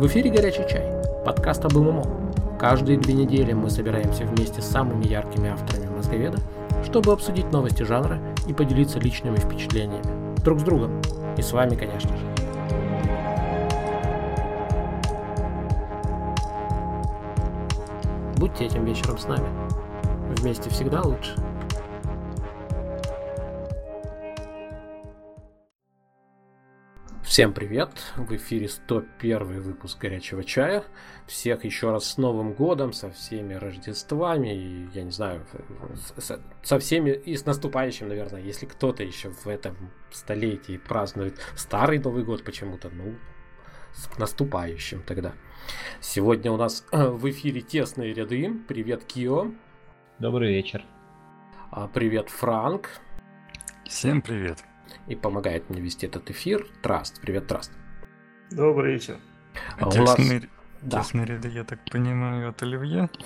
В эфире «Горячий чай» – подкаст об ММО. Каждые две недели мы собираемся вместе с самыми яркими авторами мозговеда, чтобы обсудить новости жанра и поделиться личными впечатлениями. Друг с другом. И с вами, конечно же. Будьте этим вечером с нами. Вместе всегда лучше. Всем привет! В эфире 101 выпуск «Горячего чая». Всех еще раз с Новым годом, со всеми Рождествами, и, я не знаю, со, со всеми и с наступающим, наверное, если кто-то еще в этом столетии празднует старый Новый год почему-то, ну, с наступающим тогда. Сегодня у нас в эфире тесные ряды. Привет, Кио. Добрый вечер. А, привет, Франк. Всем привет и помогает мне вести этот эфир. Траст. Привет, Траст. Добрый вечер. А у нас... Да. Тесные ряды, я так понимаю, от Оливье?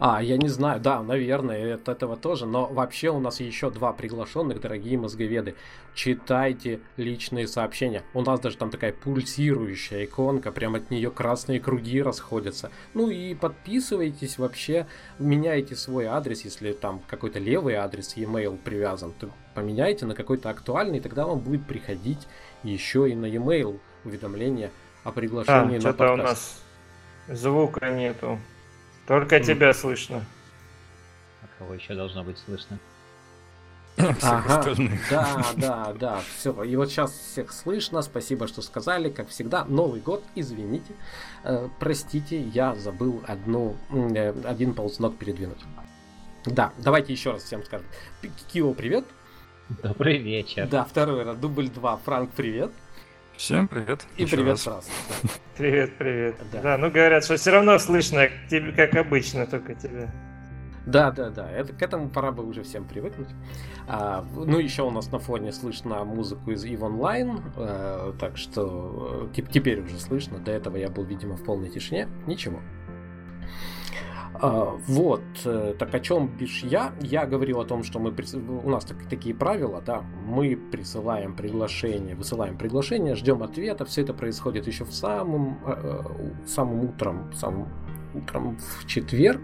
А, я не знаю, да, наверное, от этого тоже, но вообще у нас еще два приглашенных, дорогие мозговеды. Читайте личные сообщения. У нас даже там такая пульсирующая иконка, прям от нее красные круги расходятся. Ну и подписывайтесь вообще, меняйте свой адрес, если там какой-то левый адрес e-mail привязан, то поменяйте на какой-то актуальный, тогда вам будет приходить еще и на e-mail уведомление о приглашении а, на подкаст. у нас Звука нету. Только mm. тебя слышно. А кого еще должно быть слышно? Ага, да, да, да, все. И вот сейчас всех слышно. Спасибо, что сказали. Как всегда, Новый год, извините. Э, простите, я забыл одну, э, один ползнок передвинуть. Да, давайте еще раз всем скажем. Кио, привет. Добрый вечер. Да, второй раз, дубль 2. Франк, привет. Всем привет. И Еще привет раз. сразу. Привет, привет. Да. да, ну говорят, что все равно слышно тебе, как обычно, только тебя. Да, да, да. Это, к этому пора бы уже всем привыкнуть. А, ну, еще у нас на фоне слышно музыку из EVE Online, а, так что э, теперь уже слышно. До этого я был, видимо, в полной тишине. Ничего. А, вот, э, так о чем бишь я? Я говорил о том, что мы у нас так, такие правила, да, мы присылаем приглашение, высылаем приглашение, ждем ответа, все это происходит еще в самом, э, э, самым утром, самым утром в четверг,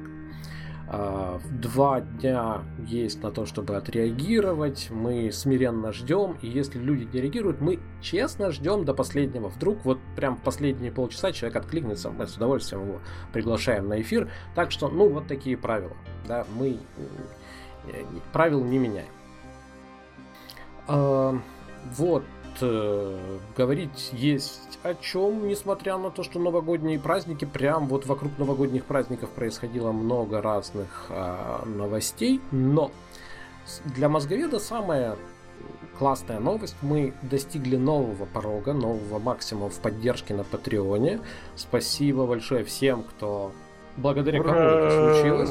два дня есть на то, чтобы отреагировать. Мы смиренно ждем. И если люди не реагируют, мы честно ждем до последнего. Вдруг вот прям последние полчаса человек откликнется, мы с удовольствием его приглашаем на эфир. Так что, ну, вот такие правила. Да, мы правил не меняем. А, вот э, говорить есть о чем, несмотря на то, что новогодние праздники, прям вот вокруг новогодних праздников происходило много разных э, новостей, но для мозговеда самая классная новость. Мы достигли нового порога, нового максимума в поддержке на Патреоне. Спасибо большое всем, кто благодаря кому это случилось.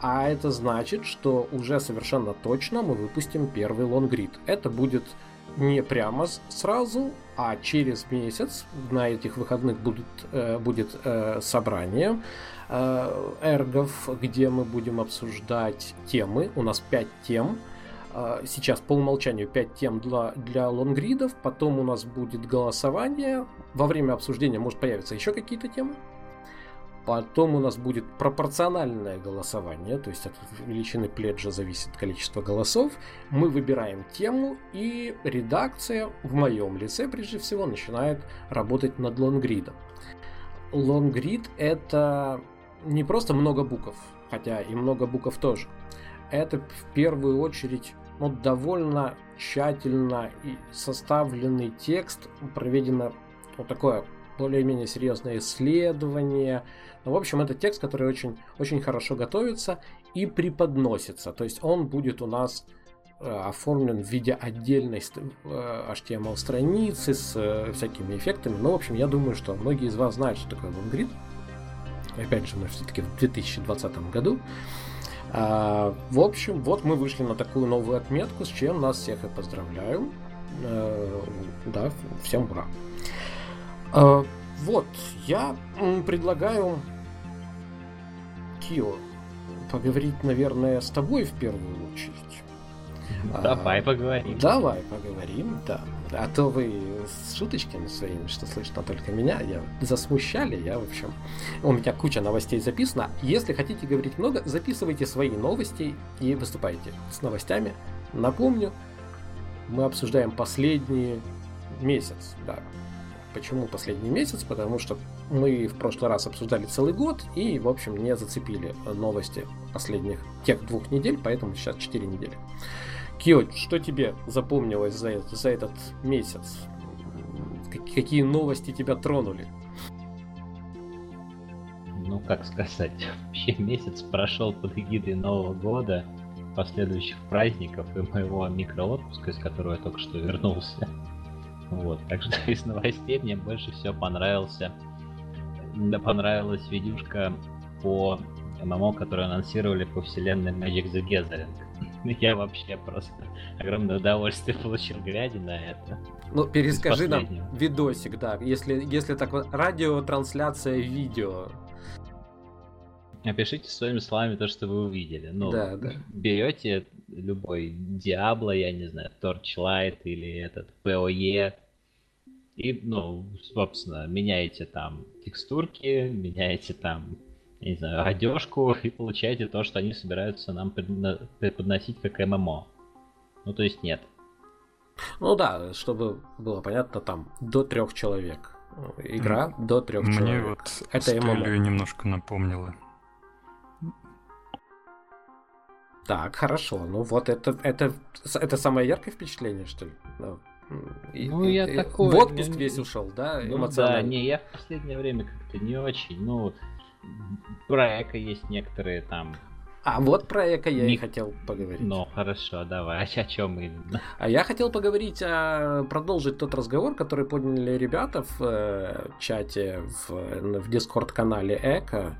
А это значит, что уже совершенно точно мы выпустим первый лонгрид. Это будет не прямо сразу, а через месяц на этих выходных э, будет э, собрание э, эргов, где мы будем обсуждать темы. У нас 5 тем. Сейчас по умолчанию 5 тем для, для лонгридов. Потом у нас будет голосование. Во время обсуждения может появиться еще какие-то темы. Потом у нас будет пропорциональное голосование, то есть от величины пледжа зависит количество голосов. Мы выбираем тему, и редакция в моем лице, прежде всего, начинает работать над лонгридом. Лонгрид — это не просто много букв, хотя и много букв тоже. Это в первую очередь ну, довольно тщательно составленный текст, проведено вот такое более-менее серьезное исследование, ну, в общем, это текст, который очень, очень хорошо готовится и преподносится. То есть он будет у нас э, оформлен в виде отдельной э, HTML страницы с э, всякими эффектами. Ну, в общем, я думаю, что многие из вас знают, что такое LongGrid. Опять же, мы все-таки в 2020 году. А, в общем, вот мы вышли на такую новую отметку, с чем нас всех и поздравляю. Да, всем ура. А, вот, я предлагаю Кио, поговорить, наверное, с тобой в первую очередь. Давай поговорим. Давай поговорим, да. А то вы с шуточками своими, что слышно только меня, я засмущали, я, в общем, у меня куча новостей записана. Если хотите говорить много, записывайте свои новости и выступайте с новостями. Напомню, мы обсуждаем последний месяц, да. Почему последний месяц? Потому что мы в прошлый раз обсуждали целый год и, в общем, не зацепили новости последних тех двух недель, поэтому сейчас 4 недели. Кио, что тебе запомнилось за, за этот месяц? Какие новости тебя тронули? Ну, как сказать, вообще месяц прошел под эгидой Нового года, последующих праздников и моего микроотпуска, из которого я только что вернулся. Вот, так что из новостей мне больше всего понравился да, понравилась видюшка по ММО, которую анонсировали по вселенной Magic the Gathering. Я вообще просто огромное удовольствие получил, глядя на это. Ну, перескажи нам видосик, да, если, если так вот, радиотрансляция видео. Опишите своими словами то, что вы увидели. Ну, да, да. берете любой Диабло, я не знаю, Torchlight или этот PoE, и, ну, собственно, меняете там текстурки, меняете там, я не знаю, одежку и получаете то, что они собираются нам преподносить как ММО. Ну, то есть нет. Ну да, чтобы было понятно, там до трех человек. Игра mm. до трех Мне человек. вот это ММО. немножко напомнило. Так, хорошо. Ну вот это, это, это самое яркое впечатление, что ли? Ну, я и, такой... В отпуск не... весь ушел, да? Ну, да, не, я в последнее время как-то не очень. Ну, про эко есть некоторые там... А вот про эко я не... и хотел поговорить. Ну, хорошо, давай. А о чем именно? А я хотел поговорить, о... продолжить тот разговор, который подняли ребята в э, чате, в, в дискорд-канале Эко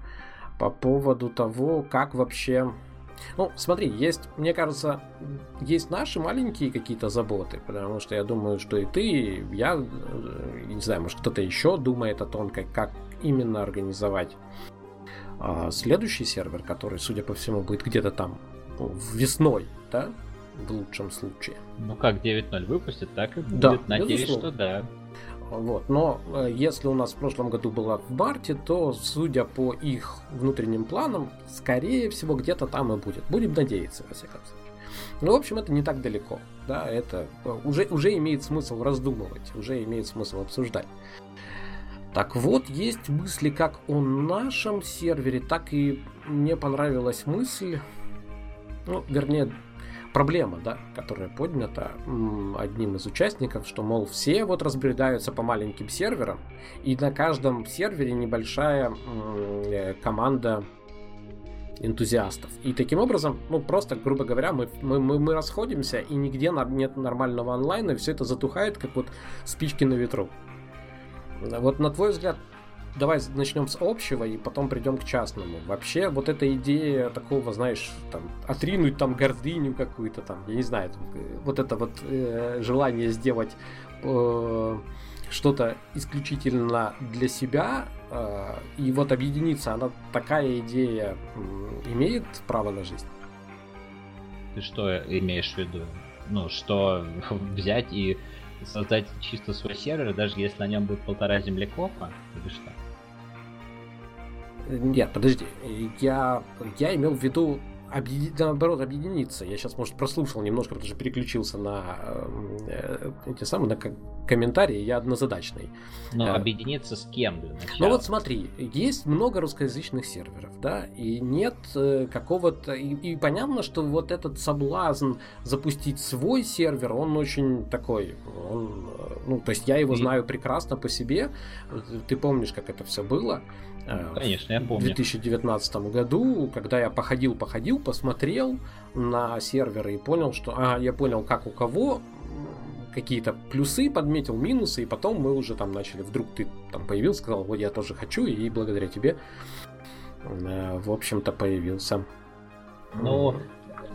по поводу того, как вообще ну, смотри, есть, мне кажется, есть наши маленькие какие-то заботы, потому что я думаю, что и ты, и я, э, не знаю, может кто-то еще думает о том, как, как именно организовать а, следующий сервер, который, судя по всему, будет где-то там ну, весной, да, в лучшем случае. Ну как 9.0 выпустят, так и будет. Да, Надеюсь, безусловно. что да. Вот. Но э, если у нас в прошлом году было в марте, то, судя по их внутренним планам, скорее всего, где-то там и будет. Будем надеяться, во всяком случае. Ну, в общем, это не так далеко. Да, это э, уже, уже имеет смысл раздумывать, уже имеет смысл обсуждать. Так вот, есть мысли как о нашем сервере, так и мне понравилась мысль, ну, вернее, проблема, да, которая поднята одним из участников, что, мол, все вот разбредаются по маленьким серверам, и на каждом сервере небольшая э, команда энтузиастов. И таким образом, ну просто, грубо говоря, мы, мы, мы, мы расходимся, и нигде нет нормального онлайна, и все это затухает, как вот спички на ветру. Вот на твой взгляд, давай начнем с общего и потом придем к частному. Вообще, вот эта идея такого, знаешь, там, отринуть там гордыню какую-то там, я не знаю, вот это вот э, желание сделать э, что-то исключительно для себя, э, и вот объединиться, она такая идея э, имеет право на жизнь? Ты что имеешь в виду? Ну, что взять и создать чисто свой сервер, даже если на нем будет полтора землекопа, или что? Нет, подожди. Я, я имел в виду объедин... наоборот объединиться. Я сейчас, может, прослушал немножко, потому что переключился на э, эти самые на комментарии, я однозадачный. Но а, объединиться с кем для начала? Ну вот смотри, есть много русскоязычных серверов, да, и нет э, какого-то... И, и понятно, что вот этот соблазн запустить свой сервер, он очень такой... Он, ну, то есть я его и... знаю прекрасно по себе. Ты помнишь, как это все было? Э, Конечно, я помню. В 2019 году, когда я походил, походил, посмотрел на серверы и понял, что, а, я понял, как у кого какие-то плюсы подметил, минусы, и потом мы уже там начали, вдруг ты там появился, сказал, вот я тоже хочу, и благодаря тебе, э, в общем-то, появился. Ну,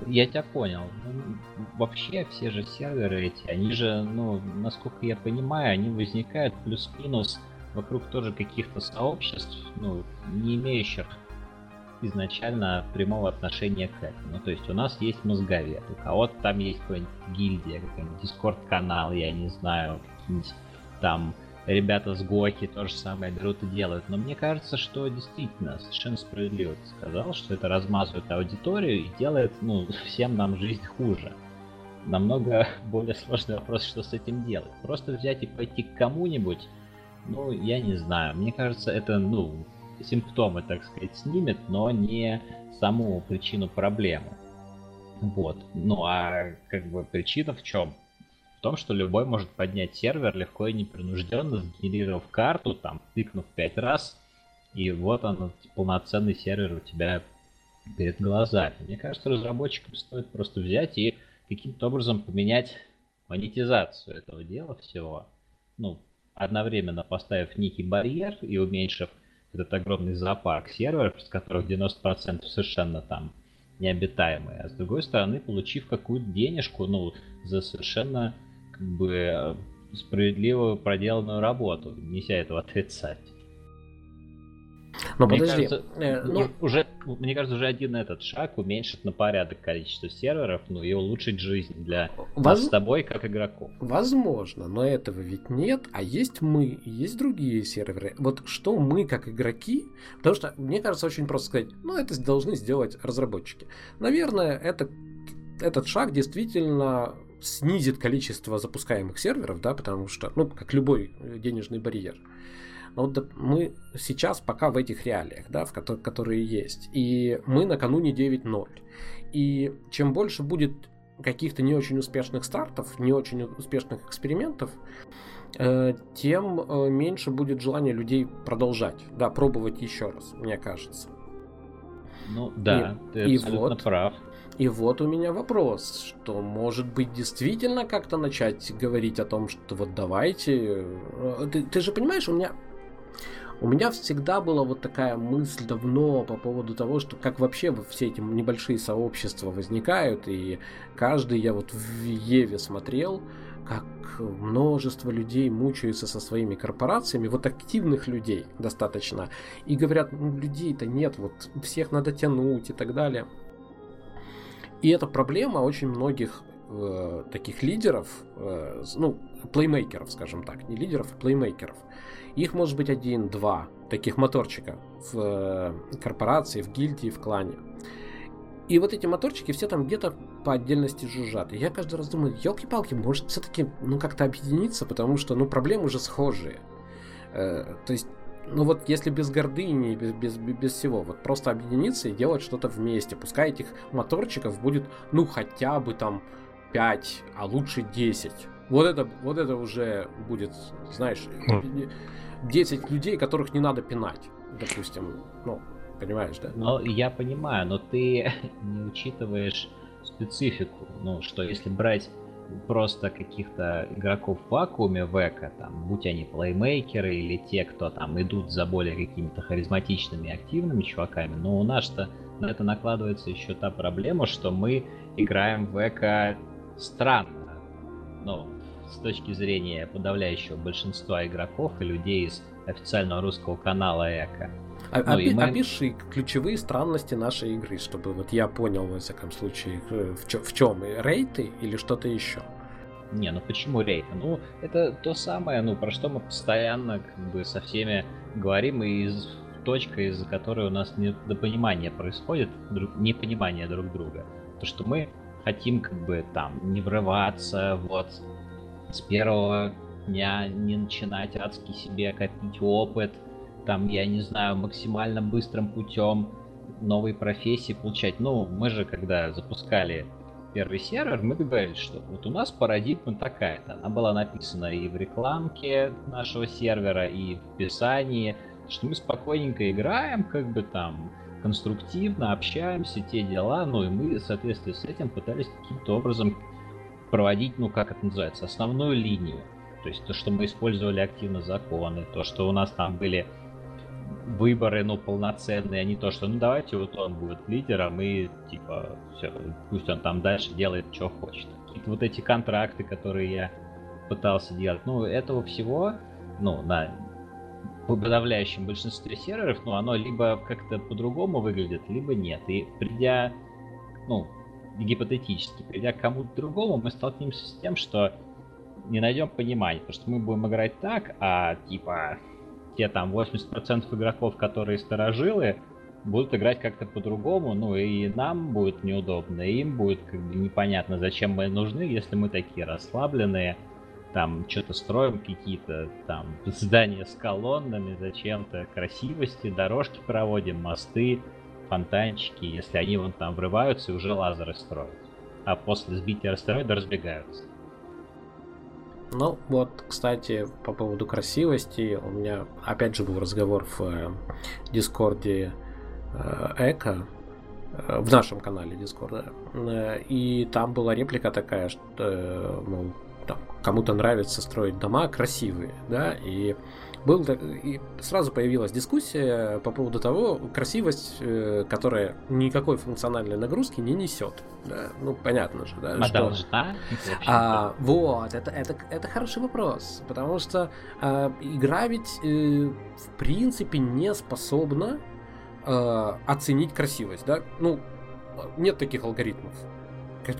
я тебя понял. Ну, вообще все же серверы эти, они же, ну, насколько я понимаю, они возникают плюс-минус вокруг тоже каких-то сообществ, ну, не имеющих изначально прямого отношения к этому. Ну, то есть у нас есть мозговед, у кого-то там есть какой-нибудь гильдия, какой-нибудь дискорд-канал, я не знаю, там ребята с Гоки то же самое берут и делают. Но мне кажется, что действительно совершенно справедливо ты сказал, что это размазывает аудиторию и делает ну, всем нам жизнь хуже. Намного более сложный вопрос, что с этим делать. Просто взять и пойти к кому-нибудь, ну, я не знаю. Мне кажется, это, ну, симптомы, так сказать, снимет, но не саму причину проблемы. Вот. Ну а как бы причина в чем? В том, что любой может поднять сервер легко и непринужденно, сгенерировав карту, там, тыкнув пять раз, и вот он, полноценный сервер у тебя перед глазами. Мне кажется, разработчикам стоит просто взять и каким-то образом поменять монетизацию этого дела всего. Ну, одновременно поставив некий барьер и уменьшив этот огромный зоопарк серверов, из которых 90% совершенно там необитаемые, а с другой стороны, получив какую-то денежку, ну, за совершенно как бы э, справедливую проделанную работу, нельзя этого отрицать. Но мне подожди, кажется, э, ну... уже, мне кажется, уже один этот шаг уменьшит на порядок количество серверов, ну и улучшить жизнь для Воз... нас с тобой как игроков. Возможно, но этого ведь нет, а есть мы, есть другие серверы. Вот что мы как игроки, потому что мне кажется очень просто сказать, ну это должны сделать разработчики. Наверное, это этот шаг действительно снизит количество запускаемых серверов, да, потому что, ну, как любой денежный барьер. Но вот мы сейчас пока в этих реалиях, да, в которых, которые есть. И мы накануне 9.0. И чем больше будет каких-то не очень успешных стартов, не очень успешных экспериментов, э, тем э, меньше будет желания людей продолжать, да, пробовать еще раз, мне кажется. Ну да, и, ты и абсолютно вот, прав. И вот у меня вопрос, что может быть действительно как-то начать говорить о том, что вот давайте... Э, ты, ты же понимаешь, у меня у меня всегда была вот такая мысль давно по поводу того, что как вообще все эти небольшие сообщества возникают, и каждый я вот в Еве смотрел, как множество людей мучаются со своими корпорациями, вот активных людей достаточно, и говорят, ну, людей-то нет, вот всех надо тянуть и так далее. И эта проблема очень многих э, таких лидеров, э, ну, плеймейкеров, скажем так, не лидеров, а плеймейкеров. Их может быть один-два таких моторчика в э, корпорации, в гильдии, в клане. И вот эти моторчики все там где-то по отдельности жужжат. И я каждый раз думаю, елки-палки, может все-таки ну как-то объединиться, потому что ну проблемы уже схожие. Э, то есть ну вот если без гордыни, без, без, без всего, вот просто объединиться и делать что-то вместе. Пускай этих моторчиков будет, ну, хотя бы там 5, а лучше 10. Вот это, вот это уже будет, знаешь, 10 людей, которых не надо пинать, допустим, ну, понимаешь, да? Ну, я понимаю, но ты не учитываешь специфику, ну, что если брать просто каких-то игроков в вакууме века, там, будь они плеймейкеры или те, кто там идут за более какими-то харизматичными, активными чуваками, но у нас-то на это накладывается еще та проблема, что мы играем в века странно. Ну, с точки зрения подавляющего большинства игроков и людей из официального русского канала Эко. А, ну, опи- мы... Опиши ключевые странности нашей игры, чтобы вот я понял, во всяком случае, э, в, чё, в чем рейты или что-то еще. Не, ну почему рейты? Ну, это то самое, ну, про что мы постоянно как бы со всеми говорим, и из точка, из-за которой у нас недопонимание происходит, друг, непонимание друг друга. То, что мы хотим как бы там не врываться, вот с первого дня не начинать адски себе копить опыт, там, я не знаю, максимально быстрым путем новые профессии получать. Ну, мы же, когда запускали первый сервер, мы договорились, что вот у нас парадигма такая-то. Она была написана и в рекламке нашего сервера, и в описании, что мы спокойненько играем, как бы там, конструктивно общаемся, те дела, ну и мы, в соответствии с этим, пытались каким-то образом проводить, ну как это называется, основную линию. То есть то, что мы использовали активно законы, то, что у нас там были выборы, ну, полноценные, а не то, что, ну, давайте вот он будет лидером и, типа, все, пусть он там дальше делает, что хочет. Какие-то вот эти контракты, которые я пытался делать, ну, этого всего, ну, на подавляющем большинстве серверов, ну, оно либо как-то по-другому выглядит, либо нет. И придя, ну, гипотетически, придя к кому-то другому, мы столкнемся с тем, что не найдем понимания, потому что мы будем играть так, а типа те там 80% игроков, которые сторожилы, будут играть как-то по-другому, ну и нам будет неудобно, и им будет как бы непонятно, зачем мы нужны, если мы такие расслабленные, там что-то строим какие-то там здания с колоннами, зачем-то красивости, дорожки проводим, мосты, фонтанчики, если они вон там врываются и уже лазеры строят. А после сбития астероида разбегаются. Ну, вот, кстати, по поводу красивости, у меня опять же был разговор в э, Дискорде э, Эко, э, в нашем канале Дискорда, э, и там была реплика такая, что, э, мол, кому-то нравится строить дома красивые, да, и был и сразу появилась дискуссия по поводу того, красивость, э, которая никакой функциональной нагрузки не несет. Да? Ну, понятно же, да. А что... должна? А, вот, это, это, это хороший вопрос, потому что а, игра ведь э, в принципе не способна э, оценить красивость, да? Ну, нет таких алгоритмов,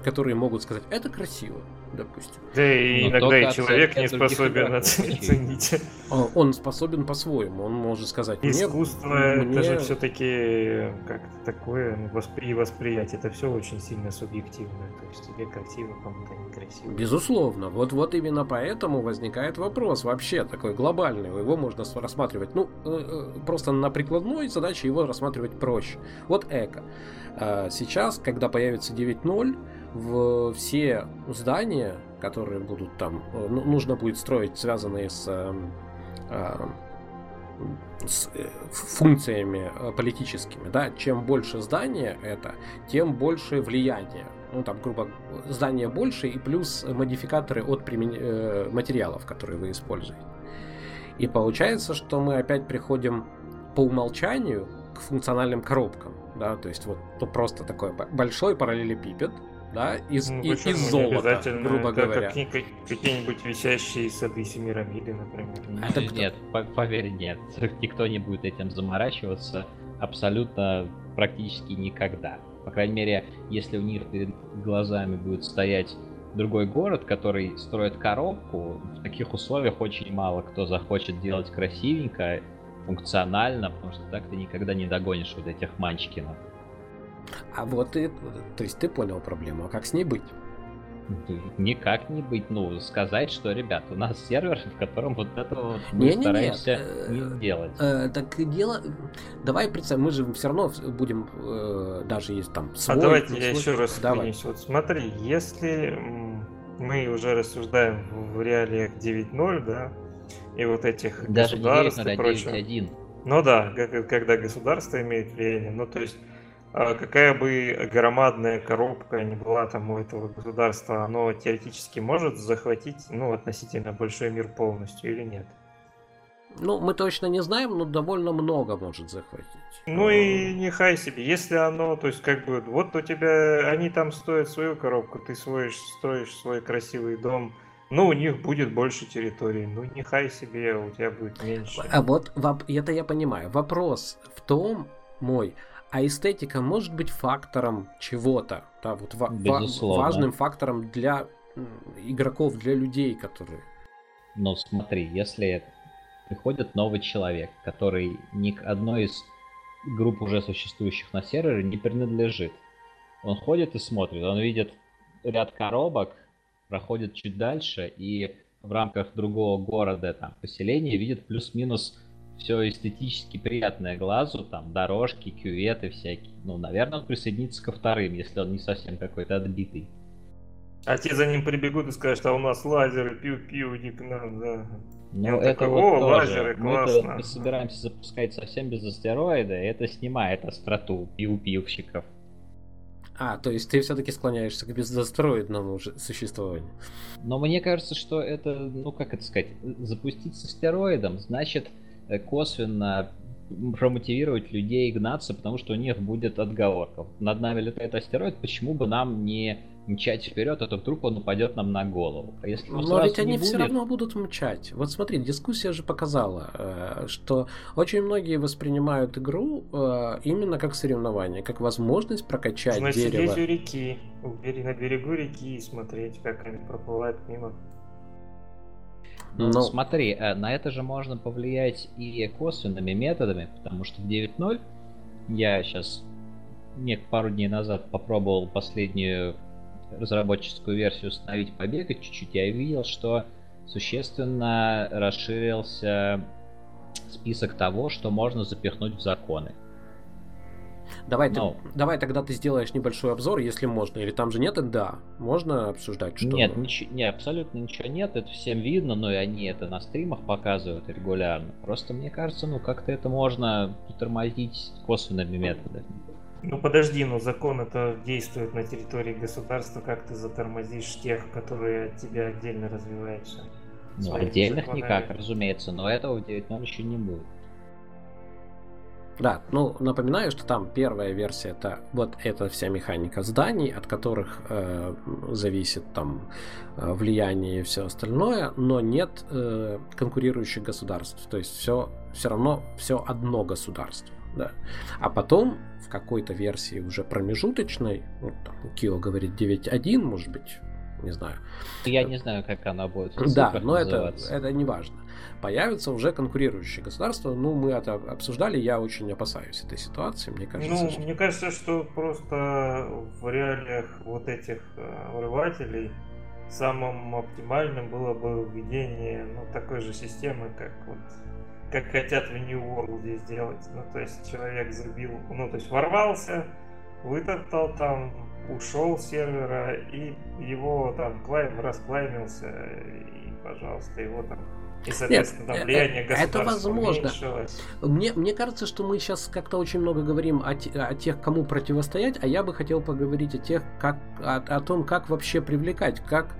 которые могут сказать, это красиво допустим. Да и Но иногда и человек не способен оценить. А, он способен по-своему, он может сказать. Искусство мне... это же все-таки как такое ну, воспри... восприятие, это все очень сильно субъективное. То есть тебе красиво, кому-то некрасиво. Безусловно. Вот, вот именно поэтому возникает вопрос вообще такой глобальный. Его можно рассматривать, ну, э, э, просто на прикладной задаче его рассматривать проще. Вот эко. А, сейчас, когда появится 9.0, в все здания, которые будут там, э, ну, нужно будет строить, связанные с, эм, э, с э, функциями политическими, да, чем больше здания это, тем больше влияние. Ну, там, грубо здание больше и плюс модификаторы от примен... материалов, которые вы используете. И получается, что мы опять приходим по умолчанию к функциональным коробкам, да, то есть вот то просто такой большой параллелепипед, да, из, ну, и, из золота, грубо это говоря. Какие, какие-нибудь висящие сады Семирамиды, например. Это нет, поверь, нет. Никто не будет этим заморачиваться абсолютно практически никогда. По крайней мере, если у них перед глазами будет стоять другой город, который строит коробку, в таких условиях очень мало кто захочет делать красивенько, функционально, потому что так ты никогда не догонишь вот этих манчкинов. А вот и, то есть ты понял проблему, а как с ней быть? Никак не быть. Ну, сказать, что, ребят, у нас сервер, в котором вот это вот мы не, стараемся не, не, не делать. Э, так дело... Давай представим, мы же все равно будем, э, даже есть там а свой... А давайте я еще раз Давай. Вот смотри, если мы уже рассуждаем в реалиях 9.0, да, и вот этих даже государств 9.0, а 9.1. Ну да, когда государство имеет влияние, ну то есть а какая бы громадная коробка ни была там у этого государства, оно теоретически может захватить, ну, относительно большой мир полностью или нет? Ну, мы точно не знаем, но довольно много может захватить. Ну и нехай себе, если оно, то есть как бы, вот у тебя, они там стоят свою коробку, ты свой, строишь свой красивый дом, ну, у них будет больше территории, ну, нехай себе, у тебя будет меньше. А вот, это я понимаю, вопрос в том, мой, а эстетика может быть фактором чего-то, да, вот ва- важным фактором для игроков, для людей, которые. Но смотри, если приходит новый человек, который ни к одной из групп уже существующих на сервере не принадлежит, он ходит и смотрит, он видит ряд коробок, проходит чуть дальше и в рамках другого города, там, поселения видит плюс-минус все эстетически приятное глазу, там дорожки, кюветы всякие. Ну, наверное, он присоединится ко вторым, если он не совсем какой-то отбитый. А те за ним прибегут и скажут, а у нас лазеры, пиу-пиу, не к нам, да. Ну, это такой, вот О, тоже. лазеры, классно. Мы собираемся запускать совсем без астероида, и это снимает остроту пиу-пивщиков. А, то есть ты все-таки склоняешься к безастероидному существованию. Но мне кажется, что это, ну как это сказать, запустить с астероидом, значит, Э, косвенно промотивировать людей гнаться, потому что у них будет отговорка. Над нами летает астероид, почему бы нам не мчать вперед, а то вдруг он упадет нам на голову. А если Но ведь они будет... все равно будут мчать. Вот смотри, дискуссия же показала, э, что очень многие воспринимают игру э, именно как соревнование, как возможность прокачать Нужно дерево. у реки, на берегу реки и смотреть, как они проплывают мимо. Ну, Но... смотри, э, на это же можно повлиять и косвенными методами, потому что в 9.0 я сейчас не пару дней назад попробовал последнюю разработческую версию установить, побегать чуть-чуть, я видел, что существенно расширился список того, что можно запихнуть в законы. Давай, Но... ты, давай тогда ты сделаешь небольшой обзор, если можно. Или там же нет да, можно обсуждать что Нет, ничего, не, абсолютно ничего нет, это всем видно, но и они это на стримах показывают регулярно. Просто мне кажется, ну как-то это можно тормозить косвенными методами. Ну подожди, но закон это действует на территории государства, как ты затормозишь тех, которые от тебя отдельно развиваются? Ну, отдельных законами. никак, разумеется, но этого в 9.0 еще не будет. Да, ну напоминаю, что там первая версия это вот эта вся механика зданий, от которых э, зависит там э, влияние и все остальное, но нет э, конкурирующих государств. То есть все все равно все одно государство. Да. А потом в какой-то версии уже промежуточной, ну, там, Кио говорит 9.1, может быть, не знаю. Я не знаю, как она будет. Да, но это, это не важно появятся уже конкурирующие государства. Ну, мы это обсуждали, я очень опасаюсь этой ситуации, мне кажется. Ну, что... мне кажется, что просто в реалиях вот этих э, вырывателей самым оптимальным было бы введение ну, такой же системы, как вот как хотят в New World сделать. Ну, то есть человек забил, ну, то есть ворвался, вытоптал там, ушел с сервера, и его там клайм расклаймился, и, пожалуйста, его там и, соответственно, Нет, там влияние это возможно. Мне, мне кажется, что мы сейчас как-то очень много говорим о, о тех, кому противостоять, а я бы хотел поговорить о тех, как о, о том, как вообще привлекать, как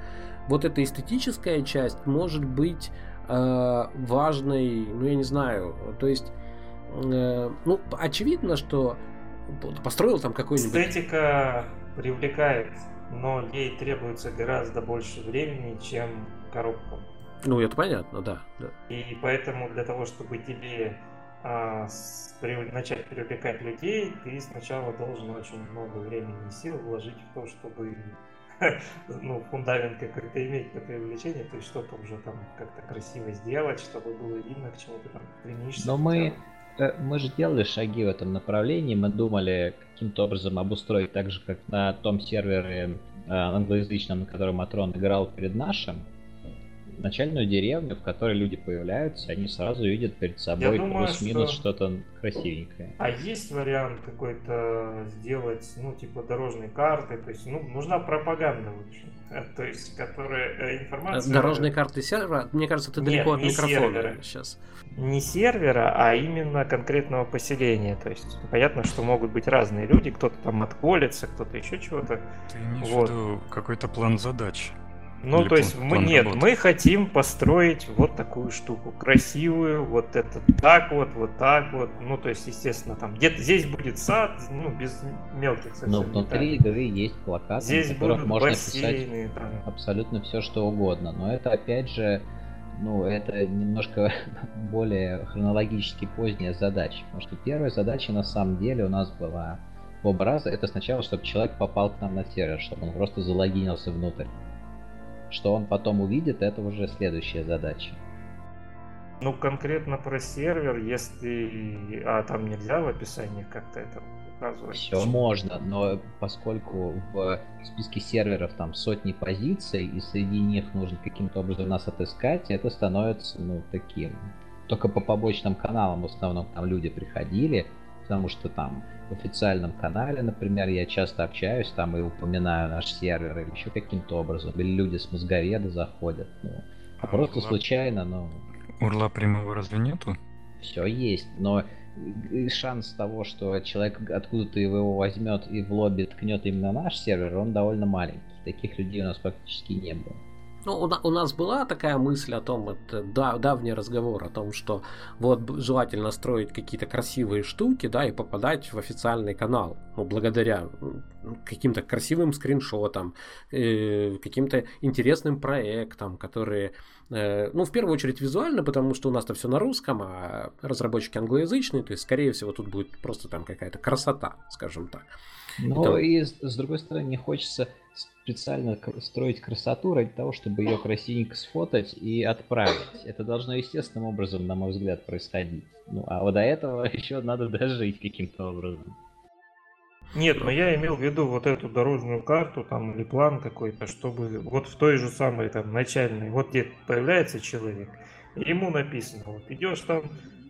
вот эта эстетическая часть может быть э, важной, ну я не знаю, то есть, э, ну очевидно, что построил там какой-нибудь. Эстетика привлекает, но ей требуется гораздо больше времени, чем коробкам. Ну, это понятно, да. да. И поэтому для того, чтобы тебе а, с, при, начать привлекать людей, ты сначала должен очень много времени и сил вложить в то, чтобы ну, фундамент какой-то иметь на привлечение, то есть что-то уже там как-то красиво сделать, чтобы было видно, к чему ты там стремишься. Но мы, э, мы же делали шаги в этом направлении, мы думали каким-то образом обустроить так же, как на том сервере э, англоязычном, на котором Матрон играл перед нашим, начальную деревню, в которой люди появляются, они сразу видят перед собой плюс-минус что... что-то красивенькое. А есть вариант какой-то сделать, ну, типа дорожной карты, то есть, ну, нужна пропаганда лучше. То есть, которая э, информация... Дорожные карты сервера? Мне кажется, ты далеко Нет, от микрофона сервера. сейчас. Не сервера, а именно конкретного поселения. То есть, понятно, что могут быть разные люди, кто-то там отколется, кто-то еще чего-то. Ты имеешь вот. в виду какой-то план задач? Ну, Или то есть мы нет, работы. мы хотим построить вот такую штуку, красивую, вот это так вот, вот так вот. Ну, то есть, естественно, там где-то здесь будет сад, ну, без мелких совсем. Но внутри игры есть плакаты, здесь на которых можно бассейны, писать там. абсолютно все, что угодно. Но это, опять же, ну, это немножко более хронологически поздняя задача. Потому что первая задача на самом деле у нас была оба раза. Это сначала, чтобы человек попал к нам на сервер, чтобы он просто залогинился внутрь. Что он потом увидит, это уже следующая задача. Ну, конкретно про сервер, если... А там нельзя в описании как-то это указывать? Все можно, но поскольку в списке серверов там сотни позиций, и среди них нужно каким-то образом нас отыскать, это становится, ну, таким... Только по побочным каналам в основном там люди приходили, потому что там официальном канале, например, я часто общаюсь там и упоминаю наш сервер или еще каким-то образом, или люди с мозговеда заходят, ну, а просто урла... случайно, но... Урла прямого разве нету? Все есть, но шанс того, что человек откуда-то его возьмет и в лобби ткнет именно наш сервер, он довольно маленький. Таких людей у нас практически не было. Ну, у, у нас была такая мысль о том, это да, давний разговор о том, что вот желательно строить какие-то красивые штуки, да, и попадать в официальный канал, ну, благодаря каким-то красивым скриншотам, э, каким-то интересным проектам, которые, э, ну, в первую очередь визуально, потому что у нас-то все на русском, а разработчики англоязычные, то есть, скорее всего, тут будет просто там какая-то красота, скажем так. Ну, Это... и с другой стороны, не хочется специально строить красоту ради того, чтобы ее красивенько сфотать и отправить. Это должно естественным образом, на мой взгляд, происходить. Ну, а вот до этого еще надо дожить каким-то образом. Нет, но я имел в виду вот эту дорожную карту там или план какой-то, чтобы вот в той же самой там начальной, вот где появляется человек, ему написано, вот идешь там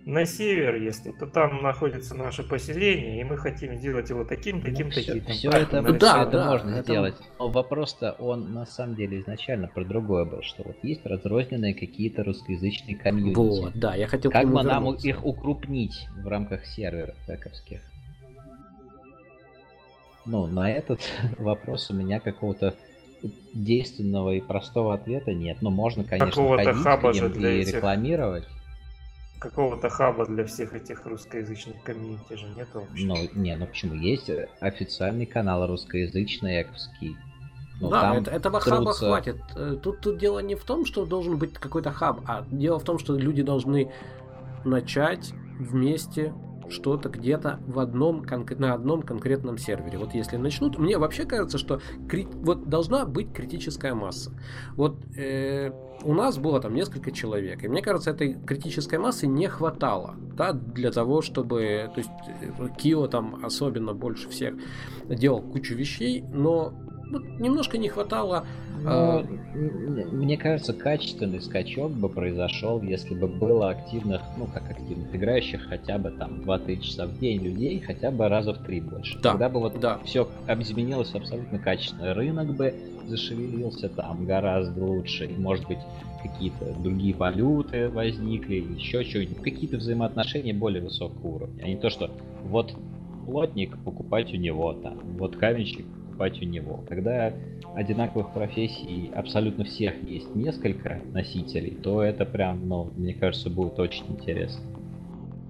на север, если, то там находится наше поселение, и мы хотим сделать его таким, ну, таким, ну, таким. Все, все это, да, все это да, можно это... сделать. Но вопрос-то он на самом деле изначально про другое был, что вот есть разрозненные какие-то русскоязычные комьюнити. Вот, да, я хотел Как бы нам их укрупнить в рамках серверов тековских? Ну, на этот вопрос у меня какого-то действенного и простого ответа нет. Ну, можно, конечно, ходить хаба же для и этих... какого-то хаба для всех этих русскоязычных комьюнити же нет вообще. Ну, не, ну почему? Есть официальный канал русскоязычный, эковский. Ну, да, это, этого трутся... хаба хватит. Э, тут, тут дело не в том, что должен быть какой-то хаб, а дело в том, что люди должны начать вместе что-то где-то в одном, на одном конкретном сервере. Вот если начнут, мне вообще кажется, что кри... вот должна быть критическая масса. Вот э, у нас было там несколько человек, и мне кажется, этой критической массы не хватало, да, для того, чтобы, то есть э, Кио там особенно больше всех делал кучу вещей, но вот немножко не хватало. Но, э... Мне кажется, качественный скачок бы произошел, если бы было активных, ну как активных, играющих хотя бы там 2-3 часа в день людей, хотя бы раза в три больше. Да. Тогда бы вот да. все изменилось абсолютно качественно. Рынок бы зашевелился там гораздо лучше. И, может быть, какие-то другие валюты возникли, еще что-нибудь. Какие-то взаимоотношения более высокого уровня. А не то, что вот плотник покупать у него там, вот каменщик покупать у него. Когда одинаковых профессий абсолютно всех есть несколько носителей, то это прям, ну, мне кажется, будет очень интересно.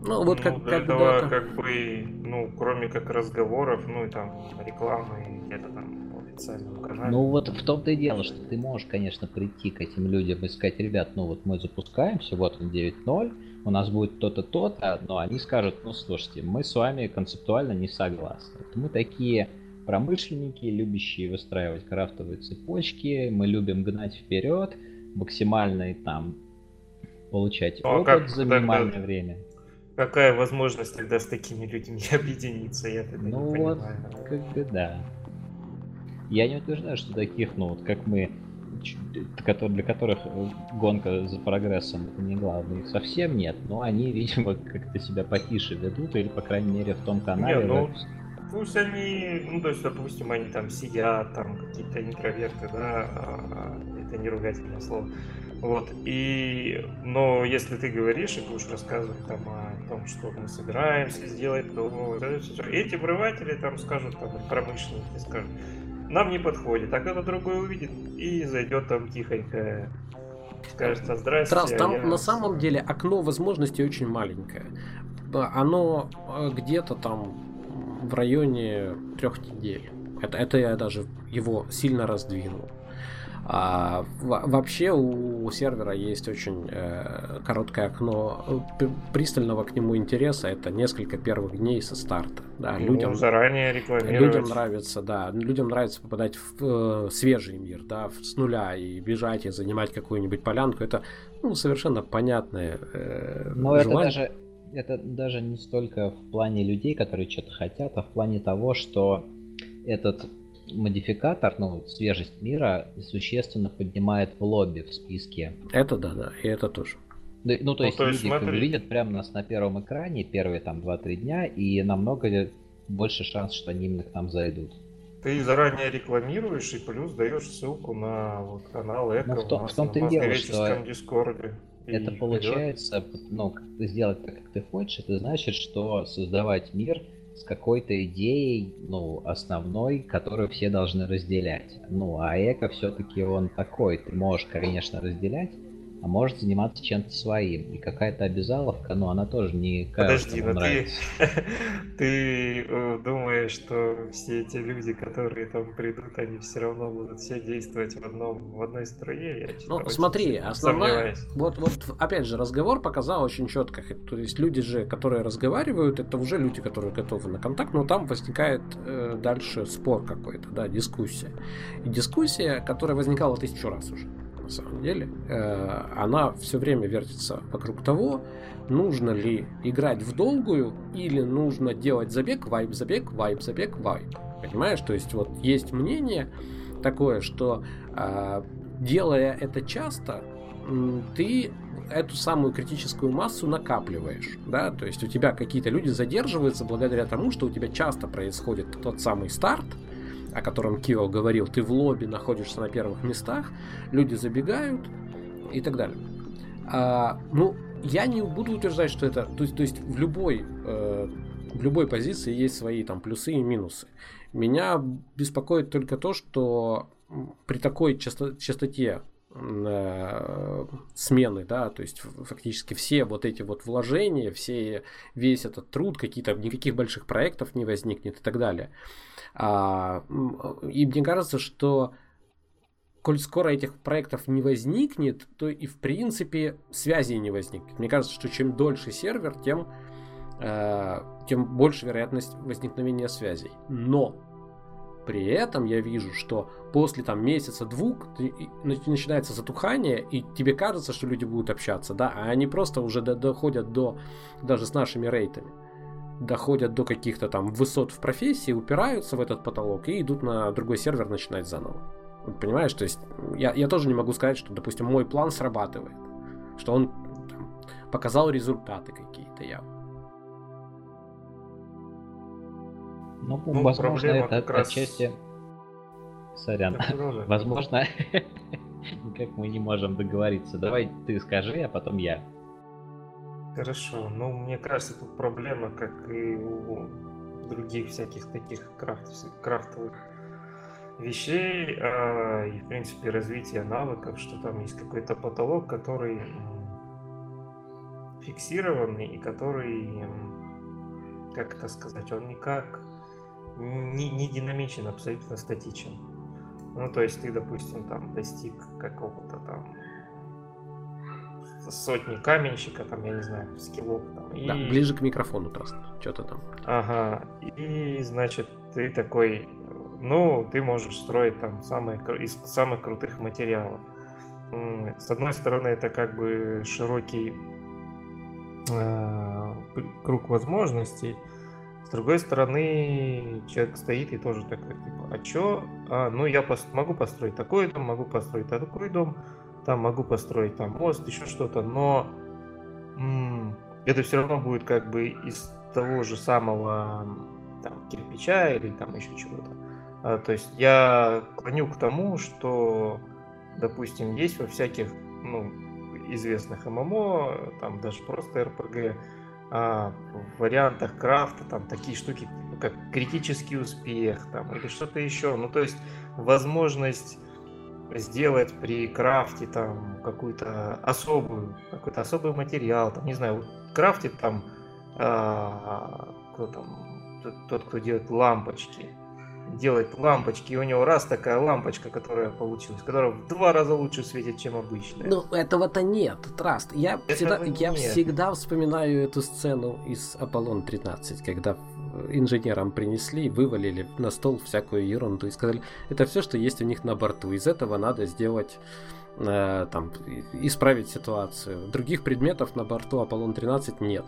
Ну, вот как, ну, для когда... этого, как бы, ну, кроме как разговоров, ну, и там, рекламы, где-то там официальном канале. Ну, вот в том-то и дело, что ты можешь, конечно, прийти к этим людям и сказать, ребят, ну, вот мы запускаемся, вот он 9.0, у нас будет то-то, то-то, но они скажут, ну, слушайте, мы с вами концептуально не согласны. Мы такие промышленники, любящие выстраивать крафтовые цепочки, мы любим гнать вперед, максимальный там получать ну, а опыт как, за минимальное тогда, время. Какая возможность тогда с такими людьми объединиться, я тогда ну не вот, как бы да. Я не утверждаю, что таких, ну вот как мы, для которых гонка за прогрессом это не главное, их совсем нет, но они, видимо, как-то себя потише ведут, или, по крайней мере, в том канале. Не, ну, пусть они, ну, то есть, допустим, они там сидят, там какие-то интроверты, да, а, это не ругательное слово. Вот, и, но если ты говоришь и будешь рассказывать там о том, что мы собираемся сделать, то эти врыватели там скажут, там, промышленники скажут, нам не подходит, а кто-то другой увидит и зайдет там тихонько, скажет здрасте. Трас, там я... на самом деле окно возможностей очень маленькое. Оно э, где-то там в районе трех недель. Это, это я даже его сильно раздвинул. А, вообще у сервера есть очень э, короткое окно э, пристального к нему интереса. Это несколько первых дней со старта. Да, ну, людям заранее рекламировать. Людям нравится, да, людям нравится попадать в э, свежий мир, да, с нуля и бежать и занимать какую-нибудь полянку. Это ну, совершенно понятное э, Но желание. это даже это даже не столько в плане людей, которые что-то хотят, а в плане того, что этот модификатор, ну, свежесть мира существенно поднимает в лобби в списке. Это да, да, и это тоже. Да, ну, то ну, есть то есть люди смотри... видят прямо нас на первом экране первые там 2-3 дня, и намного больше шанс, что они именно к нам зайдут. Ты заранее рекламируешь и плюс даешь ссылку на вот, канал Эко ну, в, том, в том-то и дело, что Дискорде. Это получается, ну, сделать так, как ты хочешь, это значит, что создавать мир с какой-то идеей, ну, основной, которую все должны разделять. Ну, а эко все-таки он такой, ты можешь, конечно, разделять, а может заниматься чем-то своим. И какая-то обязаловка, ну, она тоже не Подожди, но ты, ты э, думаешь, что все эти люди, которые там придут, они все равно будут все действовать в, одном, в одной струе? Я ну, смотри, основная... Вот, вот, опять же, разговор показал очень четко. То есть люди же, которые разговаривают, это уже люди, которые готовы на контакт, но там возникает э, дальше спор какой-то, да, дискуссия. И дискуссия, которая возникала тысячу раз уже на самом деле, э, она все время вертится вокруг того, нужно ли играть в долгую или нужно делать забег, вайп, забег, вайп, забег, вайп. Понимаешь? То есть вот есть мнение такое, что э, делая это часто, ты эту самую критическую массу накапливаешь, да, то есть у тебя какие-то люди задерживаются благодаря тому, что у тебя часто происходит тот самый старт, о котором Кио говорил, ты в лобби находишься на первых местах, люди забегают и так далее. А, ну, я не буду утверждать, что это, то есть, то есть в любой э, в любой позиции есть свои там плюсы и минусы. Меня беспокоит только то, что при такой часто, частоте э, смены, да, то есть фактически все вот эти вот вложения, все, весь этот труд, какие-то никаких больших проектов не возникнет и так далее. А, и мне кажется, что коль скоро этих проектов не возникнет, то и в принципе связи не возникнет. Мне кажется, что чем дольше сервер, тем, э, тем больше вероятность возникновения связей. Но при этом я вижу, что после там месяца-двух начинается затухание, и тебе кажется, что люди будут общаться, да, а они просто уже доходят до даже с нашими рейтами доходят до каких-то там высот в профессии, упираются в этот потолок и идут на другой сервер начинать заново. Понимаешь, то есть я, я тоже не могу сказать, что, допустим, мой план срабатывает, что он там, показал результаты какие-то явно. Ну, ну возможно, это как раз... отчасти... Сорян. Возможно, как мы не можем договориться. Давай ты скажи, а потом я. Хорошо, ну мне кажется, тут проблема, как и у других всяких таких крафт, крафтовых вещей э, и, в принципе, развития навыков, что там есть какой-то потолок, который фиксированный и который, как это сказать, он никак не, не динамичен, абсолютно статичен. Ну, то есть ты, допустим, там достиг какого-то там сотни каменщика, там, я не знаю, скиллов. Там, и... Да, ближе к микрофону, Траст, что-то там. Ага, и, значит, ты такой, ну, ты можешь строить там самые, из самых крутых материалов. С одной стороны, это как бы широкий э, круг возможностей, с другой стороны, человек стоит и тоже такой, типа, а чё? А, ну, я пос- могу построить такой дом, могу построить такой дом, там могу построить там мост, еще что-то, но м- это все равно будет как бы из того же самого там, кирпича или там еще чего-то. А, то есть я клоню к тому, что, допустим, есть во всяких ну, известных ММО, там даже просто РПГ, а, в вариантах крафта там такие штуки, типа как критический успех там, или что-то еще. Ну, то есть возможность сделать при крафте там какую-то особую, какой-то особый материал, там, не знаю, крафтит там, а, кто там, тот, тот, кто делает лампочки, делает лампочки, и у него раз такая лампочка, которая получилась, которая в два раза лучше светит, чем обычная. Ну, этого-то нет, Траст. Я, всегда, я всегда вспоминаю эту сцену из Аполлон 13, когда инженерам принесли, вывалили на стол всякую ерунду и сказали, это все, что есть у них на борту. Из этого надо сделать Э, там, исправить ситуацию. Других предметов на борту Аполлон-13 нет.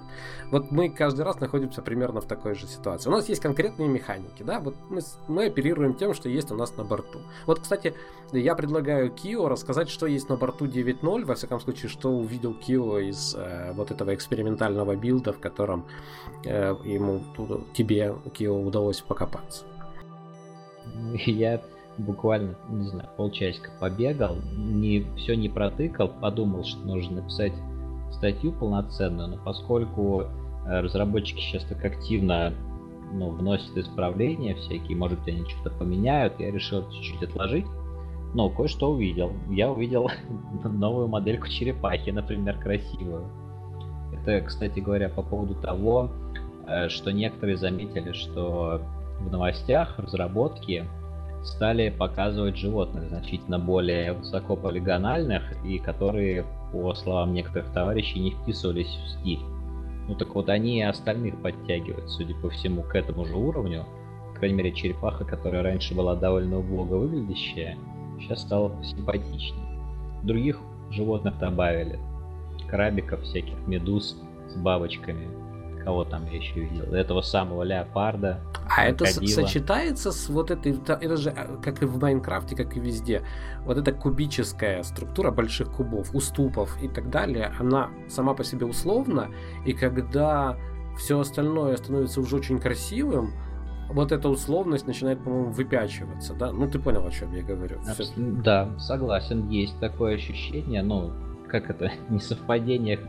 Вот мы каждый раз находимся примерно в такой же ситуации. У нас есть конкретные механики, да, вот мы, мы оперируем тем, что есть у нас на борту. Вот, кстати, я предлагаю Кио рассказать, что есть на борту 9.0, во всяком случае, что увидел Кио из э, вот этого экспериментального билда, в котором э, ему, тебе, Кио, удалось покопаться. Я буквально, не знаю, полчасика побегал, не, все не протыкал, подумал, что нужно написать статью полноценную, но поскольку э, разработчики сейчас так активно ну, вносит исправления всякие, может быть, они что-то поменяют. Я решил чуть-чуть отложить. Но кое-что увидел. Я увидел новую модельку черепахи, например, красивую. Это, кстати говоря, по поводу того, э, что некоторые заметили, что в новостях разработки стали показывать животных значительно более высокополигональных и которые, по словам некоторых товарищей, не вписывались в стиль. Ну так вот они и остальных подтягивают, судя по всему, к этому же уровню. По крайней мере, черепаха, которая раньше была довольно убого выглядящая, сейчас стала симпатичнее. Других животных добавили. Крабиков, всяких медуз с бабочками. Кого там я еще видел? Этого самого леопарда. А это сочетается с вот этой, это же а, как и в Майнкрафте, как и везде, вот эта кубическая структура больших кубов, уступов и так далее, она сама по себе условна, и когда все остальное становится уже очень красивым, вот эта условность начинает, по-моему, выпячиваться, да? Ну, ты понял, о чем я говорю. Все... Да, согласен, есть такое ощущение, ну, как это, несовпадение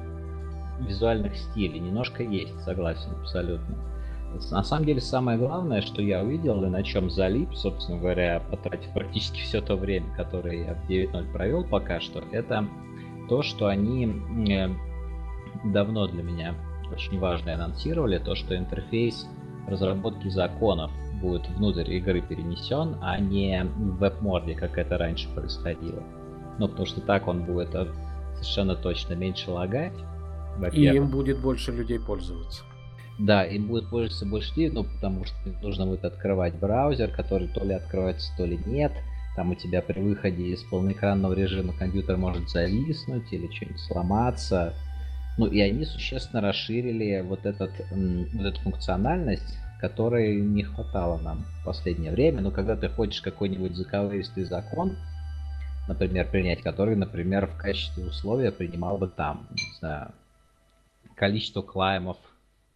визуальных стилей, немножко есть, согласен, абсолютно. На самом деле, самое главное, что я увидел и на чем залип, собственно говоря, потратив практически все то время, которое я в 9.0 провел пока что, это то, что они э, давно для меня очень важно анонсировали, то, что интерфейс разработки законов будет внутрь игры перенесен, а не в веб-морде, как это раньше происходило. Ну, потому что так он будет совершенно точно меньше лагать. И им будет больше людей пользоваться. Да, им будет пользоваться больше людей, ну, потому что нужно будет открывать браузер, который то ли открывается, то ли нет. Там у тебя при выходе из полноэкранного режима компьютер может зависнуть или что-нибудь сломаться. Ну и они существенно расширили вот, этот, вот эту функциональность, которой не хватало нам в последнее время. Но когда ты хочешь какой-нибудь заковыристый закон, например, принять, который, например, в качестве условия принимал бы там, не знаю, количество клаймов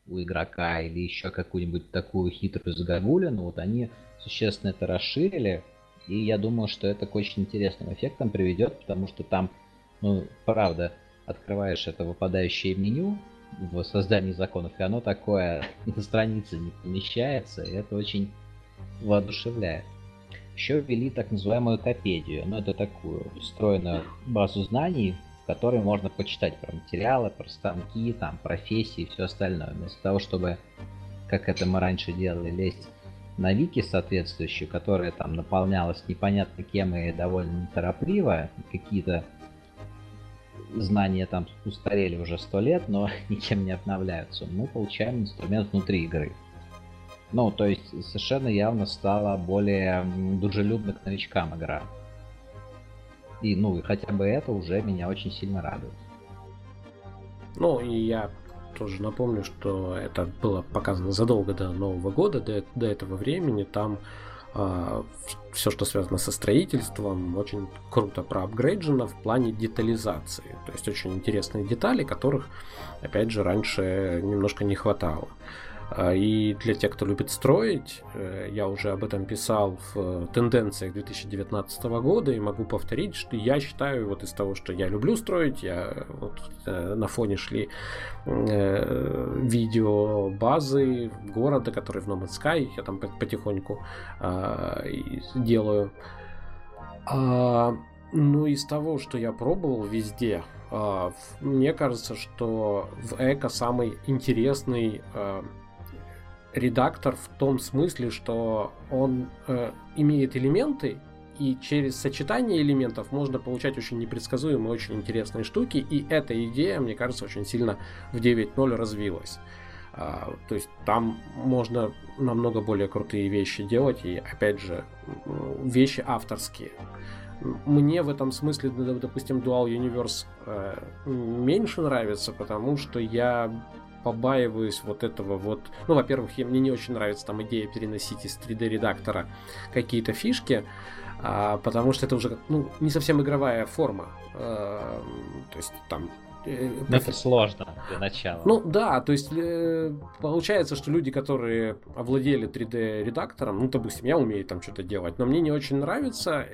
у игрока или еще какую-нибудь такую хитрую загогулину, вот они существенно это расширили, и я думаю, что это к очень интересным эффектам приведет, потому что там, ну, правда, открываешь это выпадающее меню в создании законов, и оно такое на странице не помещается, и это очень воодушевляет. Еще ввели так называемую Топедию, ну это такую встроенную базу знаний, которой можно почитать про материалы, про станки, там, профессии и все остальное. Вместо того, чтобы, как это мы раньше делали, лезть на вики соответствующую, которая там наполнялась непонятно кем и довольно неторопливо, какие-то знания там устарели уже сто лет, но ничем не обновляются. Мы получаем инструмент внутри игры. Ну, то есть совершенно явно стала более дружелюбна к новичкам игра. И, ну, и хотя бы это уже меня очень сильно радует. Ну, и я тоже напомню, что это было показано задолго до Нового года, до, до этого времени. Там а, все, что связано со строительством, очень круто проапгрейджено в плане детализации. То есть очень интересные детали, которых, опять же, раньше немножко не хватало. И для тех, кто любит строить, э, я уже об этом писал в тенденциях 2019 года и могу повторить, что я считаю вот из того, что я люблю строить, я вот э, на фоне шли э, видео базы города, который в No Man's Sky, я там потихоньку а, делаю. А, ну, из того, что я пробовал везде, мне кажется, что в Эко самый интересный редактор в том смысле, что он э, имеет элементы, и через сочетание элементов можно получать очень непредсказуемые, очень интересные штуки, и эта идея, мне кажется, очень сильно в 9.0 развилась. А, то есть там можно намного более крутые вещи делать, и опять же, вещи авторские. Мне в этом смысле, допустим, Dual Universe э, меньше нравится, потому что я побаиваюсь вот этого вот... Ну, во-первых, мне не очень нравится там идея переносить из 3D-редактора какие-то фишки, а, потому что это уже ну, не совсем игровая форма. А, то есть там э, это сложно для начала. Ну да, то есть э, получается, что люди, которые овладели 3D редактором, ну допустим, я умею там что-то делать, но мне не очень нравится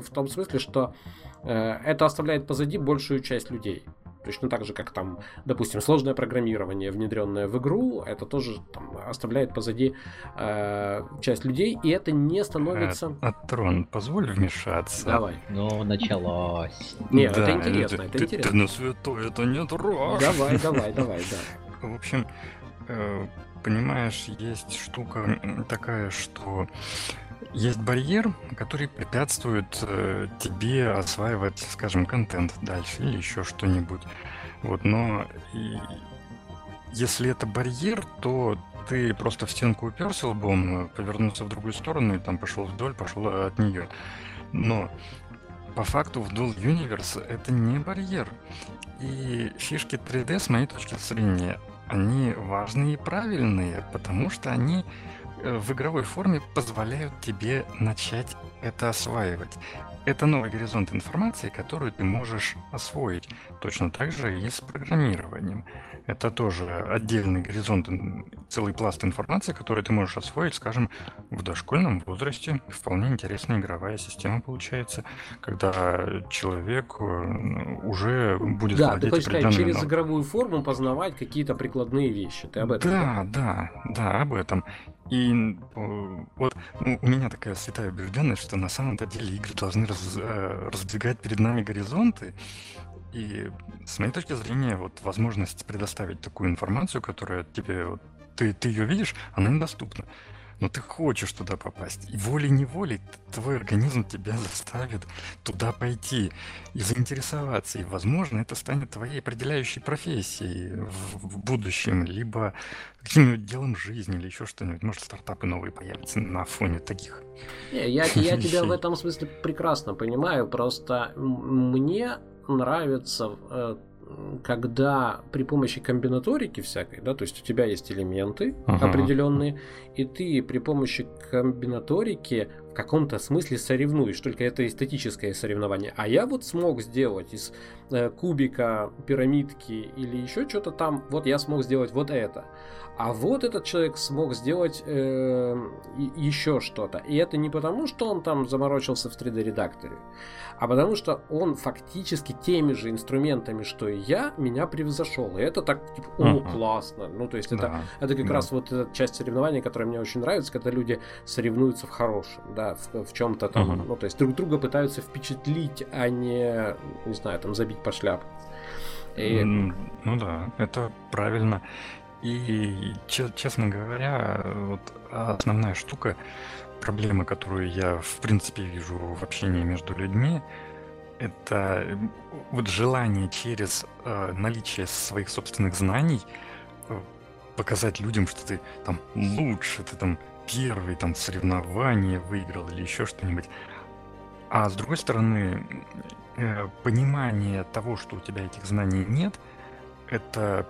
в том смысле, что это оставляет позади большую часть людей. Точно так же, как там, допустим, сложное программирование, внедренное в игру, это тоже там, оставляет позади э, часть людей, и это не становится... А, а Трон, позволь вмешаться. Давай. Ну, началось. Нет, да, это интересно, это, это интересно. Ты на святой, это не трожь. Давай, давай, давай, да. В общем, э, понимаешь, есть штука такая, что есть барьер, который препятствует э, тебе осваивать, скажем, контент дальше или еще что-нибудь. Вот, но и, если это барьер, то ты просто в стенку уперся лбом, повернулся в другую сторону и там пошел вдоль, пошел от нее. Но по факту в Dual Universe это не барьер. И фишки 3D, с моей точки зрения, они важные и правильные, потому что они Э, в игровой форме позволяют тебе начать это осваивать. Это новый горизонт информации, которую ты можешь освоить. Точно так же и с программированием. Это тоже отдельный горизонт, целый пласт информации, который ты можешь освоить, скажем, в дошкольном возрасте. Вполне интересная игровая система получается, когда человек э, уже будет да, владеть ты хочешь сказать, через игровую форму познавать какие-то прикладные вещи. Ты об этом? Да, да, да, об этом. И вот ну, у меня такая святая убежденность, что на самом-то деле игры должны раз, э, раздвигать перед нами горизонты. И с моей точки зрения, вот возможность предоставить такую информацию, которая тебе, вот, ты, ты ее видишь, она недоступна но ты хочешь туда попасть. И волей-неволей твой организм тебя заставит туда пойти и заинтересоваться. И, возможно, это станет твоей определяющей профессией в, в будущем, либо каким-нибудь делом жизни или еще что-нибудь. Может, стартапы новые появятся на фоне таких. Не, я, я тебя в этом смысле прекрасно понимаю. Просто мне нравится э, когда при помощи комбинаторики всякой, да, то есть у тебя есть элементы uh-huh. определенные, и ты при помощи комбинаторики в каком-то смысле соревнуешь, только это эстетическое соревнование. А я вот смог сделать из э, кубика, пирамидки или еще что-то там, вот я смог сделать вот это. А вот этот человек смог сделать э, еще что-то. И это не потому, что он там заморочился в 3D-редакторе, а потому что он фактически теми же инструментами, что и я, меня превзошел. И это так, типа, о, uh-huh. классно. Ну, то есть это, да, это как да. раз вот эта часть соревнований, которая мне очень нравится, когда люди соревнуются в хорошем, да, в, в чем-то там. Uh-huh. Ну, то есть друг друга пытаются впечатлить, а не, не знаю, там, забить по шляпу. И... Ну да, это правильно. И, честно говоря, вот основная штука, проблема, которую я, в принципе, вижу в общении между людьми, это вот желание через э, наличие своих собственных знаний э, показать людям, что ты там лучше, ты там первый там соревнование выиграл или еще что-нибудь. А с другой стороны, э, понимание того, что у тебя этих знаний нет, это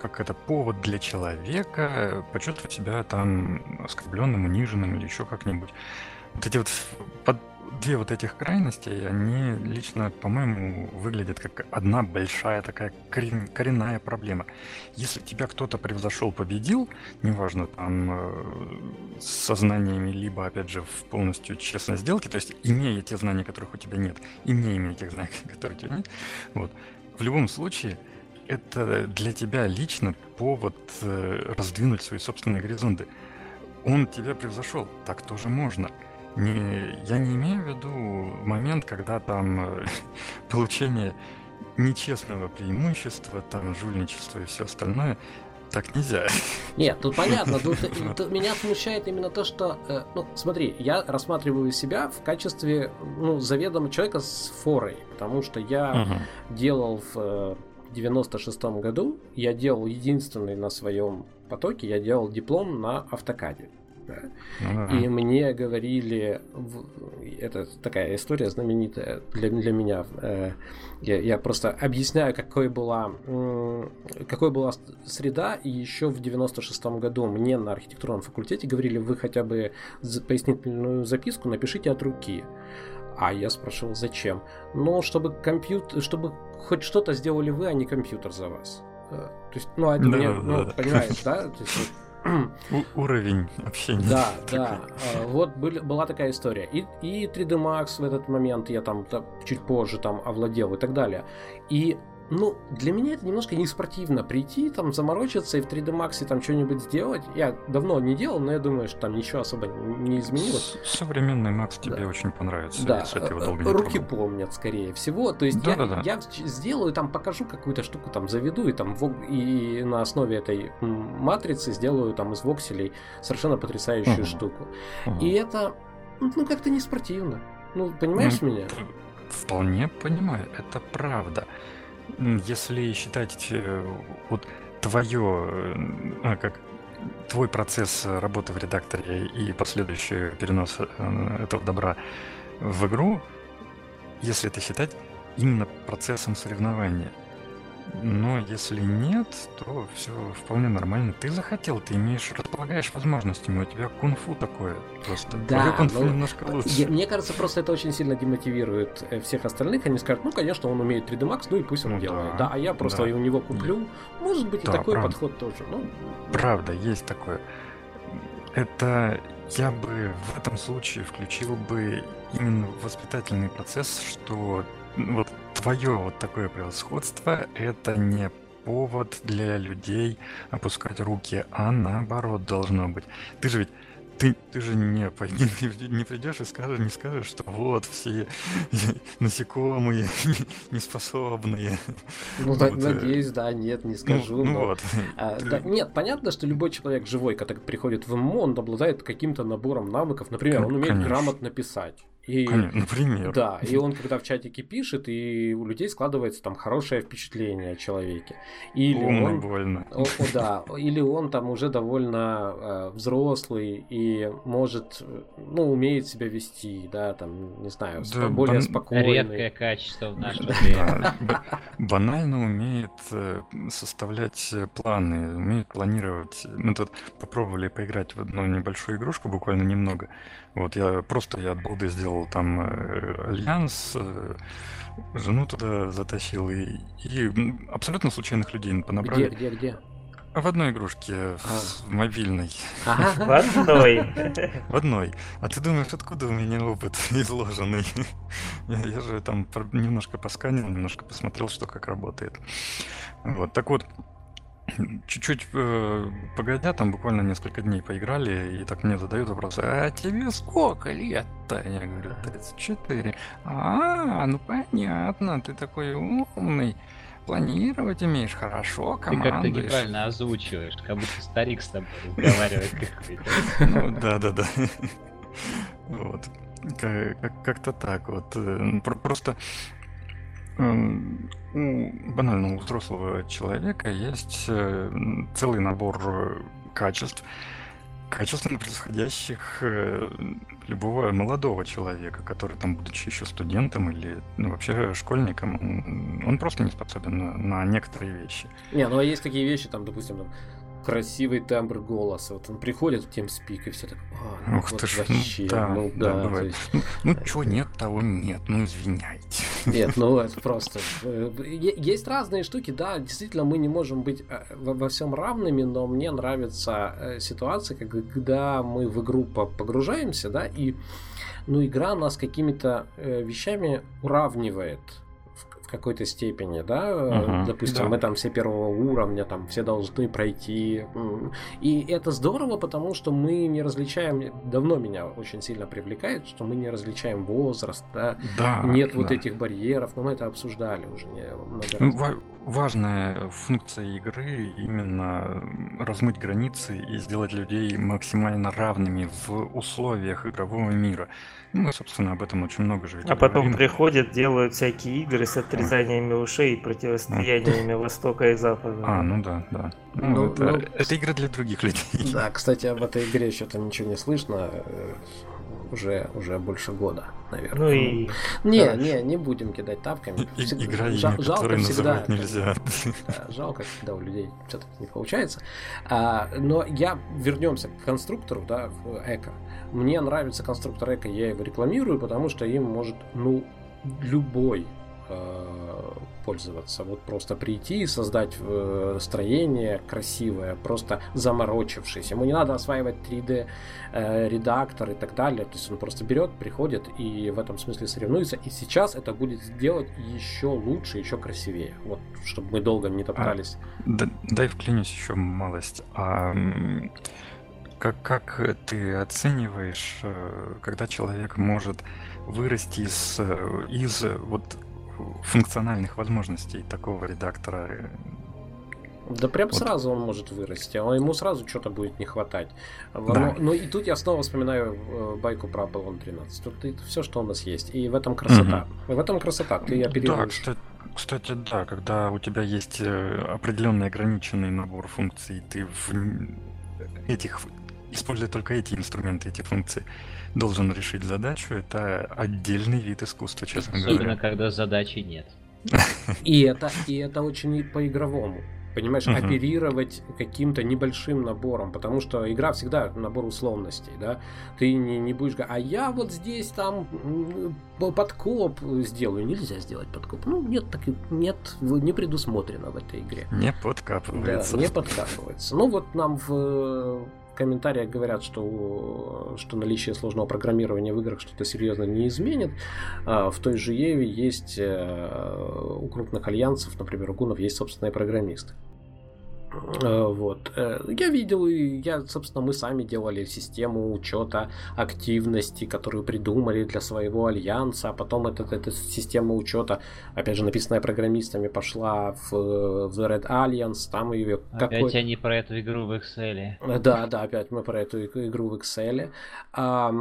как это повод для человека почувствовать себя там оскорбленным, униженным или еще как-нибудь. Вот эти вот под, две вот этих крайности, они лично, по-моему, выглядят как одна большая такая корен, коренная проблема. Если тебя кто-то превзошел, победил, неважно, там, э, с сознаниями, либо, опять же, в полностью честной сделке, то есть имея те знания, которых у тебя нет, и не имея тех знаний, которых у тебя нет, вот, в любом случае, это для тебя лично повод э, раздвинуть свои собственные горизонты. Он тебя превзошел, так тоже можно. Не, я не имею в виду момент, когда там э, получение нечестного преимущества, там жульничество и все остальное, так нельзя. Нет, тут понятно. Тут, тут меня смущает именно то, что, э, ну, смотри, я рассматриваю себя в качестве, ну, заведомо человека с форой, потому что я uh-huh. делал в 96 году я делал единственный на своем потоке, я делал диплом на автокаде. Да. Uh-huh. И мне говорили, это такая история знаменитая для, для меня. Э, я, я просто объясняю, какой была, какой была среда. И еще в 96 году мне на архитектурном факультете говорили, вы хотя бы пояснительную записку напишите от руки. А я спрашивал, зачем? Ну, чтобы компьютер, чтобы хоть что-то сделали вы, а не компьютер за вас. Э, то есть, ну, а да, мне, да, ну, да. понимаешь, да? То есть, уровень общения. Да, да. А, вот была такая история. И, и 3D Max в этот момент я там чуть позже там овладел и так далее. И ну, для меня это немножко не спортивно. Прийти, там, заморочиться и в 3D Max там что-нибудь сделать. Я давно не делал, но я думаю, что там ничего особо не изменилось. Современный Max тебе да. очень понравится, да. если ты его долго не Руки пробовал. помнят, скорее всего. То есть да, я, да, да. я сделаю, там, покажу какую-то штуку, там, заведу, и там и на основе этой матрицы сделаю там из вокселей совершенно потрясающую угу. штуку. Угу. И это, ну, как-то не спортивно. Ну, понимаешь ну, меня? Вполне понимаю, это правда. Если считать э, вот твое, э, а, как твой процесс работы в редакторе и последующий перенос э, этого добра в игру, если это считать именно процессом соревнования, но если нет, то все вполне нормально. Ты захотел, ты имеешь, располагаешь возможностями, у тебя кунг-фу такое просто. Да, кунг-фу ну, немножко лучше. Я, мне кажется, просто это очень сильно демотивирует э, всех остальных. Они скажут, ну, конечно, он умеет 3D Max, ну и пусть он ну, делает. Да, да, а я просто да. у него куплю. Может быть, да, и такой правда. подход тоже. Ну, правда, есть такое. Это я бы в этом случае включил бы именно воспитательный процесс, что вот твое вот такое превосходство — это не повод для людей опускать руки, а наоборот должно быть. Ты же ведь ты, ты же не, не, не придешь и скажешь, не скажешь, что вот все насекомые неспособные. Ну, вот. Э, надеюсь, да, нет, не скажу. Ну, ну но... вот. А, да, нет, понятно, что любой человек живой, когда приходит в ММО, он обладает каким-то набором навыков. Например, он умеет Конечно. грамотно писать. И, Например. Да, и он когда в чатике пишет, и у людей складывается там хорошее впечатление о человеке. Или Умно, он, больно. О, о, да, или он там уже довольно э, взрослый и может, ну, умеет себя вести, да, там, не знаю, да, более бан... спокойный. Редкое качество в наше время. Банально умеет э, составлять планы, умеет планировать. Мы тут попробовали поиграть в одну небольшую игрушку, буквально немного. Вот я просто я от балды сделал там э, альянс, э, жену туда затащил и, и абсолютно случайных людей понабрали. Где, где, где? В одной игрушке, а. в мобильной. В одной. В одной. А ты думаешь, откуда у меня опыт изложенный? Я, я же там немножко посканил, немножко посмотрел, что как работает. Вот, так вот, чуть-чуть э, погодя, там буквально несколько дней поиграли, и так мне задают вопрос, а тебе сколько лет-то? Я говорю, 34. А, ну понятно, ты такой умный. Планировать умеешь хорошо, командуешь. Ты как-то неправильно озвучиваешь, как будто старик с тобой разговаривает какой-то. Ну, да-да-да. Вот. Как-то так вот. Э, просто у банального взрослого человека есть э, целый набор э, качеств, качественно происходящих э, любого молодого человека, который там, будучи еще студентом или ну, вообще школьником, он, он просто не способен на, на некоторые вещи. Не, ну а есть такие вещи, там, допустим, там, красивый тембр голоса. Вот он приходит в TeamSpeak и все так, а, ну Ух вот ты ж, вообще, ну, да, ну да, да бывает. Есть... Ну, ну чего нет, того нет, ну извиняйте. Нет, ну это просто... Э, есть разные штуки, да, действительно мы не можем быть э, во всем равными, но мне нравится э, ситуация, когда мы в игру погружаемся, да, и ну, игра нас какими-то вещами уравнивает какой-то степени, да, uh-huh, допустим, да. мы там все первого уровня, там все должны пройти, и это здорово, потому что мы не различаем, давно меня очень сильно привлекает, что мы не различаем возраст, да, да нет да. вот этих барьеров, но мы это обсуждали уже не много ну, раз. Важная функция игры именно размыть границы и сделать людей максимально равными в условиях игрового мира. Мы, собственно, об этом очень много же А потом говорим. приходят, делают всякие игры с отрезаниями ушей и противостояниями Востока и Запада. А, ну да, да. Ну, ну, это, ну, это игра для других людей. Да, кстати, об этой игре что-то ничего не слышно уже, уже больше года, наверное. Ну и... Не, Хорошо. не, не будем кидать тапками. И, всегда, игра, жал, жалко всегда. нельзя. Да, жалко, когда у людей все-таки не получается. А, но я вернемся к конструктору, да, в Эко. Мне нравится конструктор Эко, я его рекламирую, потому что им может, ну, любой пользоваться. Вот просто прийти и создать э, строение красивое, просто заморочившись. Ему не надо осваивать 3D э, редактор и так далее. То есть он просто берет, приходит и в этом смысле соревнуется. И сейчас это будет сделать еще лучше, еще красивее. Вот, чтобы мы долго не топтались. А, да, дай вклинюсь еще малость. А, как, как ты оцениваешь, э, когда человек может вырасти из, э, из вот функциональных возможностей такого редактора? Да прям вот. сразу он может вырасти, а ему сразу что-то будет не хватать. Да. Но, но и тут я снова вспоминаю э, байку про Apollon 13. Тут это все, что у нас есть. И в этом красота. Угу. В этом красота. Ты оперируешь. Да, кстати, кстати, да, когда у тебя есть определенный ограниченный набор функций, ты в этих используя только эти инструменты, эти функции, должен решить задачу, это отдельный вид искусства, честно Особенно, говоря. Особенно, когда задачи нет. И это, и это очень по-игровому. Понимаешь, uh-huh. оперировать каким-то небольшим набором, потому что игра всегда набор условностей, да. Ты не, не будешь говорить, а я вот здесь там подкоп сделаю. Нельзя сделать подкоп. Ну, нет, так нет, не предусмотрено в этой игре. Не подкапывается. Да, не подкапывается. Ну вот нам в комментариях говорят, что, что наличие сложного программирования в играх что-то серьезно не изменит. А в той же Еве есть э, у крупных альянсов, например, у гунов есть собственные программисты. Э, вот. Э, я видел, и я, собственно, мы сами делали систему учета активности, которую придумали для своего альянса, а потом эта, эта система учета, опять же, написанная программистами, пошла в, в The Red Alliance, там ее Опять какой... они про эту игру в Excel. Э, да, да, опять мы про эту игру в Excel. А,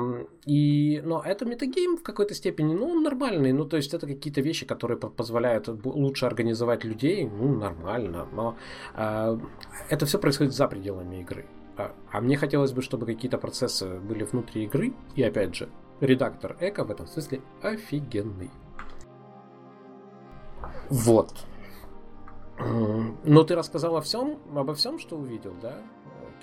и, но это метагейм в какой-то степени, ну, он нормальный, ну, то есть это какие-то вещи, которые позволяют лучше организовать людей, ну, нормально, но а, это все происходит за пределами игры. А, а мне хотелось бы, чтобы какие-то процессы были внутри игры. И опять же, редактор Эко в этом смысле офигенный. Вот. Но ты рассказал о всем, обо всем, что увидел, да?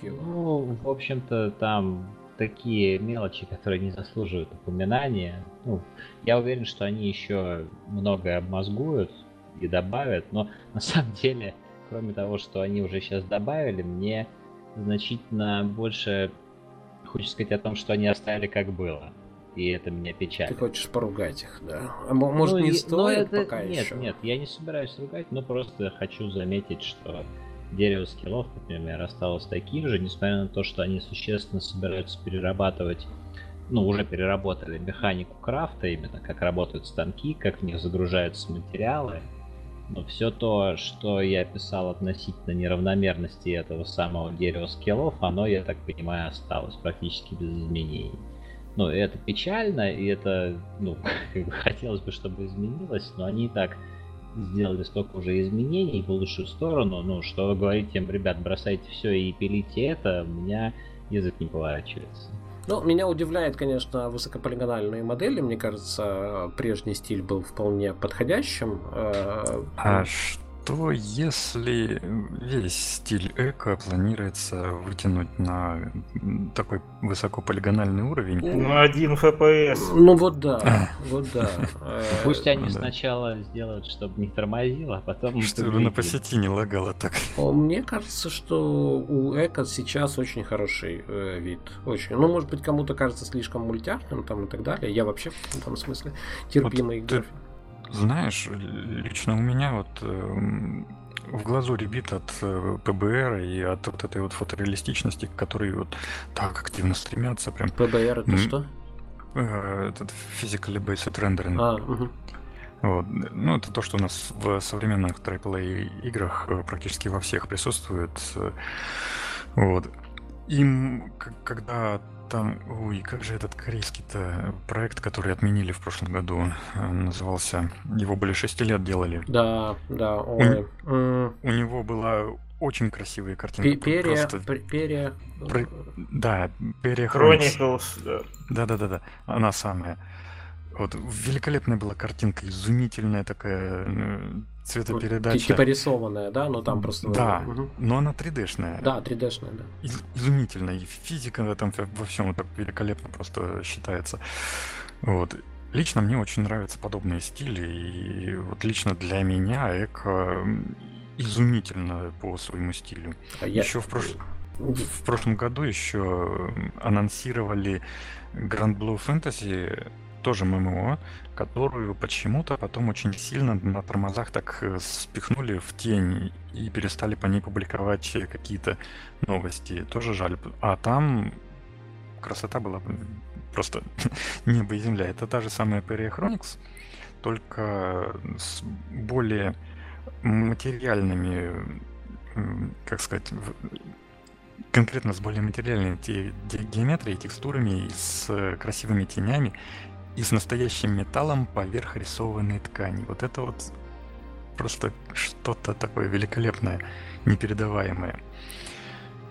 Кио? Ну, в общем-то, там такие мелочи, которые не заслуживают упоминания. Ну, я уверен, что они еще многое обмозгуют и добавят, но на самом деле кроме того, что они уже сейчас добавили, мне значительно больше хочется сказать о том, что они оставили как было. И это меня печалит. Ты хочешь поругать их, да? А может, ну, не стоит это... пока нет, еще? Нет, я не собираюсь ругать, но просто хочу заметить, что дерево скиллов, например, осталось таким же, несмотря на то, что они существенно собираются перерабатывать ну, уже переработали механику крафта, именно как работают станки, как в них загружаются материалы, но все то, что я писал относительно неравномерности этого самого дерева скиллов, оно, я так понимаю, осталось практически без изменений. Ну, это печально, и это, ну, хотелось бы, чтобы изменилось, но они так сделали столько уже изменений в лучшую сторону, ну, что вы говорите им, ребят, бросайте все и пилите это, у меня язык не поворачивается. Ну, меня удивляет, конечно, высокополигональные модели. Мне кажется, прежний стиль был вполне подходящим. Э, а что если весь стиль эко планируется вытянуть на такой высокополигональный уровень? Ну, один FPS. Ну вот да, вот да. Пусть они сначала сделают, чтобы не тормозило, а потом... Чтобы на по сети не лагало так. Мне кажется, что у эко сейчас очень хороший э, вид. Очень. Ну, может быть, кому-то кажется слишком мультяшным там и так далее. Я вообще в этом смысле терпимый вот знаешь, лично у меня вот э, в глазу ребит от э, ПБР и от вот этой вот фотореалистичности, к которой вот так активно стремятся. Прям. ПБР это что? Э, этот Physically Based Rendering. А, угу. Вот. Ну, это то, что у нас в современных AAA играх практически во всех присутствует. Вот. Им, когда там, ой, как же этот корейский-то проект, который отменили в прошлом году, э, назывался, его более шести лет делали. Да, да, ой. У, mm. у него была очень красивые картинки. Перья, просто... перья... Про... Да, перья Chronicles. Да-да-да, она самая. Вот великолепная была картинка, изумительная такая э, цветопередача. Типа рисованная, да, но там просто... Да, угу. но она 3D-шная. Да, 3D-шная, да. Из- изумительная, и физика там во всем так великолепно просто считается. Вот. лично мне очень нравятся подобные стили, и вот лично для меня Эко изумительно по своему стилю. А еще я... в, прош... в прошлом году еще анонсировали Grand Blue Fantasy, тоже ММО, которую почему-то потом очень сильно на тормозах так э, спихнули в тень и перестали по ней публиковать какие-то новости. Тоже жаль. А там красота была просто небо и земля. Это та же самая Peria Chronix, только с более материальными, как сказать, конкретно с более материальной геометрией, текстурами и с красивыми тенями и с настоящим металлом поверх рисованной ткани. Вот это вот просто что-то такое великолепное, непередаваемое.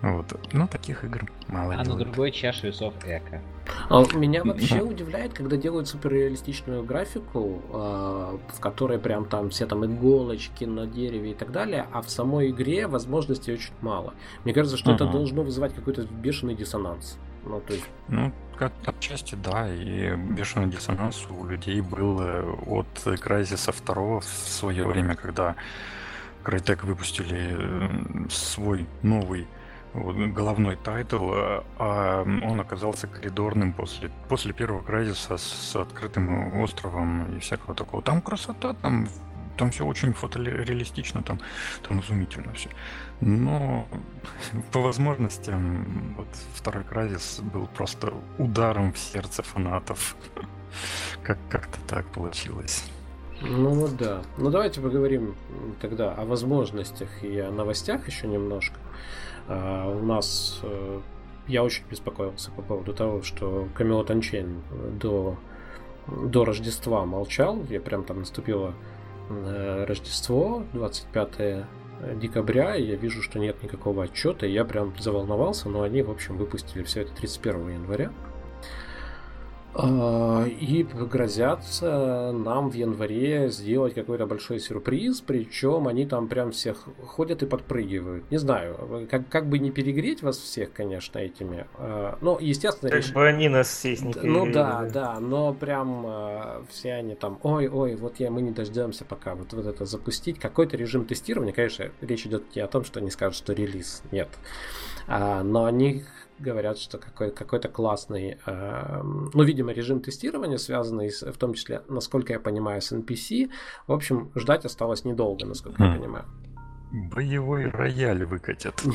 Вот. Но таких игр мало. А делают. на другой чаше весов эко. А меня вообще удивляет, когда делают суперреалистичную графику, а, в которой прям там все там иголочки на дереве и так далее, а в самой игре возможностей очень мало. Мне кажется, что это должно вызывать какой-то бешеный диссонанс. Ну, то есть... ну, как отчасти да, и бешеный диссонанс у людей был от Crysis 2 в свое время, когда Crytek выпустили свой новый головной тайтл, а, а он оказался коридорным после, после первого Crysis а с открытым островом и всякого такого. Там красота, там, там все очень фотореалистично, там, там изумительно все. Но по возможностям вот второй Crysis был просто ударом в сердце фанатов. Как- как-то так получилось. Ну вот да. Ну давайте поговорим тогда о возможностях и о новостях еще немножко. А, у нас э, я очень беспокоился по поводу того, что Камелот Анчейн до, до Рождества молчал. Я прям там наступило э, Рождество, 25 декабря, и я вижу, что нет никакого отчета, и я прям заволновался, но они, в общем, выпустили все это 31 января. А, и грозятся нам в январе сделать какой-то большой сюрприз, причем они там прям всех ходят и подпрыгивают. Не знаю, как, как бы не перегреть вас всех, конечно, этими. Ну, естественно... Как реш... бы они нас всех не Ну да, да, но прям а, все они там, ой-ой, вот я, мы не дождемся пока вот, вот это запустить. Какой-то режим тестирования, конечно, речь идет не о том, что они скажут, что релиз, нет. Но они говорят, что какой- какой-то классный, э, ну, видимо, режим тестирования, связанный с, в том числе, насколько я понимаю, с NPC. В общем, ждать осталось недолго, насколько я хм. понимаю. Боевой рояль выкатят.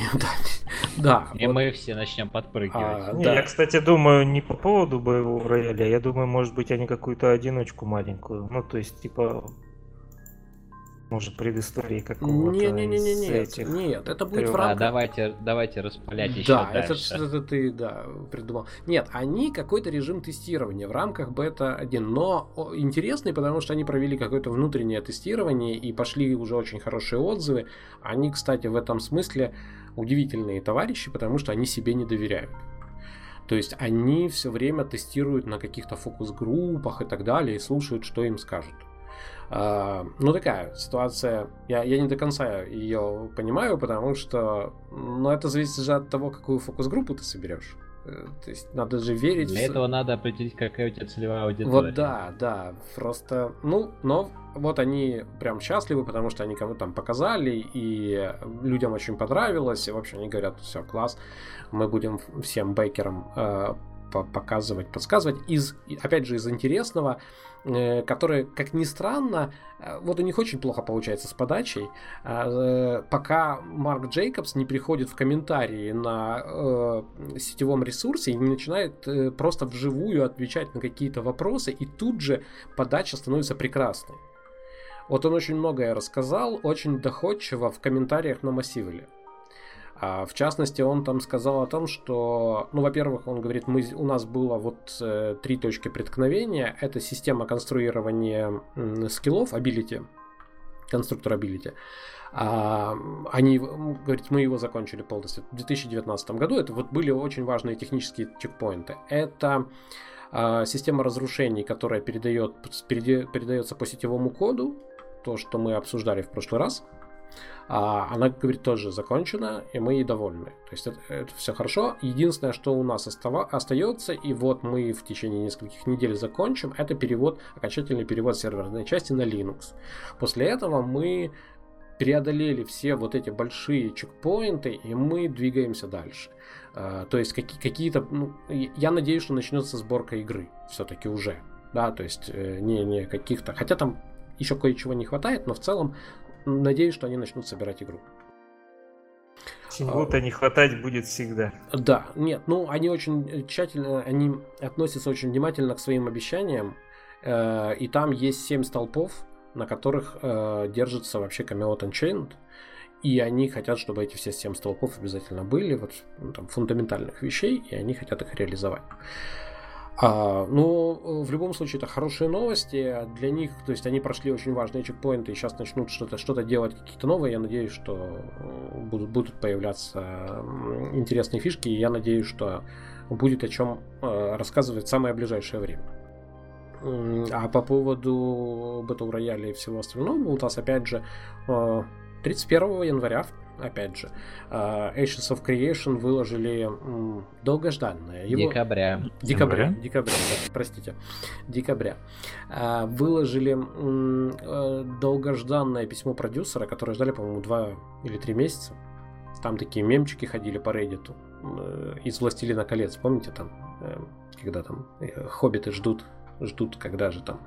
Да. И мы все начнем подпрыгивать. А, я, кстати, думаю не по поводу боевого рояля. Я думаю, может быть, они какую-то одиночку маленькую. Ну, то есть, типа, может, предыстории какого-то не, не, не, не, нет, этих нет, это будет в рамках... А давайте, давайте распылять еще Да, это, это ты, да, придумал. Нет, они какой-то режим тестирования в рамках бета-1, но интересный, потому что они провели какое-то внутреннее тестирование и пошли уже очень хорошие отзывы. Они, кстати, в этом смысле удивительные товарищи, потому что они себе не доверяют. То есть они все время тестируют на каких-то фокус-группах и так далее и слушают, что им скажут. А, ну, такая ситуация, я, я не до конца ее понимаю, потому что, ну, это зависит же от того, какую фокус-группу ты соберешь. Э, то есть надо же верить. Для в... этого надо определить, какая у тебя целевая аудитория. Вот да, да. Просто, ну, но вот они прям счастливы, потому что они кому-то там показали, и людям очень понравилось. И, в общем, они говорят, все, класс, мы будем всем бейкерам э, показывать, подсказывать. Из, опять же, из интересного, которые, как ни странно, э, вот у них очень плохо получается с подачей. А, э, пока Марк Джейкобс не приходит в комментарии на сетевом ресурсе и не начинает просто вживую отвечать на какие-то вопросы, и тут же подача становится прекрасной. Вот он очень многое рассказал, очень доходчиво в комментариях на Массивеле. А, в частности, он там сказал о том, что, ну, во-первых, он говорит, мы, у нас было вот э, три точки преткновения. Это система конструирования э, скиллов, ability, конструктор ability. А, они, говорит, мы его закончили полностью в 2019 году. Это вот были очень важные технические чекпоинты. Это а, система разрушений, которая передает, передается по сетевому коду, то, что мы обсуждали в прошлый раз. А она говорит, тоже закончена, и мы ей довольны. То есть это, это все хорошо. Единственное, что у нас остава- остается, и вот мы в течение нескольких недель закончим, это перевод, окончательный перевод серверной части на Linux. После этого мы преодолели все вот эти большие чекпоинты, и мы двигаемся дальше. Uh, то есть какие- какие-то... Ну, я надеюсь, что начнется сборка игры все-таки уже. Да, то есть э, не, не каких-то... Хотя там еще кое-чего не хватает, но в целом надеюсь, что они начнут собирать игру. Чего-то не хватать будет всегда. Да, нет, ну они очень тщательно, они относятся очень внимательно к своим обещаниям, э, и там есть 7 столпов, на которых э, держится вообще Camelot Unchained, и они хотят, чтобы эти все 7 столпов обязательно были, вот ну, там, фундаментальных вещей, и они хотят их реализовать. А, ну, в любом случае, это хорошие новости для них. То есть они прошли очень важные чекпоинты и сейчас начнут что-то что делать, какие-то новые. Я надеюсь, что э, будут, будут появляться интересные фишки. И я надеюсь, что будет о чем э, рассказывать в самое ближайшее время. А по поводу Battle Royale и всего остального, у нас опять же 31 э, января опять же, uh, Ashes of Creation выложили долгожданное. Его... Декабря. Декабря, декабря, да, простите, декабря. Uh, выложили uh, долгожданное письмо продюсера, которое ждали, по-моему, два или три месяца. Там такие мемчики ходили по Reddit э, из «Властелина колец», помните там, э, когда там э, хоббиты ждут ждут, когда же там.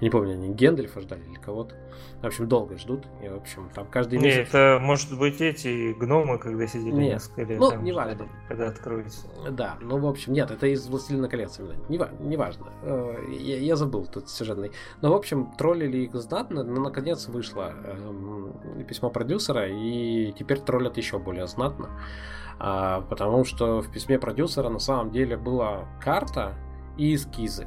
Я не помню, они Гендальфа ждали или кого-то. В общем, долго ждут. И, в общем, там каждый месяц... Не, это может быть эти гномы, когда сидели нет. несколько лет. Ну, там, не важно. Когда откроется. Да, ну, в общем, нет, это из «Властелина колец». Не, не важно. Э, я, я забыл тут сюжетный. Но, в общем, троллили их знатно, но, наконец, вышло э, письмо продюсера, и теперь троллят еще более знатно. А, потому что в письме продюсера на самом деле была карта и эскизы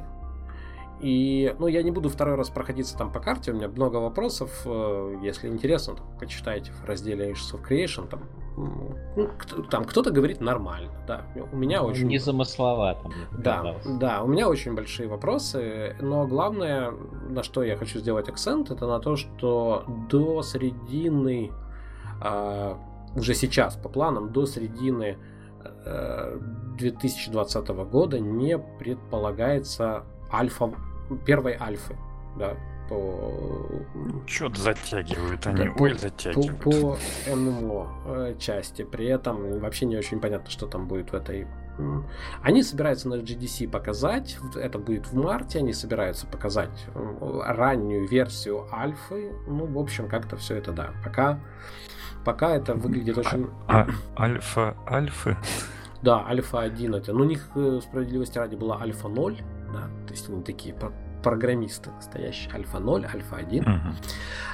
и, ну, я не буду второй раз проходиться там по карте, у меня много вопросов, э, если интересно, то почитайте в разделе Ashes of Creation, там, ну, там кто-то говорит нормально, да, у меня ну, очень... Незамысловато. Да, да, у меня очень большие вопросы, но главное, на что я хочу сделать акцент, это на то, что до середины, а, уже сейчас по планам, до середины 2020 э, года не предполагается альфа, первой альфы, да, по... Что-то затягивают они, да, ой, затягивают. По, по ММО э, части, при этом вообще не очень понятно, что там будет в этой они собираются на GDC показать, это будет в марте, они собираются показать раннюю версию альфы. Ну, в общем, как-то все это, да. Пока, пока это выглядит очень... А, альфа, альфы? Да, альфа 1 это. Ну, у них э, справедливости ради была альфа 0, да, то есть они такие программисты настоящие, альфа 0, альфа 1. Uh-huh.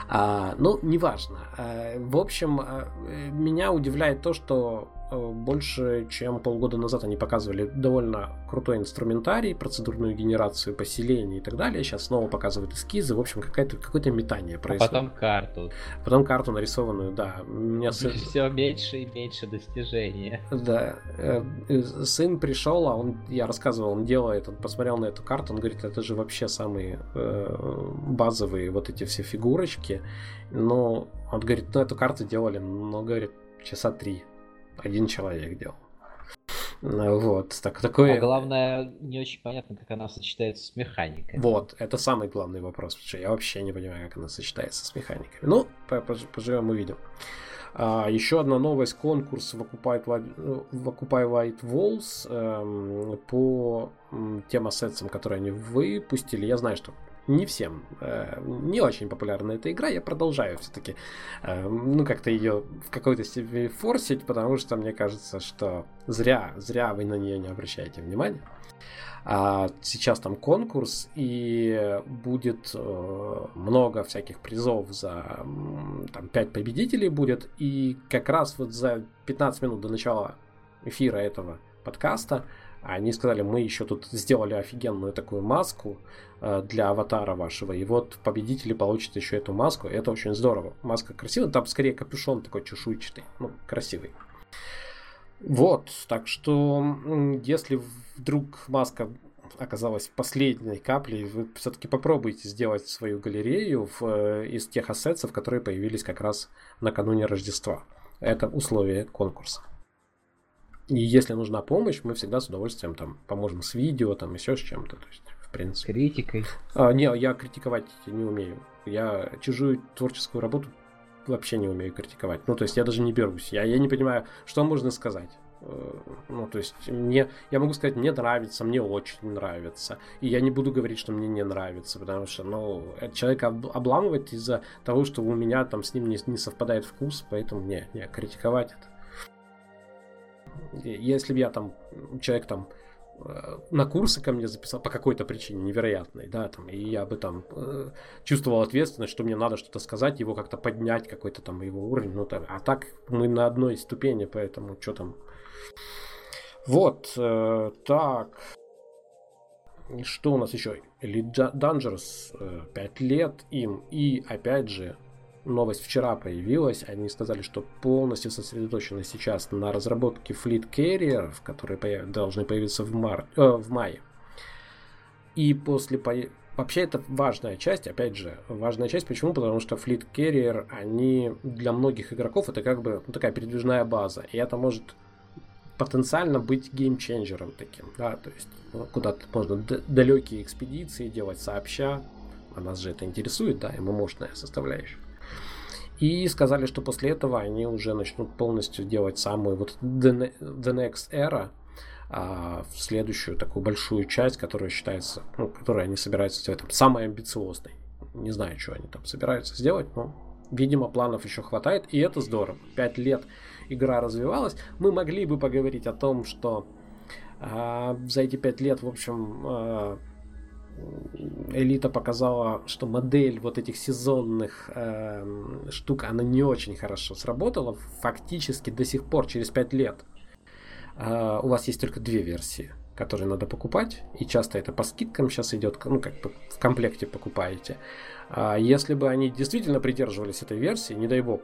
А, ну, неважно. А, в общем, а, меня удивляет то, что больше, чем полгода назад они показывали довольно крутой инструментарий, процедурную генерацию поселений и так далее. Сейчас снова показывают эскизы. В общем, какое-то, какое-то метание происходит. А потом карту. Потом карту нарисованную, да. У меня сын... Все меньше и меньше достижения. Да. Э, сын пришел, а он, я рассказывал, он делает, он посмотрел на эту карту, он говорит, это же вообще самые э, базовые вот эти все фигурочки. Но он говорит, ну эту карту делали, ну, говорит, часа три один человек делал. Ну, вот, так, такое... А главное, не очень понятно, как она сочетается с механикой. Вот, это самый главный вопрос, потому что я вообще не понимаю, как она сочетается с механикой. Ну, поживем увидим. А, еще одна новость, конкурс в Occupy, White Walls эм, по тем ассетсам, которые они выпустили. Я знаю, что не всем э, не очень популярна эта игра. Я продолжаю все-таки, э, ну, как-то ее в какой-то степени форсить, потому что мне кажется, что зря, зря вы на нее не обращаете внимания. А сейчас там конкурс, и будет э, много всяких призов за там 5 победителей будет. И как раз вот за 15 минут до начала эфира этого подкаста они сказали, мы еще тут сделали офигенную такую маску для аватара вашего, и вот победители получат еще эту маску, это очень здорово. Маска красивая, там скорее капюшон такой чешуйчатый, ну, красивый. Вот, так что, если вдруг маска оказалась последней каплей. Вы все-таки попробуйте сделать свою галерею в, э, из тех ассетсов, которые появились как раз накануне Рождества. Это условие конкурса. И если нужна помощь, мы всегда с удовольствием там поможем с видео, там еще с чем-то. То есть, принципе. Критикой. А, не, я критиковать не умею. Я чужую творческую работу вообще не умею критиковать. Ну, то есть я даже не берусь. Я, я не понимаю, что можно сказать. Э, ну, то есть мне, я могу сказать, мне нравится, мне очень нравится. И я не буду говорить, что мне не нравится, потому что, ну, человека обламывать из-за того, что у меня там с ним не, не совпадает вкус, поэтому не, не, критиковать это. Если бы я там, человек там э, на курсы ко мне записал по какой-то причине невероятной, да, там, и я бы там э, чувствовал ответственность, что мне надо что-то сказать, его как-то поднять, какой-то там его уровень, ну, так, а так мы на одной ступени, поэтому что там, вот, э, так. Что у нас еще? Elite Dangerous, э, 5 лет им. И опять же, новость вчера появилась. Они сказали, что полностью сосредоточены сейчас на разработке Fleet Carrier, которые должны появиться в, мар... э, в мае. И после по... Вообще это важная часть, опять же, важная часть. Почему? Потому что Fleet Carrier, они для многих игроков это как бы ну, такая передвижная база. И это может потенциально быть геймченджером таким, да, то есть ну, куда-то можно далекие экспедиции делать сообща, а нас же это интересует, да, ММОшная составляющая. И сказали, что после этого они уже начнут полностью делать самую вот The, the Next Era, а, в следующую такую большую часть, которая считается, ну, которую они собираются сделать там, самой амбициозной. Не знаю, что они там собираются сделать, но, видимо, планов еще хватает, и это здорово. Пять лет игра развивалась, мы могли бы поговорить о том, что э, за эти пять лет, в общем, э, Элита показала, что модель вот этих сезонных э, штук, она не очень хорошо сработала. Фактически до сих пор, через пять лет, э, у вас есть только две версии которые надо покупать, и часто это по скидкам сейчас идет, ну, как бы в комплекте покупаете. А если бы они действительно придерживались этой версии, не дай бог,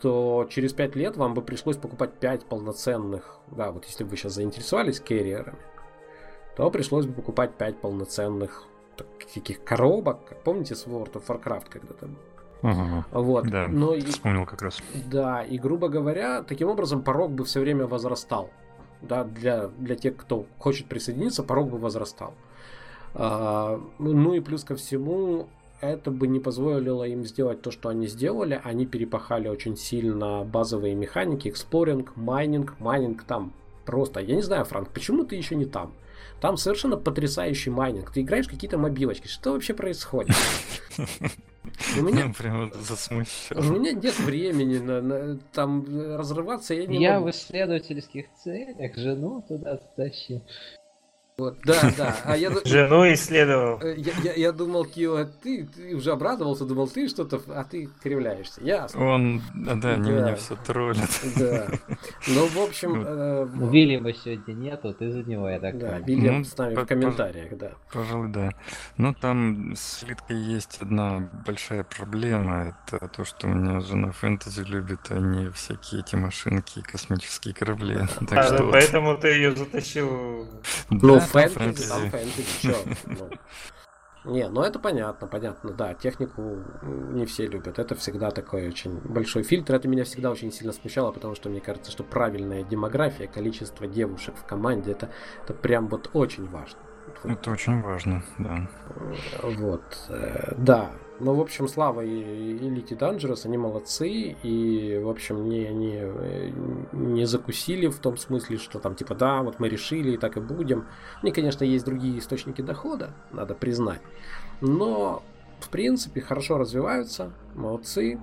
то через 5 лет вам бы пришлось покупать 5 полноценных, да, вот если бы вы сейчас заинтересовались керриерами, то пришлось бы покупать 5 полноценных таких коробок, как помните с World of Warcraft когда-то Ага, вот. Да, Но, вспомнил как раз. Да, и грубо говоря, таким образом порог бы все время возрастал да, для, для тех, кто хочет присоединиться, порог бы возрастал. А, ну и плюс ко всему, это бы не позволило им сделать то, что они сделали. Они перепахали очень сильно базовые механики, exploring, майнинг, майнинг там просто. Я не знаю, Франк, почему ты еще не там? Там совершенно потрясающий майнинг. Ты играешь какие-то мобилочки. Что вообще происходит? У меня, прямо засмущал. У меня нет времени на, на там разрываться. Я, не я могу. в исследовательских целях жену туда тащил. Вот, да, да. А я, Жену исследовал. Э, я, я, я думал, Кио, ты, ты уже обрадовался, думал, ты что-то, а ты кривляешься. Ясно. Он, да, да. не меня все троллит. Да. Ну, в общем... Э, Вильяма сегодня нету, ты за него, я так Да, Вильям ну, с нами в комментариях, да. Пожалуй, да. Но там с Литкой есть одна большая проблема. Это то, что у меня жена фэнтези любит, а не всякие эти машинки и космические корабли. Так а, что поэтому ты ее затащил... Ну, фэнтези, там фэнтези? Ну. Не, ну это понятно, понятно, да, технику не все любят. Это всегда такой очень большой фильтр. Это меня всегда очень сильно смущало, потому что мне кажется, что правильная демография, количество девушек в команде, это, это прям вот очень важно. Это очень важно, да. Вот, э, да. Ну, в общем, Слава и Elite Dangerous, они молодцы, и, в общем, не, не, не закусили в том смысле, что там, типа, да, вот мы решили, и так и будем. У них, конечно, есть другие источники дохода, надо признать, но, в принципе, хорошо развиваются, молодцы,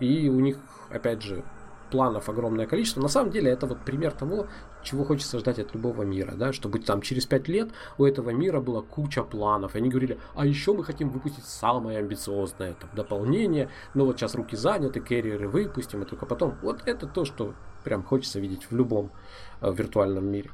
и у них, опять же, планов огромное количество. На самом деле это вот пример того, чего хочется ждать от любого мира, да, чтобы там через пять лет у этого мира была куча планов. И они говорили, а еще мы хотим выпустить самое амбициозное там, дополнение, но вот сейчас руки заняты, керриеры выпустим, и только потом. Вот это то, что прям хочется видеть в любом э, виртуальном мире.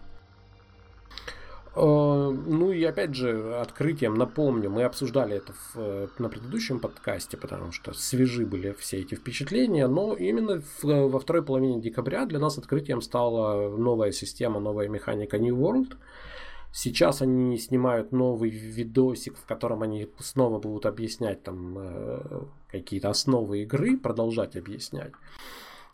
Э, ну и опять же, открытием напомню, мы обсуждали это в, э, на предыдущем подкасте, потому что свежи были все эти впечатления, но именно в, во второй половине декабря для нас открытием стала новая система, новая механика New World. Сейчас они снимают новый видосик, в котором они снова будут объяснять там э, какие-то основы игры, продолжать объяснять.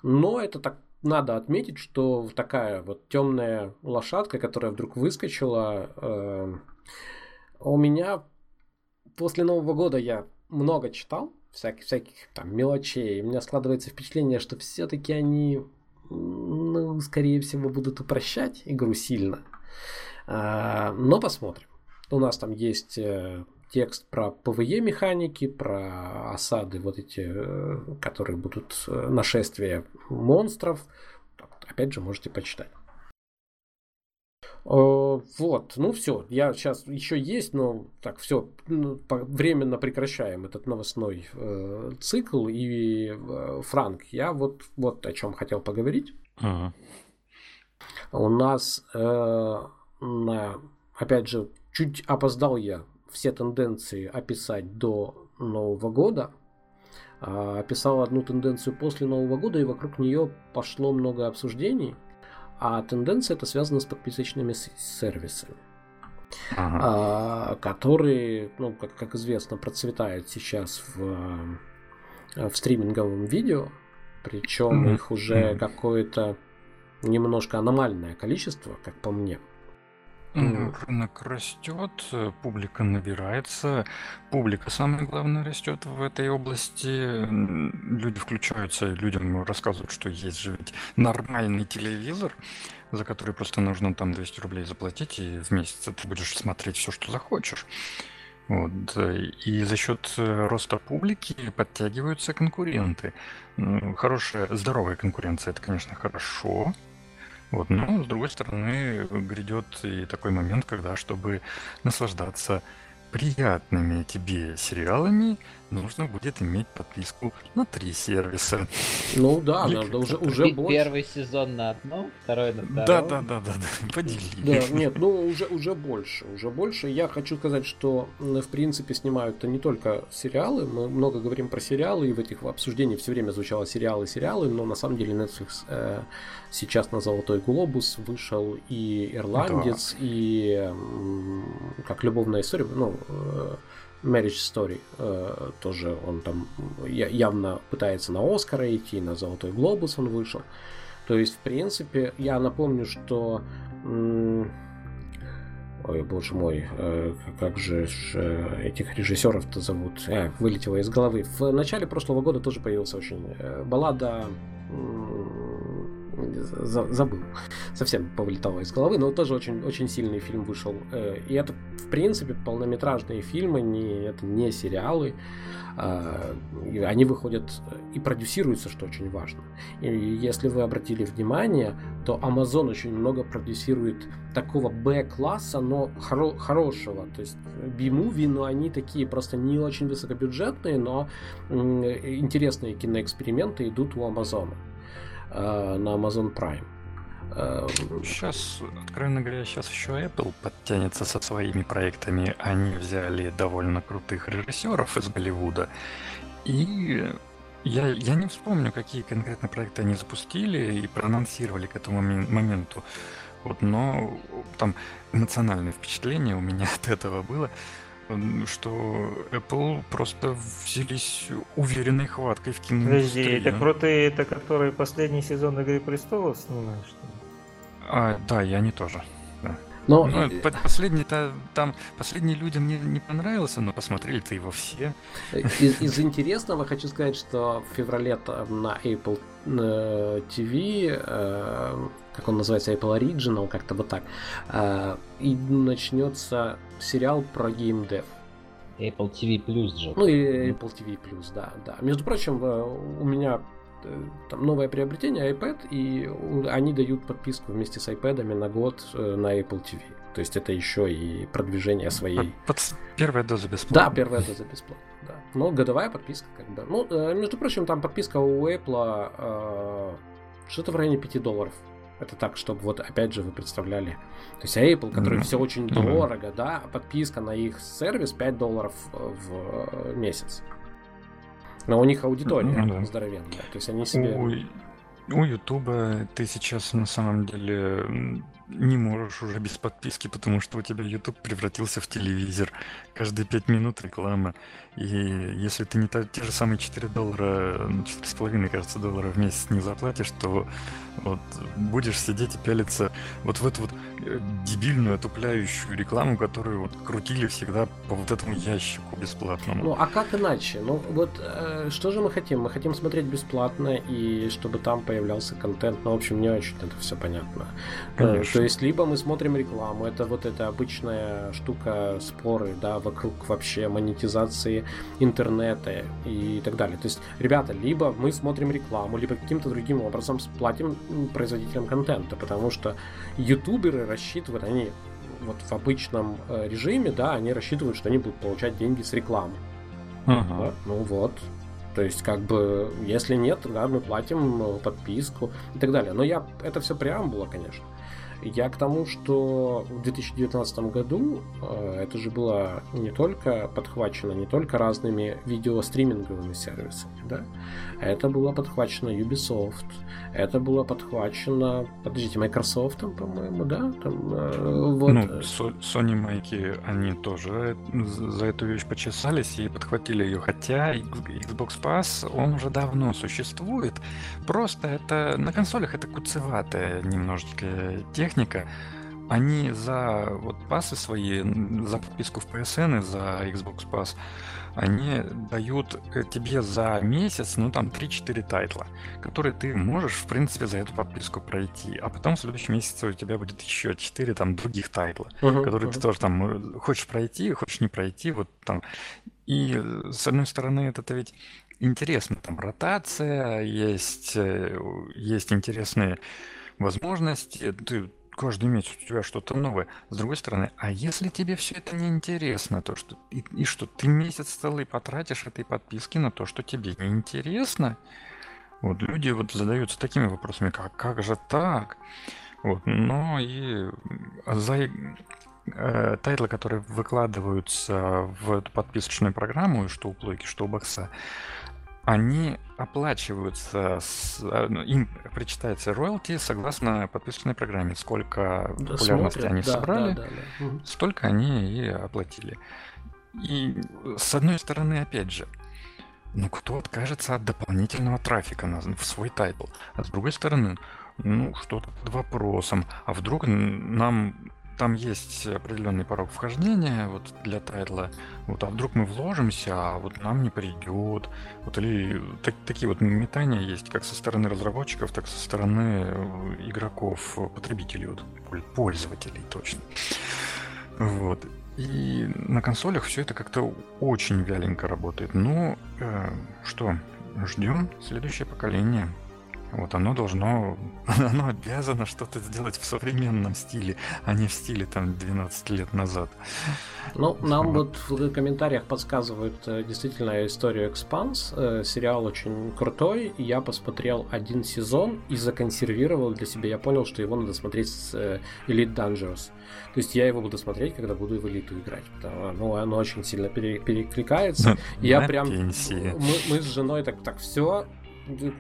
Но это так надо отметить, что такая вот темная лошадка, которая вдруг выскочила, э, у меня после Нового года я много читал всяких, всяких там мелочей. У меня складывается впечатление, что все-таки они, ну, скорее всего, будут упрощать игру сильно. А, но посмотрим. У нас там есть э, текст про PvE механики, про осады вот эти, э, которые будут э, нашествия монстров. Опять же, можете почитать. Вот, ну все, я сейчас еще есть, но так все ну, временно прекращаем этот новостной э, цикл и э, Франк, я вот вот о чем хотел поговорить. Uh-huh. У нас э, на, опять же, чуть опоздал я все тенденции описать до Нового года. А, описал одну тенденцию после Нового года, и вокруг нее пошло много обсуждений. А тенденция это связана с подписочными сервисами. Ага. А, которые, ну, как, как известно, процветают сейчас в, в стриминговом видео. Причем mm-hmm. их уже какое-то немножко аномальное количество, как по мне. Рынок растет, публика набирается, публика, самое главное, растет в этой области. Люди включаются, людям рассказывают, что есть же ведь нормальный телевизор, за который просто нужно там 200 рублей заплатить, и в месяц ты будешь смотреть все, что захочешь. Вот. И за счет э, роста публики подтягиваются конкуренты. Хорошая, здоровая конкуренция, это, конечно, хорошо. Вот, но, с другой стороны, грядет и такой момент, когда, чтобы наслаждаться приятными тебе сериалами, нужно будет иметь подписку на три сервиса. Ну да, Или надо уже, уже больше. Первый сезон на одном, второй на втором. Да, да, да, да, да. Подели. Да, нет, ну уже, уже больше, уже больше. Я хочу сказать, что в принципе снимают-то не только сериалы, мы много говорим про сериалы, и в этих обсуждениях все время звучало сериалы, сериалы, но на самом деле Netflix э, сейчас на Золотой Глобус вышел и Ирландец, да. и э, как любовная история, ну, э, Marriage Story э, тоже он там явно пытается на Оскара идти, на Золотой Глобус он вышел. То есть, в принципе, я напомню, что... Ой, боже мой, э, как же э, этих режиссеров-то зовут? Э, вылетело из головы. В начале прошлого года тоже появился очень э, баллада забыл. Совсем повылетало из головы, но тоже очень, очень сильный фильм вышел. Э, и это, в принципе, полнометражные фильмы, не, это не сериалы. А, они выходят и продюсируются, что очень важно. И если вы обратили внимание, то Amazon очень много продюсирует такого Б-класса, но хоро- хорошего. То есть B-movie, но они такие просто не очень высокобюджетные, но интересные киноэксперименты идут у Амазона. Э, на Amazon Prime. Сейчас, откровенно говоря, сейчас еще Apple подтянется со своими проектами. Они взяли довольно крутых режиссеров из Голливуда. И я, я не вспомню, какие конкретно проекты они запустили и проанонсировали к этому моменту. Вот, но там эмоциональное впечатление у меня от этого было что Apple просто взялись уверенной хваткой в киноиндустрию. Подожди, это крутые, это которые последний сезон Игры Престолов снимают, что ли? А, да, и они тоже. Да. Но... Ну, последний-то там последний людям не, не понравился, но посмотрели-то его все. Из, из интересного хочу сказать, что в феврале на Apple э, TV, э, как он называется, Apple Original, как-то вот так, э, и начнется сериал про геймдев. Apple TV Plus же. Ну и Apple TV Plus, да, да. Между прочим, у меня Э, там новое приобретение iPad, и они дают подписку вместе с iPad на год э, на Apple TV. То есть это еще и продвижение своей... Под... Первая доза бесплатно. Да, первая доза бесплатно, да. Но годовая подписка, как бы. Ну, э, между прочим, там подписка у Apple э, что-то в районе 5 долларов. Это так, чтобы вот опять же вы представляли. То есть Apple, который mm-hmm. все очень mm-hmm. дорого, да, подписка на их сервис 5 долларов в месяц. Но у них аудитория да. здоровенная. То есть они себе... У, у Ютуба ты сейчас на самом деле не можешь уже без подписки, потому что у тебя YouTube превратился в телевизор. Каждые пять минут реклама. И если ты не та, те же самые 4 доллара, 4,5, кажется, доллара в месяц не заплатишь, то вот будешь сидеть и пялиться вот в эту вот э, дебильную, отупляющую рекламу, которую вот крутили всегда по вот этому ящику бесплатному. Ну, а как иначе? Ну, вот э, что же мы хотим? Мы хотим смотреть бесплатно и чтобы там появлялся контент. Ну, в общем, не очень это все понятно. Э, Конечно. То есть, либо мы смотрим рекламу, это вот эта обычная штука, споры, да, вокруг вообще монетизации интернета и так далее. То есть, ребята, либо мы смотрим рекламу, либо каким-то другим образом платим производителям контента, потому что ютуберы рассчитывают, они вот в обычном э, режиме, да, они рассчитывают, что они будут получать деньги с рекламы. Ага. Да? Ну вот. То есть, как бы, если нет, да, мы платим э, подписку и так далее. Но я, это все преамбула, конечно. Я к тому, что в 2019 году э, это же было не только подхвачено, не только разными видеостриминговыми сервисами, да, это было подхвачено Ubisoft, это было подхвачено, подождите, Microsoft, по-моему, да, там, э, вот. Ну, Sony майки, они тоже за эту вещь почесались и подхватили ее, хотя Xbox Pass, он уже давно существует, просто это на консолях это куцеватая немножечко техника, они за вот пасы свои, за подписку в PSN и за Xbox Pass, они дают э, тебе за месяц, ну там 3-4 тайтла, которые ты можешь, в принципе, за эту подписку пройти. А потом в следующем месяце у тебя будет еще 4 там других тайтла, uh-huh, которые uh-huh. ты тоже там э, хочешь пройти, хочешь не пройти, вот там. И э, с одной стороны, это ведь интересно, там ротация, есть, есть интересные возможности, ты каждый месяц у тебя что-то новое. С другой стороны, а если тебе все это не интересно, то что и, и что ты месяц целый потратишь этой подписки на то, что тебе не интересно? Вот люди вот задаются такими вопросами, как как же так? Вот, но и за э, тайтлы, которые выкладываются в эту подписочную программу, что у плойки, что у бокса, они оплачиваются, с, а, ну, им причитается роялти согласно подписочной программе. Сколько да, популярности смотрят, они да, собрали, да, да, да. столько они и оплатили. И с одной стороны, опять же, ну кто откажется от дополнительного трафика на, в свой тайтл? А с другой стороны, ну что-то под вопросом. А вдруг нам там есть определенный порог вхождения вот для тайтла. Вот, а вдруг мы вложимся, а вот нам не придет. Вот или так, такие вот метания есть как со стороны разработчиков, так со стороны э, игроков, потребителей, вот, пользователей точно. Вот. И на консолях все это как-то очень вяленько работает. Ну, э, что, ждем следующее поколение. Вот оно должно, оно обязано что-то сделать в современном стиле, а не в стиле там 12 лет назад. Ну, нам вот в комментариях подсказывают э, действительно историю Экспанс. Э, сериал очень крутой. Я посмотрел один сезон и законсервировал для себя. Я понял, что его надо смотреть с э, Elite Dangerous. То есть я его буду смотреть, когда буду в элиту играть. Потому ну, оно очень сильно перекликается. Я прям. Мы, мы с женой так, так все,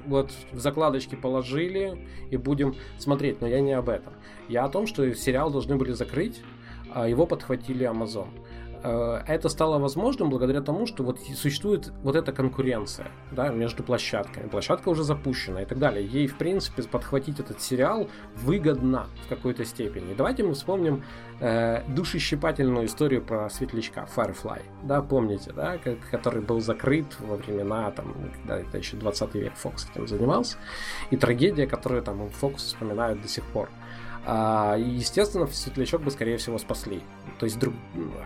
вот в закладочки положили и будем смотреть, но я не об этом. Я о том, что сериал должны были закрыть, а его подхватили Amazon. Э, это стало возможным благодаря тому, что вот существует вот эта конкуренция да, между площадками. Площадка уже запущена и так далее. Ей, в принципе, подхватить этот сериал выгодно в какой-то степени. Давайте мы вспомним э, душещипательную историю про светлячка Firefly. Да, помните, да, который был закрыт во времена, там, когда это еще 20 век Fox этим занимался. И трагедия, которую там Fox вспоминают до сих пор. А, естественно, светлячок бы, скорее всего, спасли. То есть,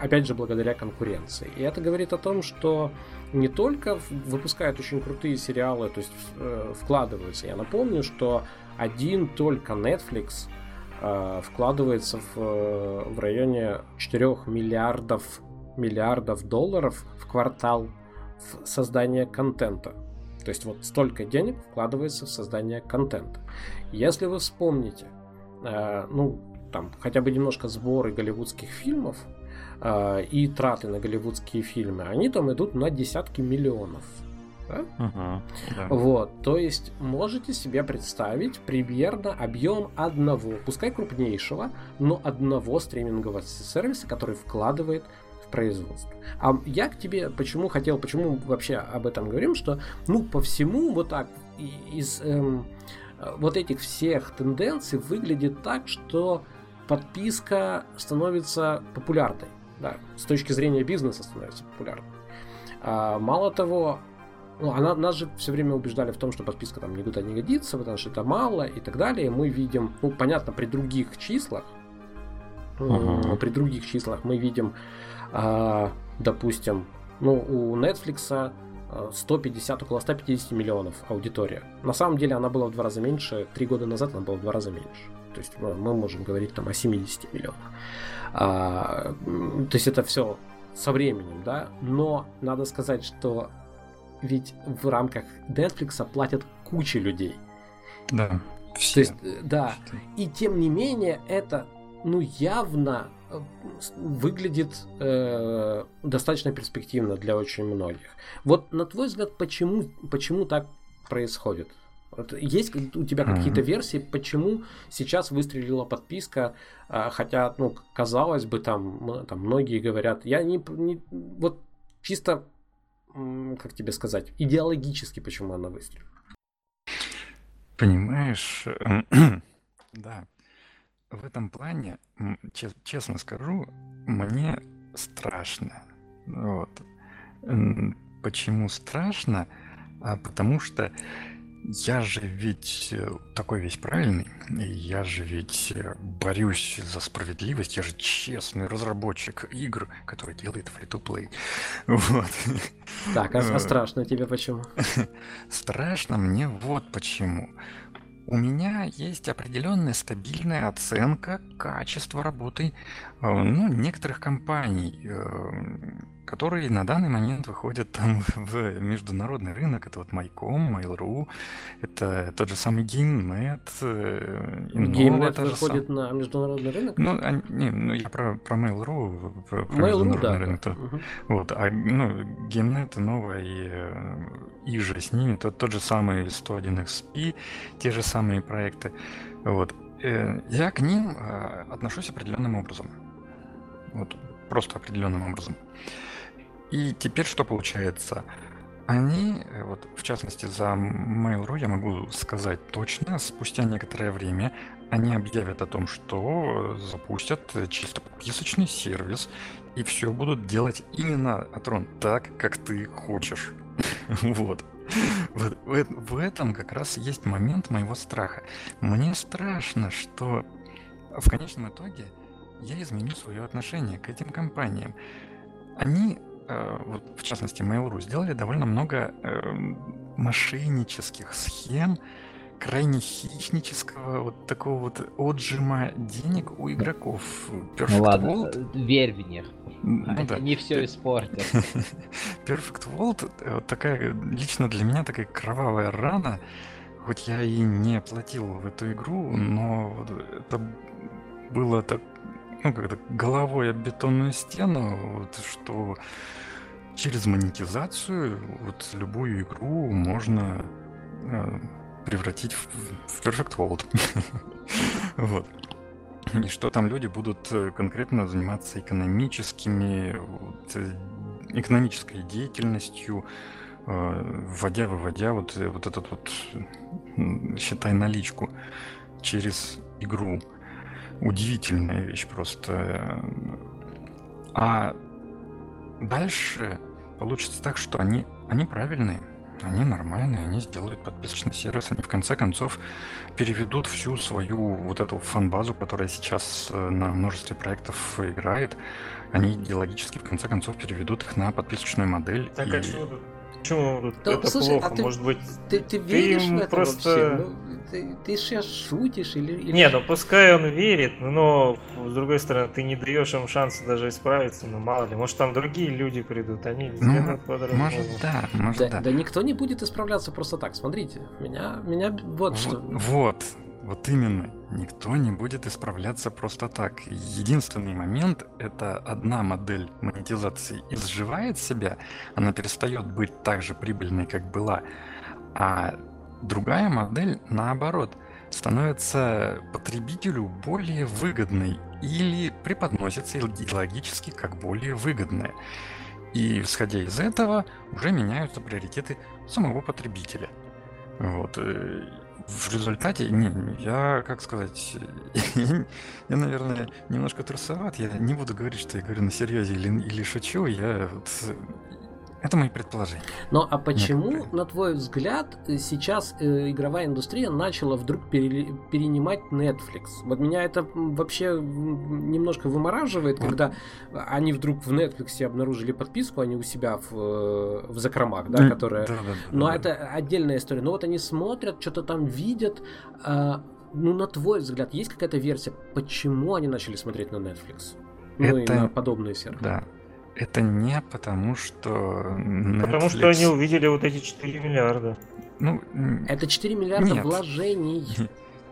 опять же, благодаря конкуренции. И это говорит о том, что не только выпускают очень крутые сериалы, то есть э, вкладываются. Я напомню, что один только Netflix э, вкладывается в, в районе 4 миллиардов, миллиардов долларов в квартал в создание контента. То есть вот столько денег вкладывается в создание контента. Если вы вспомните, Э, ну, там, хотя бы немножко сборы голливудских фильмов э, и траты на голливудские фильмы, они там идут на десятки миллионов. Да? Uh-huh, да. Вот, то есть можете себе представить примерно объем одного, пускай крупнейшего, но одного стримингового сервиса, который вкладывает в производство. А я к тебе почему хотел, почему вообще об этом говорим, что ну по всему вот так из эм, вот этих всех тенденций выглядит так, что подписка становится популярной. Да, с точки зрения бизнеса становится популярной. А, мало того, ну, она, нас же все время убеждали в том, что подписка там никуда не годится, потому что это мало и так далее. Мы видим, ну, понятно, при других числах, uh-huh. при других числах мы видим, а, допустим, ну, у Netflix 150, около 150 миллионов аудитория. На самом деле она была в два раза меньше, три года назад она была в два раза меньше. То есть мы, мы можем говорить там о 70 миллионах. А, то есть это все со временем, да. Но надо сказать, что ведь в рамках Netflix платят куча людей. Да. Все. То есть, э, да. И тем не менее, это ну явно э, выглядит э, достаточно перспективно для очень многих. Вот на твой взгляд, почему, почему так происходит? Вот есть у тебя какие-то версии, почему сейчас выстрелила подписка, а, хотя, ну, казалось бы, там, там многие говорят, я не, не вот чисто, как тебе сказать, идеологически, почему она выстрелила. Понимаешь, да, в этом плане, честно скажу, мне страшно. Вот. Почему страшно? А потому что я же ведь э, такой весь правильный, я же ведь э, борюсь за справедливость, я же честный разработчик игр, который делает free-to-play. Вот. Так, а, а страшно тебе почему? Страшно мне вот почему. У меня есть определенная стабильная оценка качества работы э, ну, некоторых компаний которые на данный момент выходят там в международный рынок. Это вот Майком, Mail.ru, это тот же самый GameNet. Э, GameNet выходит самый. на международный рынок? Ну, а, не, ну я про, про Mail.ru, про, про Mail.ru, международный да, рынок. Да. Угу. Вот, а ну, GameNet новая и, э, и же с ними, тот, тот же самый 101XP, те же самые проекты. Вот. Э, я к ним отношусь определенным образом. Вот, просто определенным образом. И теперь что получается? Они, э, вот в частности за Mail.ru я могу сказать точно, спустя некоторое время они объявят о том, что запустят чисто подписочный сервис, и все будут делать именно, Атрон, так, как ты хочешь. Вот. Вот в этом как раз есть момент моего страха. Мне страшно, что в конечном итоге я изменю свое отношение к этим компаниям. Они в частности Mail.ru, сделали довольно много э, мошеннических схем, крайне хищнического вот такого вот отжима денег у игроков. Perfect ну ладно, World... Э, верь в них. Ну, Они да. не все испортят. Perfect World вот такая, лично для меня такая кровавая рана. Хоть я и не платил в эту игру, но это было так, ну, как-то головой об бетонную стену, вот, что через монетизацию вот любую игру можно э, превратить в, в Perfect World. вот. И что там люди будут э, конкретно заниматься экономическими, вот, э, экономической деятельностью, э, вводя, выводя вот, э, вот этот вот, считай, наличку через игру. Удивительная вещь просто. А дальше получится так, что они, они правильные, они нормальные, они сделают подписочный сервис, они в конце концов переведут всю свою вот эту фан-базу, которая сейчас э, на множестве проектов играет, они идеологически в конце концов переведут их на подписочную модель. Так, а и... а что Почему да, это слушай, плохо? А ты, Может быть, ты, ты веришь ты в это просто... вообще? Ну, ты, ты сейчас шутишь или, или... Не, ну пускай он верит, но с другой стороны, ты не даешь им шанса даже исправиться, ну мало ли, может там другие люди придут, они ну, Может, да, может, да, да. Да никто не будет исправляться просто так. Смотрите, меня, меня вот, вот что. Вот, Вот именно, никто не будет исправляться просто так. Единственный момент — это одна модель монетизации изживает себя, она перестает быть так же прибыльной, как была, а другая модель, наоборот, становится потребителю более выгодной или преподносится идеологически как более выгодная. И, исходя из этого, уже меняются приоритеты самого потребителя. Вот. В результате, не, я, как сказать, я, я, наверное, немножко трусоват. Я не буду говорить, что я говорю на серьезе или, или шучу. Я вот это мои предположения. Ну а почему, Некоторые. на твой взгляд, сейчас э, игровая индустрия начала вдруг пере, перенимать Netflix? Вот меня это вообще немножко вымораживает, когда они вдруг в Netflix обнаружили подписку, они у себя в, э, в закромах, да, которая... Да, да, Но да, это да. отдельная история. Но вот они смотрят, что-то там видят. Э, ну, на твой взгляд, есть какая-то версия, почему они начали смотреть на Netflix? Ну это... и на подобные сервисы. Да, это не потому, что Netflix... Потому что они увидели вот эти 4 миллиарда. Ну, это 4 миллиарда нет. вложений.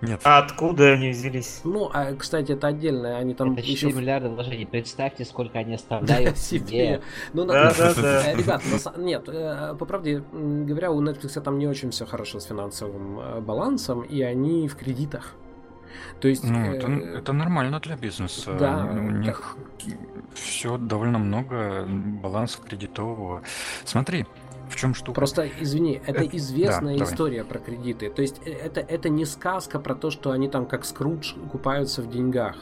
Нет. А откуда они взялись? Ну, а, кстати, это отдельно. Они там это 4 еще... миллиарда вложений. Представьте, сколько они оставляют себе. Ну, да, да, да. Э, ребят, нет, э, по правде говоря, у Netflix там не очень все хорошо с финансовым э, балансом, и они в кредитах. То есть, ну, это, э, это нормально для бизнеса. Да, у них да. все довольно много баланса кредитового. Смотри, в чем штука? Просто, извини, это, это известная да, история давай. про кредиты. То есть э, это, это не сказка про то, что они там как Скрудж купаются в деньгах.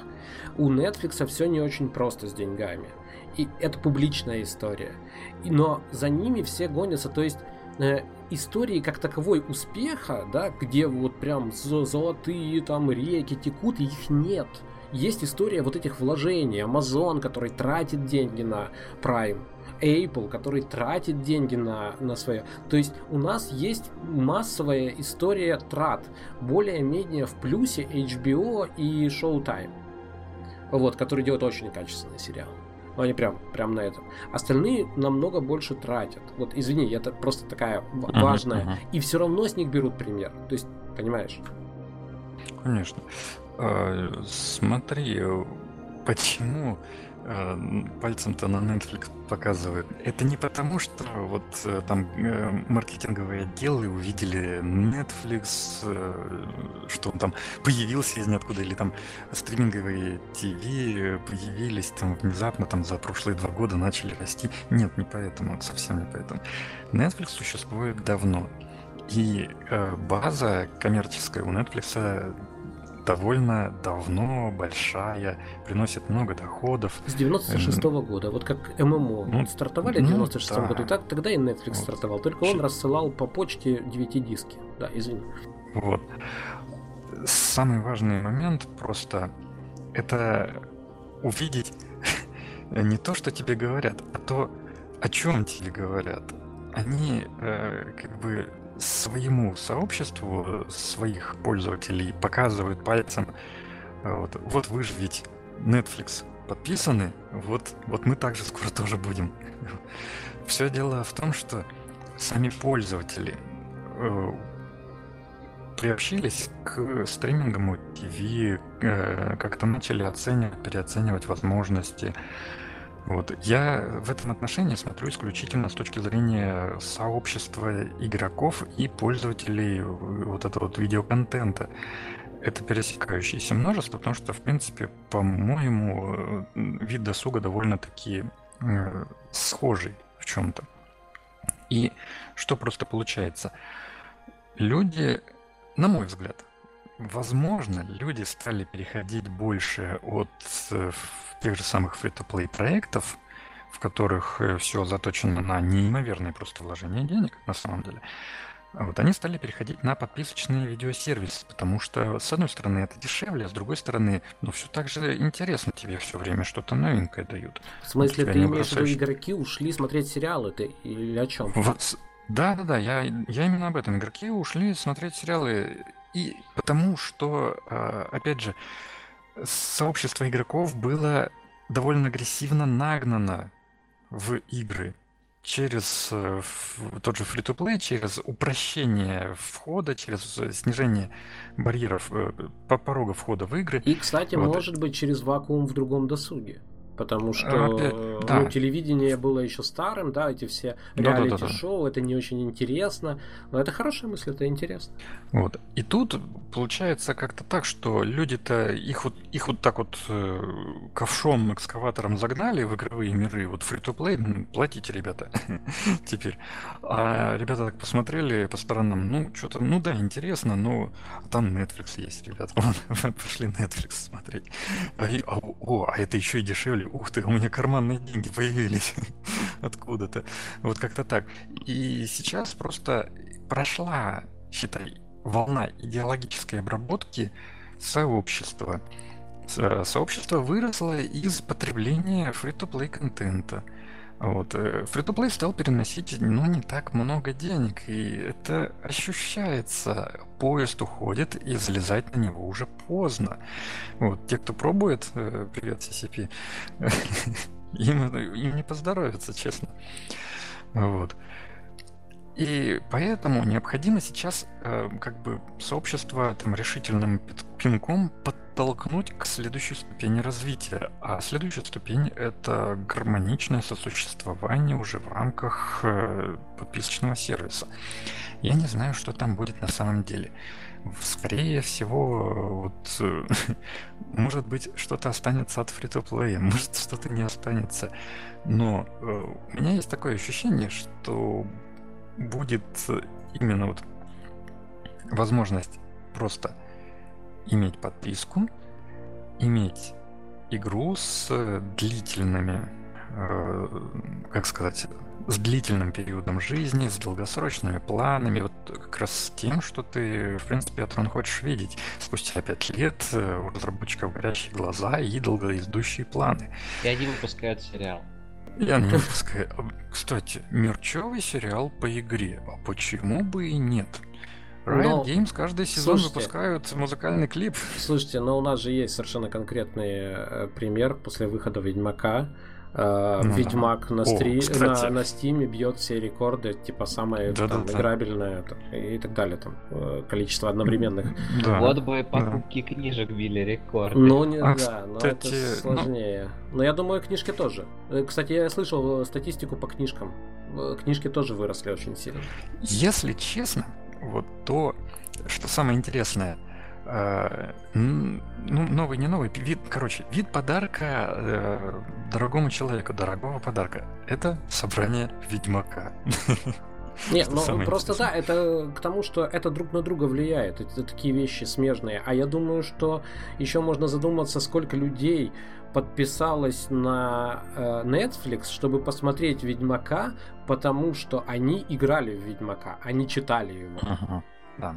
У Netflix все не очень просто с деньгами. И это публичная история. Но за ними все гонятся. То есть Э, истории как таковой успеха, да, где вот прям золотые там реки текут, их нет. Есть история вот этих вложений. Amazon, который тратит деньги на Prime. Apple, который тратит деньги на, на свое. То есть у нас есть массовая история трат. Более-менее в плюсе HBO и Showtime. Вот, который делает очень качественный сериал. Ну, они прям, прям на этом. Остальные намного больше тратят. Вот, извини, это просто такая важная. Uh-huh, uh-huh. И все равно с них берут пример. То есть, понимаешь? Конечно. А, смотри, почему Э, пальцем-то на Netflix показывают. Это не потому, что вот э, там э, маркетинговые отделы увидели Netflix, что он там появился из ниоткуда, или там стриминговые ТВ появились там внезапно там за прошлые два года начали расти. Нет, не поэтому, совсем не поэтому. Netflix существует давно. И э, база коммерческая у Netflix довольно давно, большая, приносит много доходов. С 96 -го года, вот как ММО ну, стартовали в 96 ну, да. году, так, тогда и Netflix вот. стартовал, только он рассылал по почте DVD-диски. Да, извини. Вот. Самый важный момент просто это увидеть не то, что тебе говорят, а то, о чем тебе говорят. Они э, как бы своему сообществу своих пользователей показывают пальцем, вот, вот вы же ведь Netflix подписаны, вот, вот мы также скоро тоже будем. Все дело в том, что сами пользователи э, приобщились к стриминговому ТВ, э, как-то начали оценивать, переоценивать возможности, вот. Я в этом отношении смотрю исключительно с точки зрения сообщества игроков и пользователей вот этого вот видеоконтента. Это пересекающееся множество, потому что, в принципе, по-моему, вид досуга довольно-таки э, схожий в чем-то. И что просто получается? Люди, на мой взгляд, возможно, люди стали переходить больше от э, тех же самых free-to-play проектов, в которых э, все заточено на неимоверные просто вложения денег, на самом деле, вот они стали переходить на подписочные видеосервисы, потому что, с одной стороны, это дешевле, а с другой стороны, ну, все так же интересно тебе все время что-то новенькое дают. В смысле, ты имеешь в виду, игроки ушли смотреть сериалы, ты или о чем? Вот, да, да, да, я, я именно об этом. Игроки ушли смотреть сериалы, и потому что, а, опять же, сообщество игроков было довольно агрессивно нагнано в игры. через э, тот же free-to-play, через упрощение входа, через снижение барьеров, э, по порога входа в игры. И, кстати, вот. может быть через вакуум в другом досуге. Потому а, что Опять, ну, да. телевидение было еще старым, да, эти все реалити-шоу, да, да, это не очень интересно. Но это хорошая мысль, это интересно. Вот. И тут получается как-то так, что люди-то их вот, их вот так вот э, ковшом, экскаватором загнали в игровые миры, вот free-to-play, платите, ребята, теперь. А ребята так посмотрели по сторонам, ну, что-то, ну да, интересно, но там Netflix есть, ребята, пошли Netflix смотреть. А, о, а это еще и дешевле такой, ух ты, у меня карманные деньги появились откуда-то. Вот как-то так. И сейчас просто прошла, считай, волна идеологической обработки сообщества. Сообщество выросло из потребления фри-то-плей контента. Вот. Free-to-play э, стал переносить, ну, не так много денег, и это ощущается. Поезд уходит, и залезать на него уже поздно. Вот. Те, кто пробует, э, привет, CCP, им, им не поздоровится, честно. Вот. И поэтому необходимо сейчас э, как бы сообщество там, решительным пинком подтолкнуть к следующей ступени развития. А следующая ступень — это гармоничное сосуществование уже в рамках э, подписочного сервиса. Я не знаю, что там будет на самом деле. Скорее всего, вот, э, может быть, что-то останется от плея может, что-то не останется. Но э, у меня есть такое ощущение, что будет именно вот возможность просто иметь подписку, иметь игру с длительными, э, как сказать, с длительным периодом жизни, с долгосрочными планами, вот как раз с тем, что ты, в принципе, Атрон хочешь видеть. Спустя пять лет э, у разработчиков горящие глаза и долгоидущие планы. И они выпускают сериал. Я не выпускаю. Кстати, мерчевый сериал по игре. А почему бы и нет? Riot но... Games каждый сезон слушайте, выпускают музыкальный клип. Слушайте, но у нас же есть совершенно конкретный э, пример после выхода Ведьмака. Uh, ну, Ведьмак на, стри... О, на, на Steam бьет все рекорды, типа самое да, там, да, играбельное там, и так далее, там э, количество одновременных. Да, вот бы покупки да. книжек били рекорды. Ну, не, а, да, но это ну сложнее. Ну... Но я думаю, книжки тоже. Э, кстати, я слышал статистику по книжкам. Книжки тоже выросли очень сильно. Если честно, вот то, что самое интересное, э, ну, новый, не новый, вид, короче, вид подарка э, дорогому человеку, дорогого подарка. Это собрание Ведьмака. Нет, ну просто да, это к тому, что это друг на друга влияет. Это такие вещи смежные. А я думаю, что еще можно задуматься, сколько людей подписалось на э, Netflix, чтобы посмотреть Ведьмака, потому что они играли в Ведьмака, они читали его. Uh-huh. Да.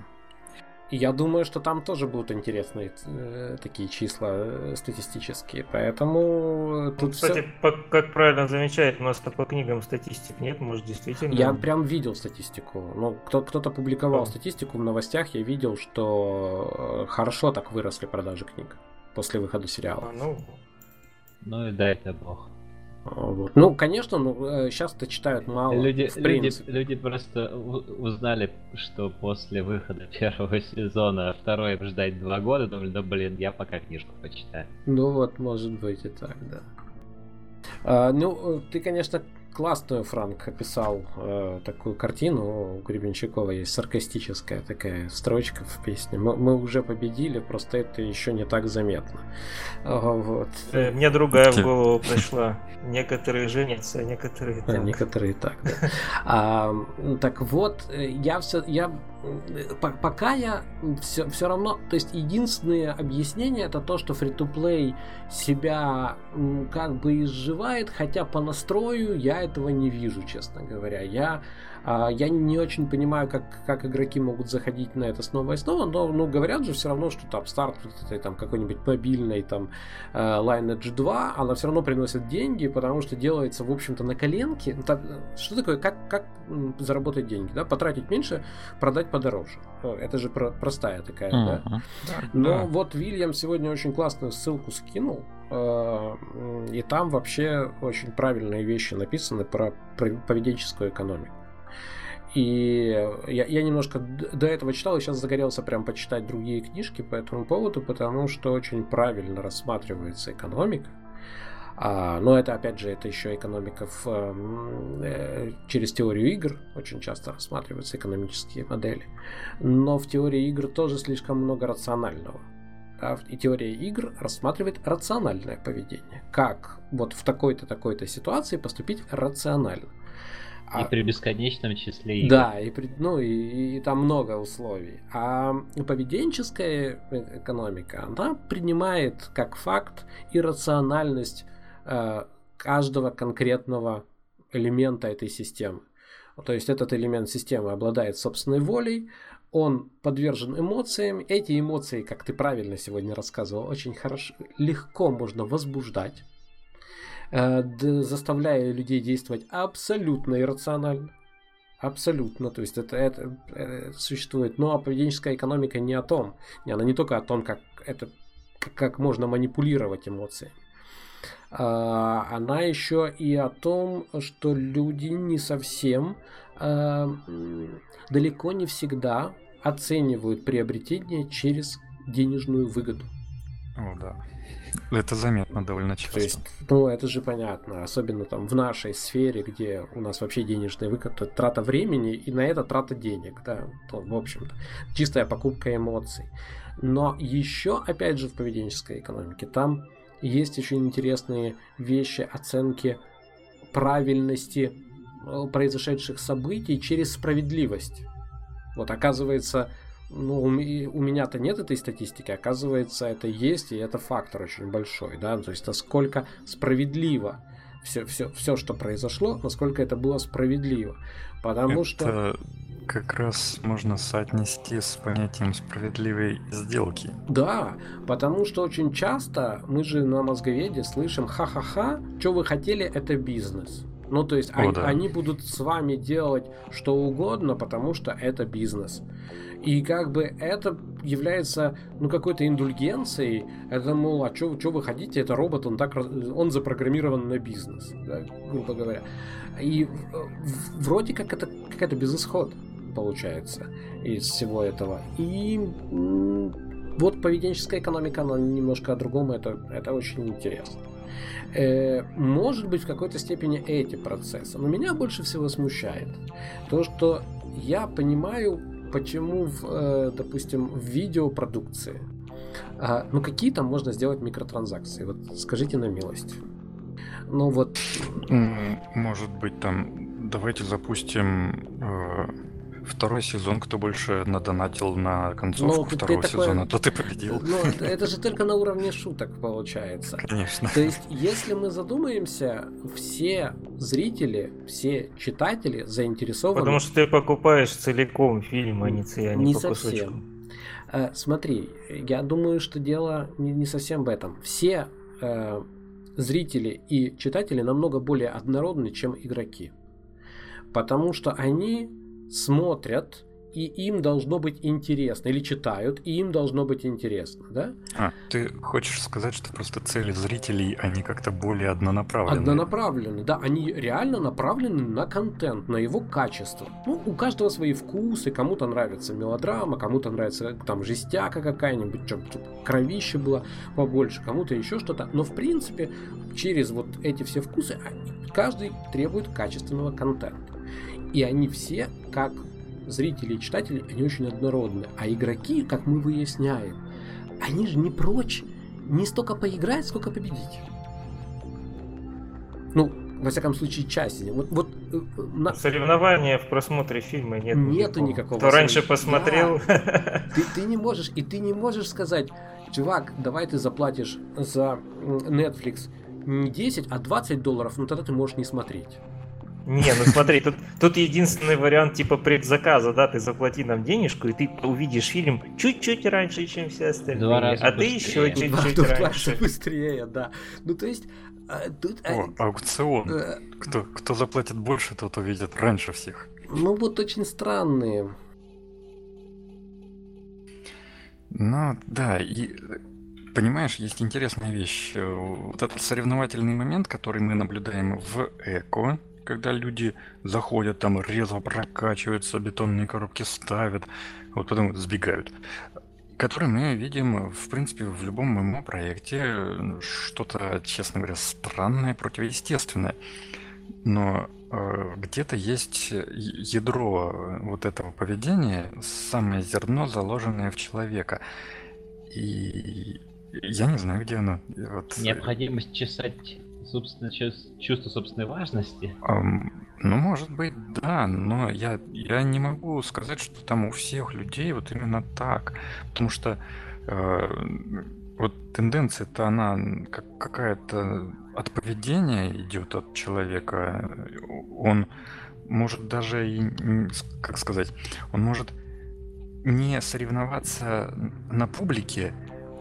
И я думаю, что там тоже будут интересные э, такие числа э, статистические. Поэтому тут Кстати, все... по, как правильно замечает, у нас по книгам статистик нет, может действительно. Я прям видел статистику. Ну, кто, кто-то публиковал Что? статистику в новостях, я видел, что э, хорошо так выросли продажи книг после выхода сериала. А, ну, ну и дай это бог. Вот. Ну, конечно, ну, сейчас-то читают мало. Люди, люди, люди просто узнали, что после выхода первого сезона второй ждать два года, думали, да блин, я пока книжку почитаю. Ну вот, может быть и так, да. А, ну, ты, конечно, классную Франк описал э, такую картину. У Гребенщикова есть саркастическая такая строчка в песне. Мы, мы уже победили, просто это еще не так заметно. Вот. Э, мне другая в голову пришла. Некоторые женятся, а некоторые так. А, некоторые так, да. а, так вот, э, я все, я пока я все, все равно, то есть единственное объяснение это то, что free-to-play себя как бы изживает, хотя по настрою я этого не вижу, честно говоря. Я я не очень понимаю, как, как игроки могут заходить на это снова и снова, но ну, говорят же все равно, что там старт там какой-нибудь мобильной там э, Lineage 2, она все равно приносит деньги, потому что делается, в общем-то, на коленке. Так, что такое, как, как заработать деньги, да? Потратить меньше, продать подороже. Это же про простая такая, uh-huh. да? Но да. вот Вильям сегодня очень классную ссылку скинул, э, и там вообще очень правильные вещи написаны про поведенческую экономику. И я, я немножко до этого читал, и сейчас загорелся прям почитать другие книжки по этому поводу, потому что очень правильно рассматривается экономика. А, но это, опять же, это еще экономика в, э, через теорию игр. Очень часто рассматриваются экономические модели. Но в теории игр тоже слишком много рационального. Да, и теория игр рассматривает рациональное поведение. Как вот в такой-то такой-то ситуации поступить рационально. И а, при бесконечном числе игр. Да, и, при, ну, и, и там много условий. А поведенческая экономика, она принимает как факт иррациональность э, каждого конкретного элемента этой системы. То есть этот элемент системы обладает собственной волей, он подвержен эмоциям. Эти эмоции, как ты правильно сегодня рассказывал, очень хорошо, легко можно возбуждать. Э, заставляя людей действовать абсолютно иррационально. Абсолютно. То есть это, это, это существует. Но поведенческая экономика не о том. Она не только о том, как, это, как можно манипулировать эмоциями. А, она еще и о том, что люди не совсем, а, далеко не всегда оценивают приобретение через денежную выгоду. О, да. Это заметно довольно часто. То есть, ну, это же понятно, особенно там в нашей сфере, где у нас вообще денежный выкат, это трата времени, и на это трата денег, да, то, в общем-то, чистая покупка эмоций. Но еще, опять же, в поведенческой экономике, там есть очень интересные вещи оценки правильности э, произошедших событий через справедливость. Вот оказывается, ну, у меня-то нет этой статистики, оказывается, это есть, и это фактор очень большой, да, то есть насколько справедливо все, все, все, что произошло, насколько это было справедливо. Потому это что... как раз можно соотнести с понятием справедливой сделки. Да, потому что очень часто мы же на мозговеде слышим ха-ха-ха, что вы хотели, это бизнес. Ну, то есть О, они, да. они будут с вами делать что угодно, потому что это бизнес. И как бы это является, ну, какой-то индульгенцией. Это, мол, а что вы хотите? Это робот, он так, он запрограммирован на бизнес, да, грубо говоря. И вроде как это какая-то безысход получается из всего этого. И вот поведенческая экономика, она немножко о другом, это, это очень интересно. Э, может быть, в какой-то степени эти процессы. Но меня больше всего смущает то, что я понимаю почему, в, э, допустим, в видеопродукции, а, ну какие там можно сделать микротранзакции? Вот скажите на милость. Ну вот. Может быть там, давайте запустим э, Второй сезон, кто больше надонатил на концовку ну, второго ты сезона, такое... то ты победил. Ну, это же только на уровне шуток получается. Конечно. То есть, если мы задумаемся, все зрители, все читатели заинтересованы... Потому что ты покупаешь целиком фильм, а не, а не, не по совсем. Кусочкам. Э, смотри, я думаю, что дело не, не совсем в этом. Все э, зрители и читатели намного более однородны, чем игроки. Потому что они смотрят, и им должно быть интересно, или читают, и им должно быть интересно, да? А, ты хочешь сказать, что просто цели зрителей, они как-то более однонаправлены? Однонаправлены, да, они реально направлены на контент, на его качество. Ну, у каждого свои вкусы, кому-то нравится мелодрама, кому-то нравится там жестяка какая-нибудь, чтобы кровище было побольше, кому-то еще что-то, но в принципе через вот эти все вкусы каждый требует качественного контента. И они все, как зрители и читатели, они очень однородны. А игроки, как мы выясняем, они же не прочь не столько поиграть, сколько победить. Ну, во всяком случае, часть. Вот, вот, э, на... Соревнования в просмотре фильма нет. Нету никакого. никакого Кто раньше посмотрел. Да. Ты, ты не можешь, и ты не можешь сказать, чувак, давай ты заплатишь за Netflix не 10, а 20 долларов, ну тогда ты можешь не смотреть. Не, ну смотри, тут, тут единственный вариант типа предзаказа, да, ты заплати нам денежку, и ты увидишь фильм чуть-чуть раньше, чем все остальные. Два раза а быстрее. ты еще чуть-чуть раньше. быстрее, да. Ну то есть а, тут... А, О, аукцион. Э, кто, кто заплатит больше, тот увидит раньше всех. Ну вот очень странные. Ну да, и понимаешь, есть интересная вещь. Вот этот соревновательный момент, который мы наблюдаем в эко, когда люди заходят, там резво прокачиваются, бетонные коробки ставят, вот потом сбегают. Который мы видим, в принципе, в любом ММО проекте что-то, честно говоря, странное, противоестественное. Но э, где-то есть ядро вот этого поведения, самое зерно, заложенное в человека. И я не знаю, где оно. Вот... Необходимость чесать собственно, чувство собственной важности? Um, ну, может быть, да, но я, я не могу сказать, что там у всех людей вот именно так. Потому что э, вот тенденция-то она как какая-то от поведения идет от человека. Он может даже и, как сказать, он может не соревноваться на публике,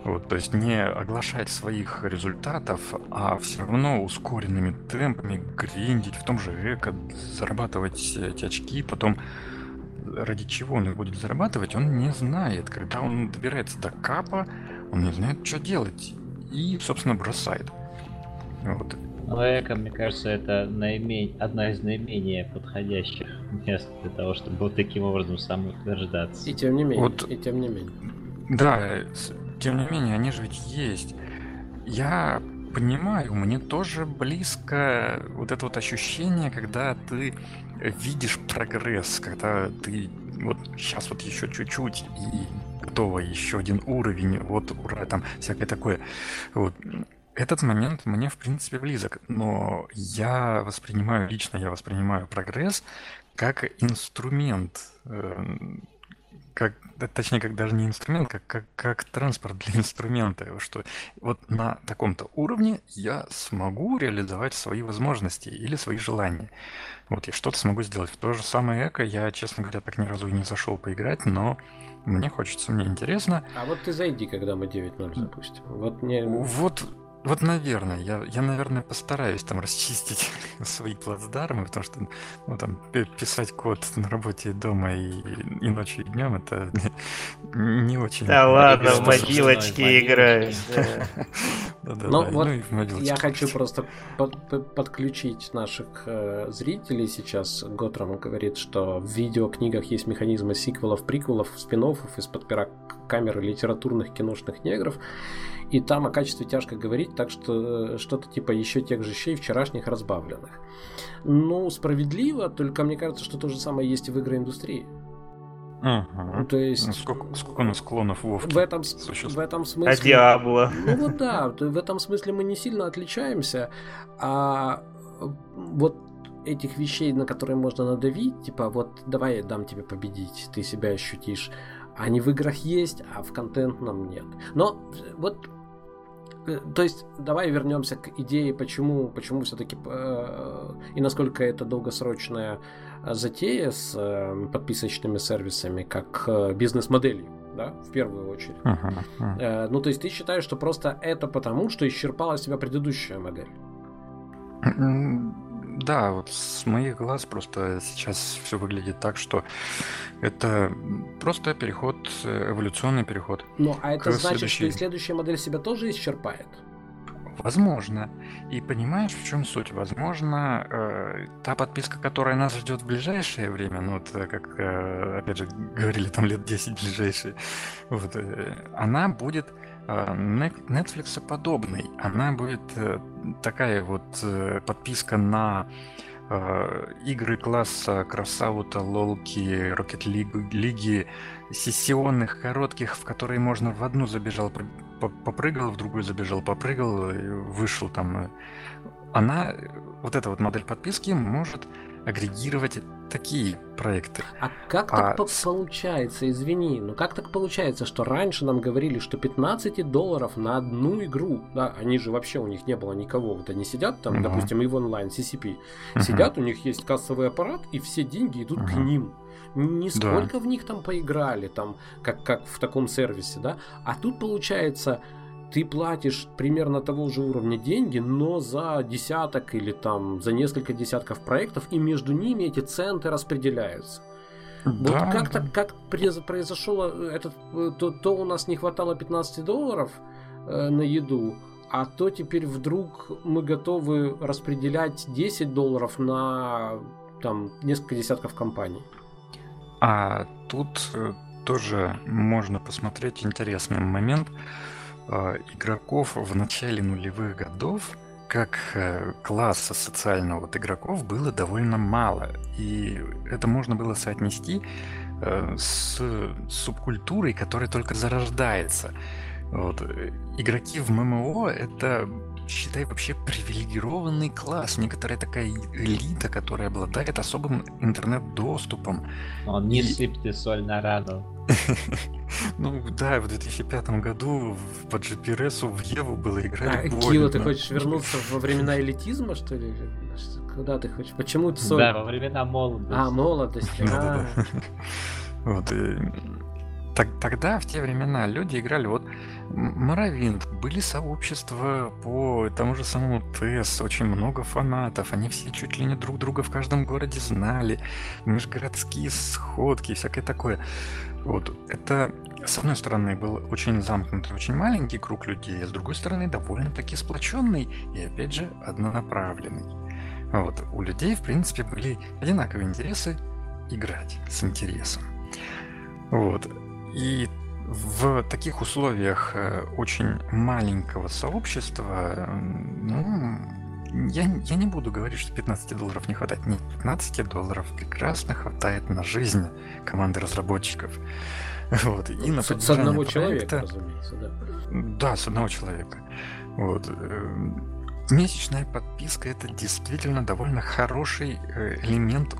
вот, то есть не оглашать своих результатов, а все равно ускоренными темпами гриндить в том же эко, зарабатывать эти очки, потом ради чего он их будет зарабатывать, он не знает. Когда он добирается до капа, он не знает, что делать. И, собственно, бросает. Вот. Но эко, мне кажется, это наименее, одна из наименее подходящих мест для того, чтобы вот таким образом самоутверждаться. И тем не менее. Вот, и тем не менее. Да, тем не менее, они же ведь есть. Я понимаю, мне тоже близко вот это вот ощущение, когда ты видишь прогресс, когда ты вот сейчас вот еще чуть-чуть и готово еще один уровень, вот ура, там всякое такое. Вот. Этот момент мне, в принципе, близок, но я воспринимаю, лично я воспринимаю прогресс как инструмент, эм, как, точнее, как даже не инструмент, как, как, как транспорт для инструмента, что вот на таком-то уровне я смогу реализовать свои возможности или свои желания. Вот я что-то смогу сделать. В то же самое эко я, честно говоря, так ни разу и не зашел поиграть, но мне хочется, мне интересно. А вот ты зайди, когда мы 9.0 запустим. Вот мне... Вот вот, наверное, я, я, наверное, постараюсь там расчистить свои плацдармы, потому что, ну, там, писать код на работе дома и, и ночью, и днем, это не очень... Да ладно, в могилочке играешь. Ну, вот я хочу просто подключить наших э, зрителей сейчас. Готрам говорит, что в видеокнигах есть механизмы сиквелов, приквелов, спин из-под пера камеры литературных киношных негров. И там о качестве тяжко говорить, так что э, что-то типа еще тех же щей вчерашних разбавленных. Ну, справедливо, только мне кажется, что то же самое есть и в игроиндустрии. Ага. Ну, то есть... Ну, сколько, сколько у нас клонов Вовки в этом, в этом смысле... А Диабло. Ну вот да, в этом смысле мы не сильно отличаемся, а вот этих вещей, на которые можно надавить, типа вот давай я дам тебе победить, ты себя ощутишь, они в играх есть, а в контентном нет. Но вот Э, то есть, давай вернемся к идее, почему, почему все-таки э, и насколько это долгосрочная э, затея с э, подписочными сервисами, как э, бизнес-моделью, да, в первую очередь. Uh-huh, uh-huh. Э, ну, то есть, ты считаешь, что просто это потому, что исчерпала себя предыдущая модель? Да, вот с моих глаз просто сейчас все выглядит так, что это просто переход, эволюционный переход. Ну, а это значит, следующей... что и следующая модель себя тоже исчерпает? Возможно. И понимаешь, в чем суть? Возможно, э, та подписка, которая нас ждет в ближайшее время, ну вот э, как, э, опять же, говорили, там лет 10 ближайшие, вот, э, она будет э, Netflix подобной. Она будет э, такая вот э, подписка на э, игры класса Красаута, Лолки, Rocket Лиги, сессионных, коротких, в которые можно в одну забежал, попрыгал, в другую забежал, попрыгал, вышел там. Она, вот эта вот модель подписки может агрегировать такие проекты. А как а... так получается, извини, но как так получается, что раньше нам говорили, что 15 долларов на одну игру, да, они же вообще у них не было никого, вот они сидят там, uh-huh. допустим, и в онлайн, CCP, uh-huh. сидят, у них есть кассовый аппарат, и все деньги идут uh-huh. к ним. Нисколько да. в них там поиграли, там, как, как в таком сервисе, да, а тут получается ты платишь примерно того же уровня деньги, но за десяток или там за несколько десятков проектов, и между ними эти центы распределяются. Да, вот как да. как произошло этот, то, то у нас не хватало 15 долларов э, на еду, а то теперь вдруг мы готовы распределять 10 долларов на там несколько десятков компаний. А тут э, тоже можно посмотреть интересный момент. Э, игроков в начале нулевых годов как э, класса социального вот игроков было довольно мало. И это можно было соотнести э, с субкультурой, которая только зарождается. Вот. Игроки в ММО — это считай, вообще привилегированный класс, некоторая такая элита, которая обладает особым интернет-доступом. Он не и... сыпьте соль на рану. Ну да, в 2005 году по GPRS в Еву было играть а, Кило, ты хочешь вернуться во времена элитизма, что ли? Куда ты хочешь? Почему ты соль? Да, во времена молодости. А, молодости. А. Вот, так, тогда, в те времена, люди играли, вот Моровинт, были сообщества по тому же самому ТЭС, очень много фанатов, они все чуть ли не друг друга в каждом городе знали, межгородские сходки и всякое такое. Вот, это, с одной стороны, был очень замкнутый, очень маленький круг людей, а с другой стороны, довольно-таки сплоченный и, опять же, однонаправленный. Вот, у людей, в принципе, были одинаковые интересы играть с интересом. Вот. И в таких условиях э, очень маленького сообщества, ну, я, я не буду говорить, что 15 долларов не хватает. Нет, 15 долларов прекрасно хватает на жизнь команды разработчиков. Вот. И на с, с одного проекта, человека, разумеется, да. Да, с одного человека. Вот. Э, месячная подписка это действительно довольно хороший э, элемент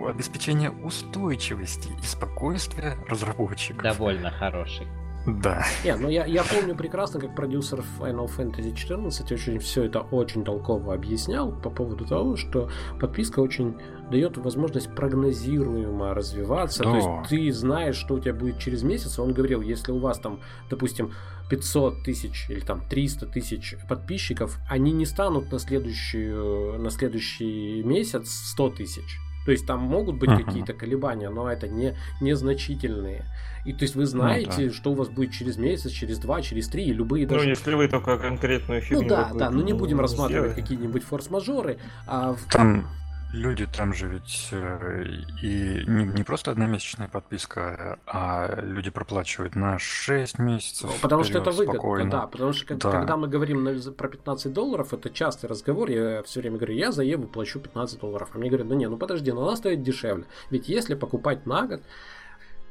обеспечения устойчивости и спокойствия разработчиков. Довольно хороший. Да. Не, ну я, я помню прекрасно, как продюсер Final Fantasy 14 очень все это очень толково объяснял по поводу того, что подписка очень дает возможность прогнозируемо развиваться. Да. То есть ты знаешь, что у тебя будет через месяц. Он говорил, если у вас там, допустим, 500 тысяч или там 300 тысяч подписчиков, они не станут на, следующую, на следующий месяц 100 тысяч. То есть там могут быть uh-huh. какие-то колебания, но это не незначительные. И то есть вы знаете, ну, да. что у вас будет через месяц, через два, через три, и любые ну, даже... Ну, если вы только конкретную фигню... Ну да, да, но не будем рассматривать какие-нибудь форс-мажоры, а... Там люди там же ведь э, и не, не просто одномесячная подписка, а люди проплачивают на 6 месяцев. Потому что это выгодно, спокойно. да. Потому что да. когда мы говорим про 15 долларов, это частый разговор. Я все время говорю, я за Еву плачу 15 долларов. А мне говорят, ну не, ну подожди, но она стоит дешевле. Ведь если покупать на год,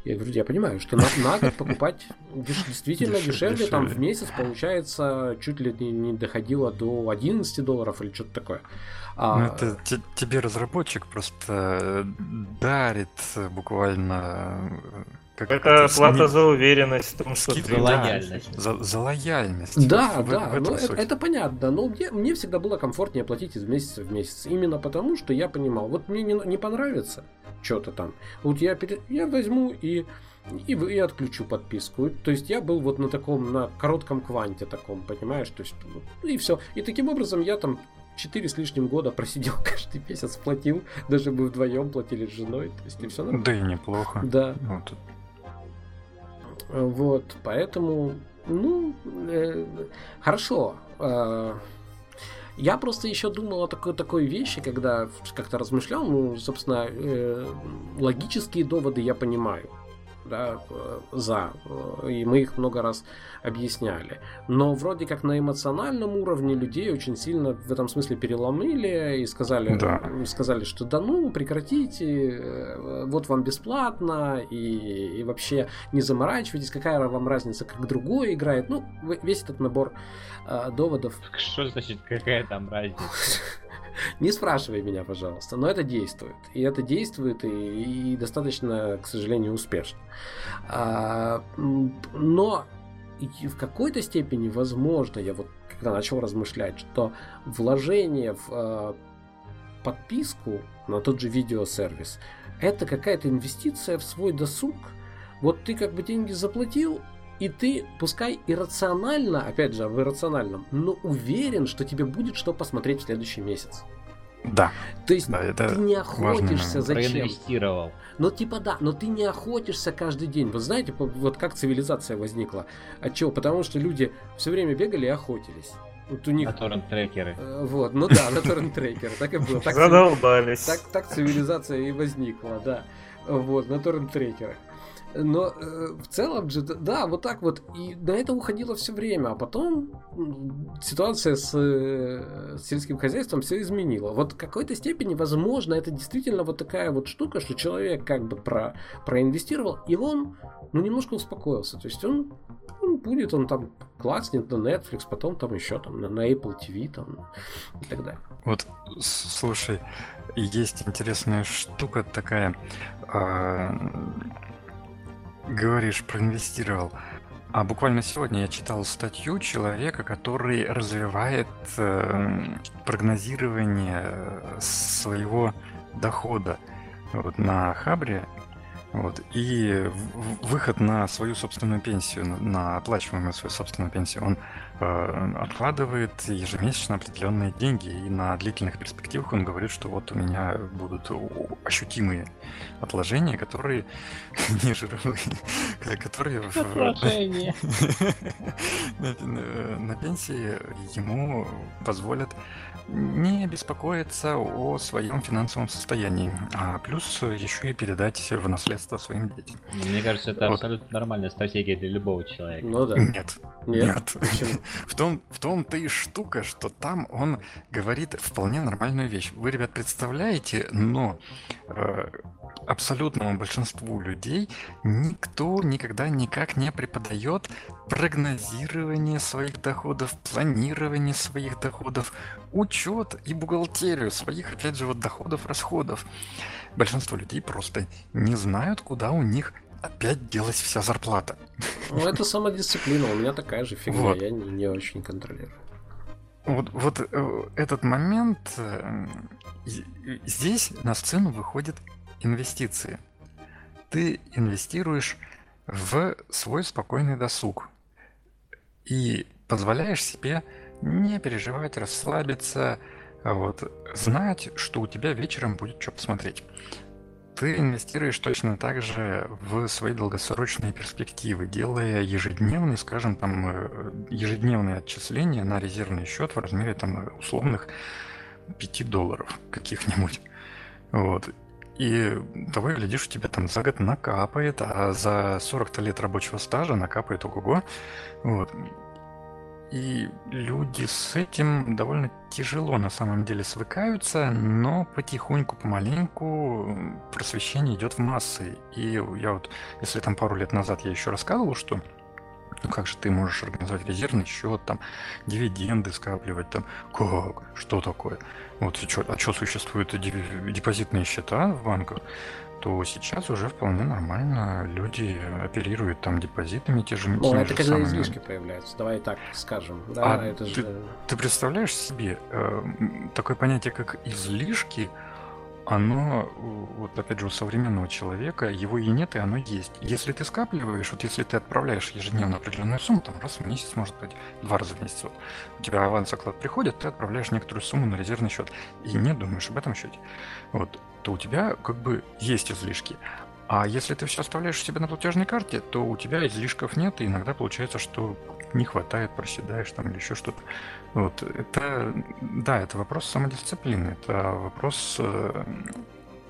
я говорю, я понимаю, что на, на год покупать действительно дешевле, там в месяц получается чуть ли не доходило до 11 долларов или что-то такое. А... Ну, это тебе разработчик просто дарит буквально э, как это плата за уверенность в том, что Скидка, за лояльность. За, за лояльность. Да, вот, да, в, в ну, это, это понятно. Но мне, мне всегда было комфортнее платить из месяца в месяц. Именно потому, что я понимал, вот мне не, не понравится что-то там. Вот я, я возьму и и, и отключу подписку. То есть я был вот на таком, на коротком кванте таком, понимаешь? То есть, и все. И таким образом я там 4 с лишним года просидел каждый месяц, платил, даже мы вдвоем платили с женой, то есть и все нормально. Да и неплохо. Да. Вот, вот поэтому, ну, э, хорошо. Э, я просто еще думал о такой, такой вещи, когда как-то размышлял, ну, собственно, э, логические доводы я понимаю да, за. И мы их много раз объясняли. Но вроде как на эмоциональном уровне людей очень сильно в этом смысле переломили и сказали, да. сказали что да ну прекратите, э, вот вам бесплатно и, и вообще не заморачивайтесь, какая вам разница, как другой играет. Ну, весь этот набор э, доводов. Что значит какая там разница? Не спрашивай меня, пожалуйста. Но это действует. И это действует, и, и достаточно, к сожалению, успешно. А, но в какой-то степени возможно, я вот когда начал размышлять, что вложение в э, подписку на тот же видеосервис это какая-то инвестиция в свой досуг. Вот ты как бы деньги заплатил, и ты, пускай иррационально, опять же, в иррациональном, но уверен, что тебе будет что посмотреть в следующий месяц. Да. То есть да, это ты не охотишься зачем? Проинвестировал. Ну типа да, но ты не охотишься каждый день. Вы знаете, вот как цивилизация возникла? От чего? Потому что люди все время бегали и охотились. Вот у них... На торрент-трекеры. Э, вот, ну да, на торрент-трекеры. Так и было. Так, Задолбались. Так, так цивилизация и возникла, да. Вот, на торрент-трекерах. Но э, в целом же, да, вот так вот. И на это уходило все время. А потом ситуация с, э, с сельским хозяйством все изменила. Вот в какой-то степени, возможно, это действительно вот такая вот штука, что человек как бы про, проинвестировал, и он, ну, немножко успокоился. То есть он, он будет, он там класснет на Netflix, потом там еще там на, на Apple TV там и так далее. Вот, слушай, есть интересная штука такая. А, говоришь, проинвестировал. А буквально сегодня я читал статью человека, который развивает э, прогнозирование своего дохода вот, на Хабре. Вот, и выход на свою собственную пенсию, на оплачиваемую свою собственную пенсию, он откладывает ежемесячно определенные деньги. И на длительных перспективах он говорит, что вот у меня будут ощутимые отложения, которые не жировые, которые на пенсии ему позволят не беспокоиться о своем финансовом состоянии, а плюс еще и передать в наследство своим детям. Мне кажется, это вот. абсолютно нормальная стратегия для любого человека. Ну да. Нет. Нет. нет. В том, в том-то и штука, что там он говорит вполне нормальную вещь. Вы, ребят, представляете, но э, абсолютному большинству людей никто никогда никак не преподает прогнозирование своих доходов, планирование своих доходов, учет и бухгалтерию своих, опять же, вот доходов, расходов. Большинство людей просто не знают, куда у них опять делась вся зарплата. Ну, это самодисциплина, у меня такая же фигня, вот. я не, не очень контролирую. Вот, вот э, этот момент, э, здесь на сцену выходит инвестиции. Ты инвестируешь в свой спокойный досуг и позволяешь себе не переживать, расслабиться, а вот, знать, что у тебя вечером будет что посмотреть. Ты инвестируешь точно так же в свои долгосрочные перспективы, делая ежедневные, скажем, там, э, ежедневные отчисления на резервный счет в размере там условных 5 долларов каких-нибудь. Вот. И того и глядишь, у тебя там за год накапает, а за 40 лет рабочего стажа накапает ого-го. Вот. И люди с этим довольно тяжело на самом деле свыкаются, но потихоньку, помаленьку просвещение идет в массы. И я вот, если там пару лет назад я еще рассказывал, что ну как же ты можешь организовать резервный счет, там, дивиденды скапливать, там, как, что такое? Вот, а что существуют депозитные счета в банках? То сейчас уже вполне нормально люди оперируют там депозитами те же. Ну, это когда самыми. излишки появляются, давай так скажем. Да, а это ты, же... ты представляешь себе э, такое понятие, как излишки, оно, вот опять же, у современного человека, его и нет, и оно есть. Если ты скапливаешь, вот если ты отправляешь ежедневно определенную сумму, там раз в месяц, может быть, два раза в месяц, вот, у тебя аванс оклад приходит, ты отправляешь некоторую сумму на резервный счет и не думаешь об этом счете, вот, то у тебя как бы есть излишки. А если ты все оставляешь себе на платежной карте, то у тебя излишков нет, и иногда получается, что не хватает, проседаешь там или еще что-то. Вот, это, да, это вопрос самодисциплины, это вопрос э,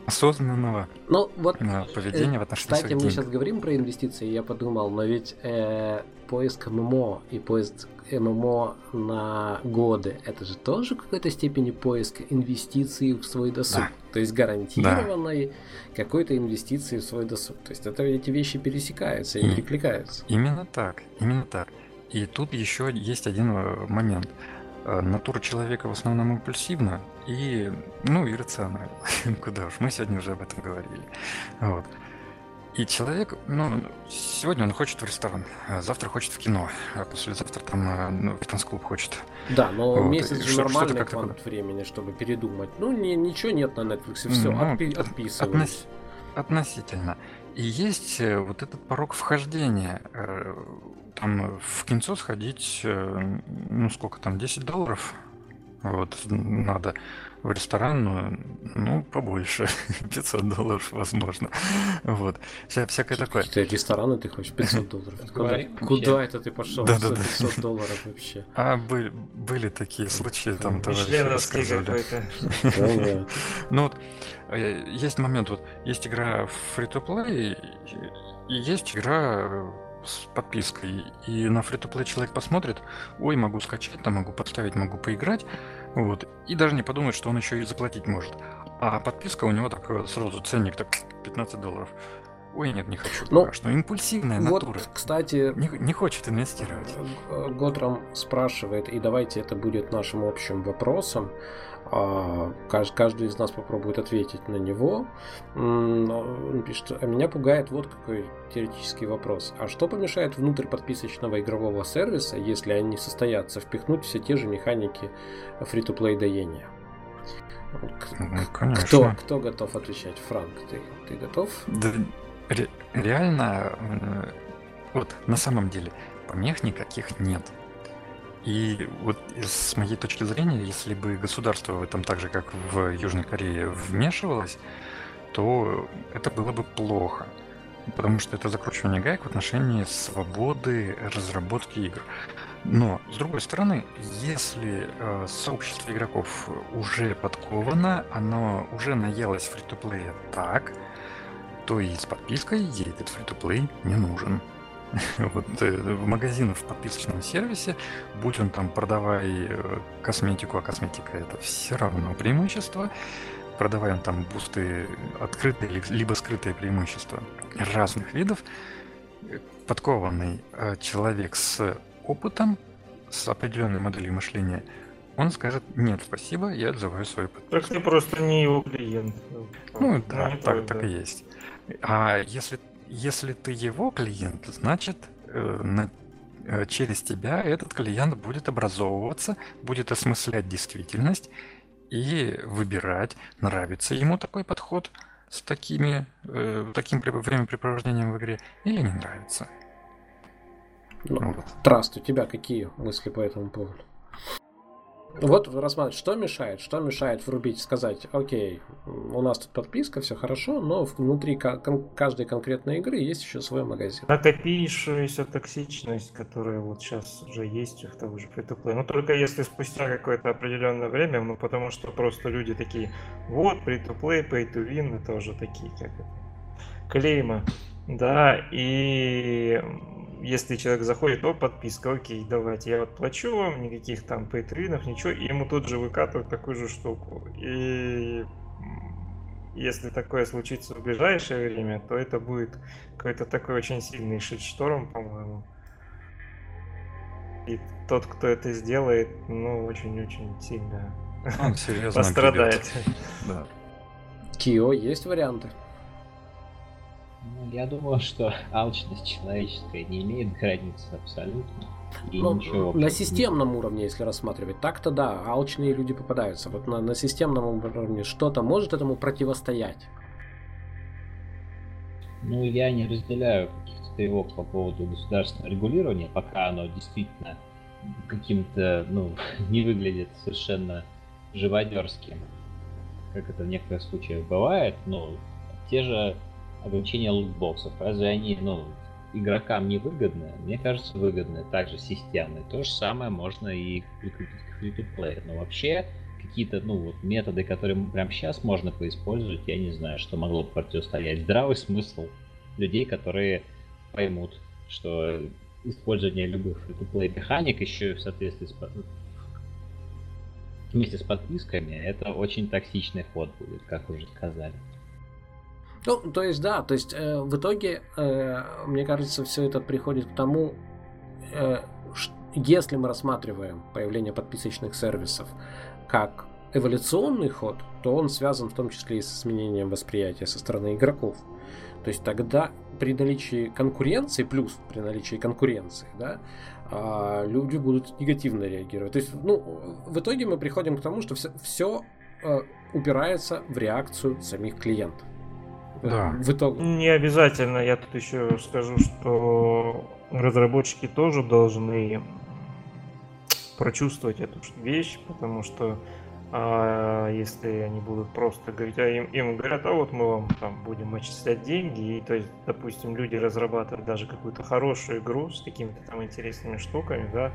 осознанного ну, вот, э, поведения э, в отношении Кстати, мы сейчас говорим про инвестиции, я подумал, но ведь э, поиск ММО и поиск ММО на годы, это же тоже в какой-то степени поиск инвестиций в свой досуг. Да. То есть гарантированной да. какой-то инвестиции в свой досуг. То есть это эти вещи пересекаются и, и перекликаются. Именно так, именно так. И тут еще есть один э, момент. э, натура человека в основном импульсивна и, ну, иррациональна. Куда уж, мы сегодня уже об этом говорили. Вот. И человек, ну, сегодня он хочет в ресторан, а завтра хочет в кино, а послезавтра там э, ну, в танцклуб хочет. Да, но вот. месяц же нормальный квант времени, чтобы передумать. Ну, не, ничего нет на Netflix, все, ну, отпи- отписываюсь. Относ... Относительно. И есть э, вот этот порог вхождения. Э, там в кинцо сходить, ну сколько там, 10 долларов вот, надо в ресторан, ну, ну побольше, 500 долларов, возможно. Вот. Вся, всякое такое. Какие рестораны ты хочешь 500 долларов? Куда, куда это ты пошел да, за 500 долларов вообще? А были, были такие случаи, там товарищи рассказывали. Ну вот, э, есть момент, вот, есть игра free-to-play, и есть игра с подпиской. И на free-to-play человек посмотрит, ой, могу скачать, там могу подставить, могу поиграть. Вот. И даже не подумает, что он еще и заплатить может. А подписка у него так сразу ценник так 15 долларов. Ой, нет, не хочу ну, пока что. Импульсивная вот, натура. кстати... Не, не хочет инвестировать. Готром спрашивает, и давайте это будет нашим общим вопросом. А, каждый из нас попробует ответить на него. Он пишет, а меня пугает вот какой теоретический вопрос. А что помешает внутрь подписочного игрового сервиса, если они состоятся, впихнуть все те же механики фри-то-плей доения? Ну, кто, кто готов отвечать? Франк, ты, ты готов? Да, ре- реально, вот на самом деле, помех никаких нет. И вот с моей точки зрения, если бы государство в этом так же, как в Южной Корее, вмешивалось, то это было бы плохо. Потому что это закручивание гаек в отношении свободы разработки игр. Но, с другой стороны, если э, сообщество игроков уже подковано, оно уже наелось фри-то-плея так, то и с подпиской ей этот фри-то-плей не нужен. вот, э, в магазинах в подписочном сервисе, будь он там продавай э, косметику, а косметика это все равно преимущество, продавай он там бусты открытые либо скрытые преимущества разных видов, подкованный э, человек с опытом, с определенной моделью мышления, он скажет, нет, спасибо, я отзываю свой подписку. Так ты просто не его клиент. Ну да, ну, так, так и есть. А если если ты его клиент, значит, э, на, э, через тебя этот клиент будет образовываться, будет осмыслять действительность и выбирать, нравится ему такой подход с такими, э, таким времяпрепровождением в игре или не нравится. Ну, вот. Траст, у тебя какие мысли по этому поводу? Вот рассматривать, что мешает, что мешает врубить, сказать, окей, у нас тут подписка, все хорошо, но внутри каждой конкретной игры есть еще свой магазин. Накопившаяся токсичность, которая вот сейчас уже есть у того же free-to-play. Но только если спустя какое-то определенное время, ну потому что просто люди такие, вот, free-to-play, pay-to-win, это уже такие, как клейма. Да, и если человек заходит, о, подписка, окей, давайте, я вот плачу вам, никаких там пейтринов, ничего, и ему тут же выкатывают такую же штуку. И если такое случится в ближайшее время, то это будет какой-то такой очень сильный шит-шторм, по-моему. И тот, кто это сделает, ну, очень-очень сильно Он серьезно пострадает. Да. Кио, есть варианты? Ну, я думаю, что алчность человеческая не имеет границ абсолютно. И ну, ничего на системном не... уровне, если рассматривать, так-то да, алчные люди попадаются. Вот на, на системном уровне что-то может этому противостоять? Ну, я не разделяю каких-то тревог по поводу государственного регулирования, пока оно действительно каким-то, ну, не выглядит совершенно живодерским, как это в некоторых случаях бывает, но те же ограничения лутбоксов. Разве они, ну, игрокам не выгодны? Мне кажется, выгодны. Также системные. То же самое можно и прикрутить к free-to-play. Но вообще какие-то, ну, вот методы, которые прямо сейчас можно поиспользовать, я не знаю, что могло бы противостоять. Здравый смысл людей, которые поймут, что использование любых free-to-play механик еще в соответствии с вместе с подписками, это очень токсичный ход будет, как уже сказали. Ну, то есть, да, то есть э, в итоге, э, мне кажется, все это приходит к тому, э, если мы рассматриваем появление подписочных сервисов как эволюционный ход, то он связан в том числе и с изменением восприятия со стороны игроков. То есть тогда при наличии конкуренции, плюс при наличии конкуренции, да, а, люди будут негативно реагировать. То есть, ну, в итоге мы приходим к тому, что все, все э, упирается в реакцию самих клиентов. Да. В итоге. Не обязательно. Я тут еще скажу, что разработчики тоже должны прочувствовать эту вещь, потому что а если они будут просто говорить, а им, им говорят, а вот мы вам там будем отчислять деньги, и то есть, допустим, люди разрабатывают даже какую-то хорошую игру с какими-то там интересными штуками, да,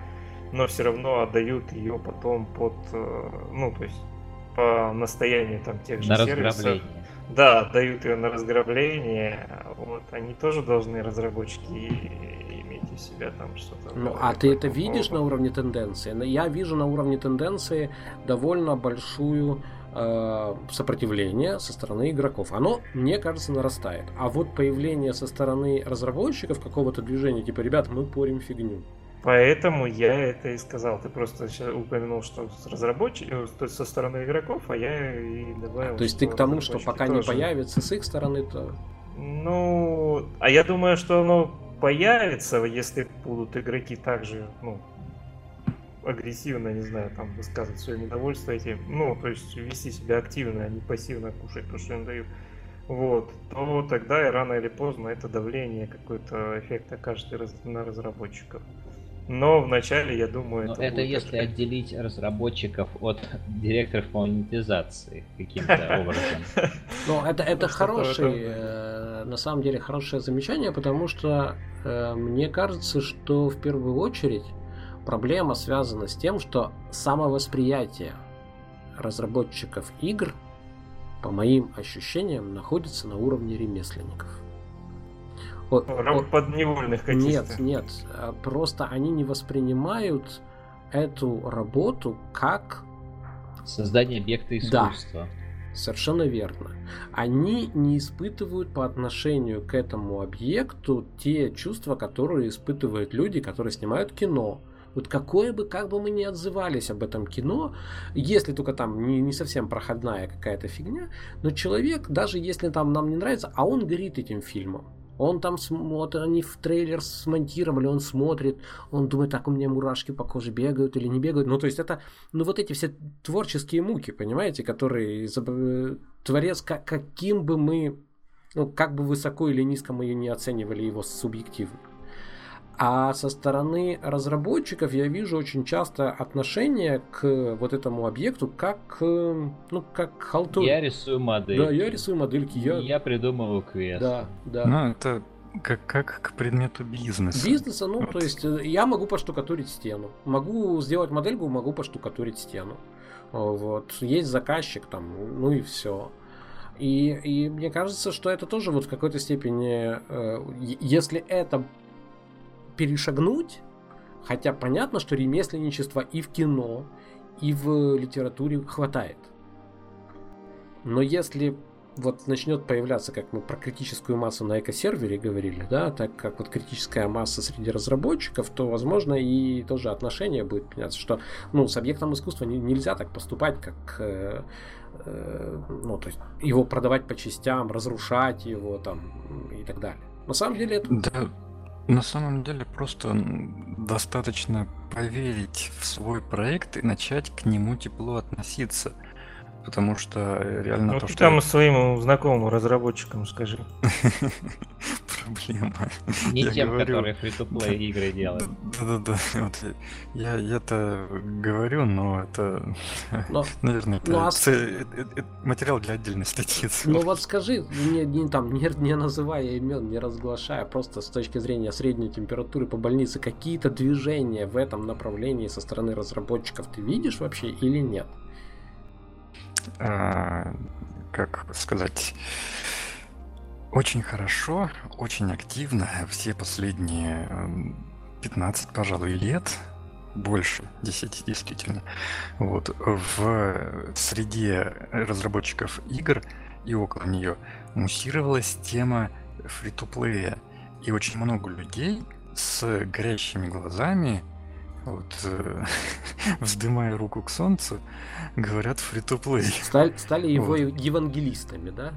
но все равно отдают ее потом под, э, ну, то есть по настоянию там тех же на сервисов. Да, дают ее на разграбление. Вот, они тоже должны, разработчики, иметь у себя там что-то. Ну, а ты это видишь на уровне тенденции? Я вижу на уровне тенденции довольно большую э, сопротивление со стороны игроков. Оно, мне кажется, нарастает. А вот появление со стороны разработчиков какого-то движения, типа, ребят, мы порим фигню. Поэтому я это и сказал. Ты просто упомянул, что с разработчиков, то есть со стороны игроков, а я и добавил. То есть ты к тому, что пока тоже. не появится с их стороны, то. Ну, а я думаю, что оно появится, если будут игроки также, ну, агрессивно, не знаю, там высказывать свое недовольство этим, ну, то есть вести себя активно, а не пассивно кушать то, что им дают. Вот, то тогда и рано или поздно это давление, какой-то эффект окажется на разработчиков. Но вначале, я думаю, Но это, это если это... отделить разработчиков от директоров по монетизации каким-то образом. Ну, это, это хороший, э, на самом деле, хорошее замечание, потому что э, мне кажется, что в первую очередь проблема связана с тем, что самовосприятие разработчиков игр, по моим ощущениям, находится на уровне ремесленников. Подневольных каких-то. Нет, нет. А просто они не воспринимают эту работу как... Создание объекта искусства. Да. Совершенно верно. Они не испытывают по отношению к этому объекту те чувства, которые испытывают люди, которые снимают кино. Вот какое бы, как бы мы ни отзывались об этом кино, если только там не, не совсем проходная какая-то фигня, но человек, даже если там нам не нравится, а он горит этим фильмом. Он там смотрит, они в трейлер смонтировали, он смотрит, он думает, так у меня мурашки по коже бегают или не бегают. Ну, то есть это, ну, вот эти все творческие муки, понимаете, которые творец, каким бы мы, ну, как бы высоко или низко мы не оценивали его субъективно. А со стороны разработчиков я вижу очень часто отношение к вот этому объекту как, ну, как к халтуре. Я рисую модель. Да, я рисую модельки. Я, я придумываю квест. Да, да. Ну, это как, как к предмету бизнеса. Бизнеса, ну, вот. то есть э, я могу поштукатурить стену. Могу сделать модельку, могу поштукатурить стену. Вот. Есть заказчик там, ну и все. И, и мне кажется, что это тоже вот в какой-то степени, э, если это перешагнуть, хотя понятно, что ремесленничества и в кино, и в литературе хватает. Но если вот начнет появляться, как мы про критическую массу на экосервере говорили, да, так как вот критическая масса среди разработчиков, то, возможно, и тоже отношение будет меняться, что, ну, с объектом искусства не, нельзя так поступать, как, э, э, ну, то есть его продавать по частям, разрушать его там и так далее. На самом деле это... Да, на самом деле просто достаточно поверить в свой проект и начать к нему тепло относиться. Потому что э, реально ну, то, ты что... там своим знакомым разработчикам скажи. Проблема. Не я тем, говорю... которые to игры делают. Да-да-да. Вот, я, я это говорю, но это, но, наверное, это, ну, а... это, это материал для отдельной статьи. Ну вот скажи, не, не, там, не, не называя имен, не разглашая, просто с точки зрения средней температуры по больнице, какие-то движения в этом направлении со стороны разработчиков ты видишь вообще или нет? А, как сказать, очень хорошо, очень активно все последние 15, пожалуй, лет, больше 10 действительно, вот, в среде разработчиков игр и около нее муссировалась тема фри-то-плея. И очень много людей с горящими глазами вот, э, вздымая руку к солнцу, говорят фри-то-плей. Стали, стали его вот. евангелистами, да?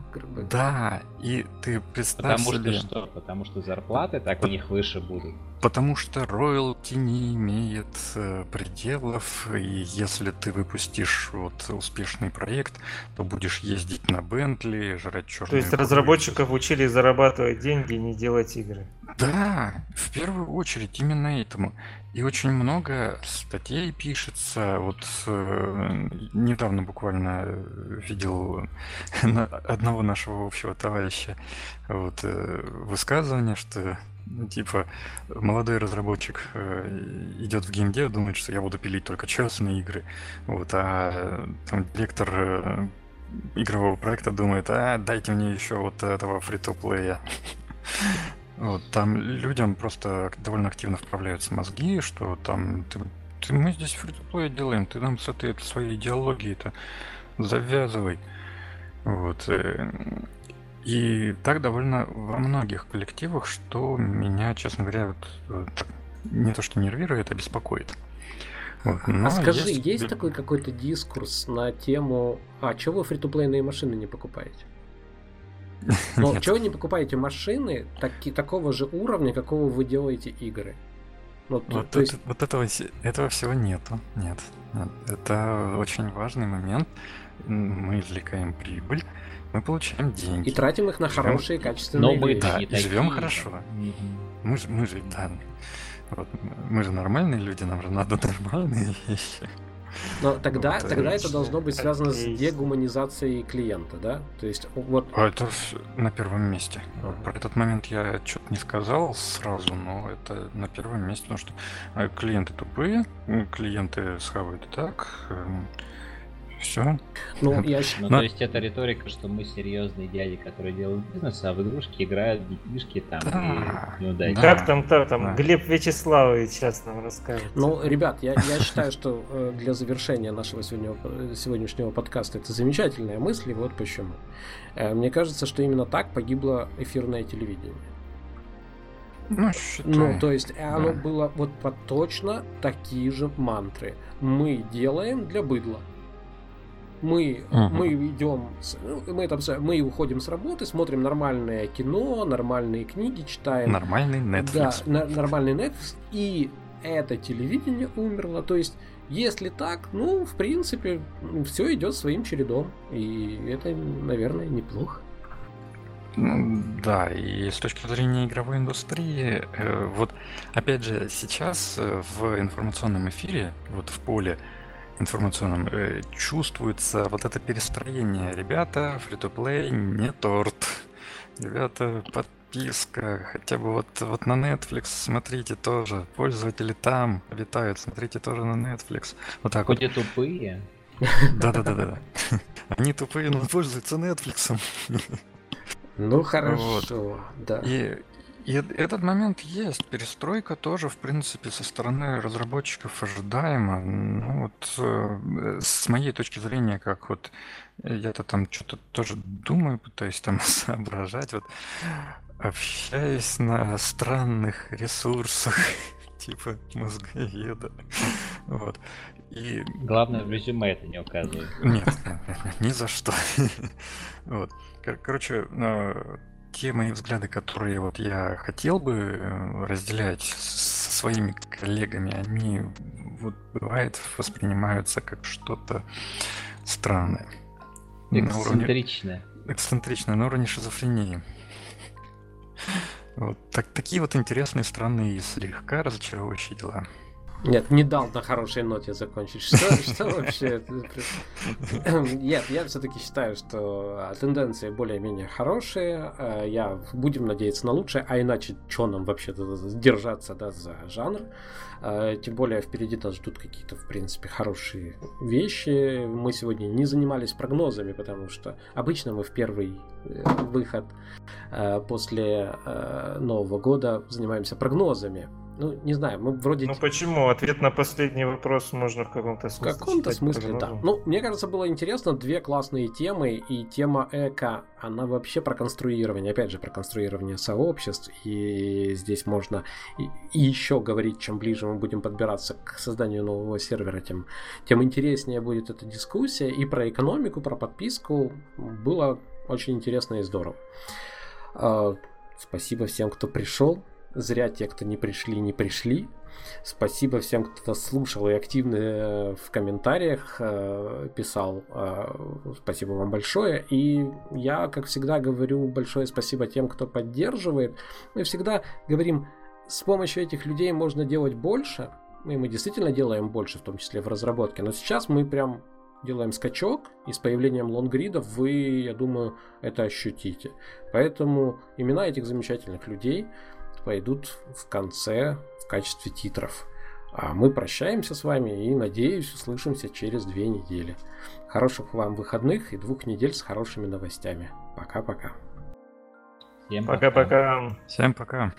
Да, и ты представь Потому себе... что что? Потому что зарплаты так у них выше будут. Потому что роялти не имеет э, пределов, и если ты выпустишь вот успешный проект, то будешь ездить на Бентли, жрать черные То есть разработчиков учили зарабатывать деньги, не делать игры. Да, в первую очередь именно этому. И очень много статей пишется. Вот э, недавно буквально видел одного нашего общего товарища вот, э, высказывание, что ну, типа молодой разработчик э, идет в геймдев, думает, что я буду пилить только частные игры, вот, а там директор э, игрового проекта думает, а дайте мне еще вот этого фри-то-плея. Вот, там людям просто довольно активно вправляются мозги, что там ты, ты, мы здесь фри делаем, ты нам с этой своей идеологией-то завязывай. Вот. Э, и так довольно во многих коллективах, что меня, честно говоря, вот, не то что нервирует, а беспокоит. Вот, а скажи, есть, есть такой какой-то дискурс на тему, а чего вы фри-то-плейные машины не покупаете? Но чего вы не покупаете машины таки, такого же уровня, какого вы делаете игры? Ну, вот, то есть... вот этого, этого всего нету. Нет, нет. Это очень важный момент. Мы извлекаем прибыль, мы получаем деньги. И тратим их на живем... хорошие, качественные Но мы, Да, и живем хорошо. Mm-hmm. Мы, же, мы же, да, вот, мы же нормальные люди, нам же надо нормальные вещи. Но тогда, вот, тогда это должно быть связано с дегуманизацией клиента, да? То есть вот. А это на первом месте. Uh-huh. Про этот момент я что-то не сказал сразу, но это на первом месте, потому что а, клиенты тупые, клиенты схавают так, эм, все. Ну, я... ну Но... то есть это риторика, что мы серьезные дяди, которые делают бизнес, а в игрушки играют детишки там да. и неудачи. Да. Как там, то, там да. Глеб Вячеславович сейчас нам расскажет. Ну, ребят, я, я считаю, что э, для завершения нашего сегодняшнего, сегодняшнего подкаста это замечательная мысль, и вот почему. Э, мне кажется, что именно так погибло эфирное телевидение. Ну, ну, то есть оно да. было вот по точно такие же мантры. Мы делаем для быдла мы, uh-huh. мы идем, мы, там, мы уходим с работы, смотрим нормальное кино, нормальные книги читаем. Нормальный Netflix. Да, на, нормальный Netflix. И это телевидение умерло. То есть, если так, ну, в принципе, все идет своим чередом. И это, наверное, неплохо. Ну, да, и с точки зрения игровой индустрии, э, вот опять же, сейчас э, в информационном эфире, вот в поле, информационном э, чувствуется вот это перестроение. Ребята, фри-то-плей не торт. Ребята, подписка. Хотя бы вот, вот на Netflix смотрите тоже. Пользователи там обитают, смотрите тоже на Netflix. Вот так Хоть вот. и тупые. Да-да-да-да. Они тупые, но пользуются Netflix. Ну хорошо, вот. да. И, и этот момент есть. Перестройка тоже, в принципе, со стороны разработчиков ожидаема. Ну, вот э, с моей точки зрения, как вот я-то там что-то тоже думаю, пытаюсь там соображать, вот общаюсь на странных ресурсах, типа мозговеда. Вот. И... Главное, в резюме это не указывает. Нет, нет, нет, ни за что. Вот. Короче, ну, те мои взгляды, которые вот я хотел бы э, разделять со своими коллегами, они вот бывает воспринимаются как что-то странное. Эксцентричное. На уровне, эксцентричное, на уровне шизофрении. Вот так, такие вот интересные, странные и слегка разочаровывающие дела. Нет, не дал на хорошей ноте закончить. Что, что вообще? Нет, я все-таки считаю, что а, тенденции более-менее хорошие. А, я будем надеяться на лучшее, а иначе что нам вообще держаться да, за жанр? А, тем более впереди нас ждут какие-то, в принципе, хорошие вещи. Мы сегодня не занимались прогнозами, потому что обычно мы в первый э, выход после Нового года занимаемся прогнозами ну, не знаю, мы вроде... Ну почему? Ответ на последний вопрос можно в каком-то смысле В каком-то смысле, да. Ну, мне кажется, было интересно, две классные темы, и тема эко, она вообще про конструирование, опять же, про конструирование сообществ, и здесь можно и, и еще говорить, чем ближе мы будем подбираться к созданию нового сервера, тем, тем интереснее будет эта дискуссия, и про экономику, про подписку было очень интересно и здорово. А, спасибо всем, кто пришел. Зря те, кто не пришли, не пришли. Спасибо всем, кто слушал и активно э, в комментариях э, писал. Э, спасибо вам большое. И я, как всегда, говорю большое спасибо тем, кто поддерживает. Мы всегда говорим, с помощью этих людей можно делать больше. И мы действительно делаем больше, в том числе в разработке. Но сейчас мы прям делаем скачок, и с появлением лонгридов вы, я думаю, это ощутите. Поэтому имена этих замечательных людей пойдут в конце в качестве титров. А мы прощаемся с вами и, надеюсь, услышимся через две недели. Хороших вам выходных и двух недель с хорошими новостями. Пока-пока. Всем пока-пока. Всем пока.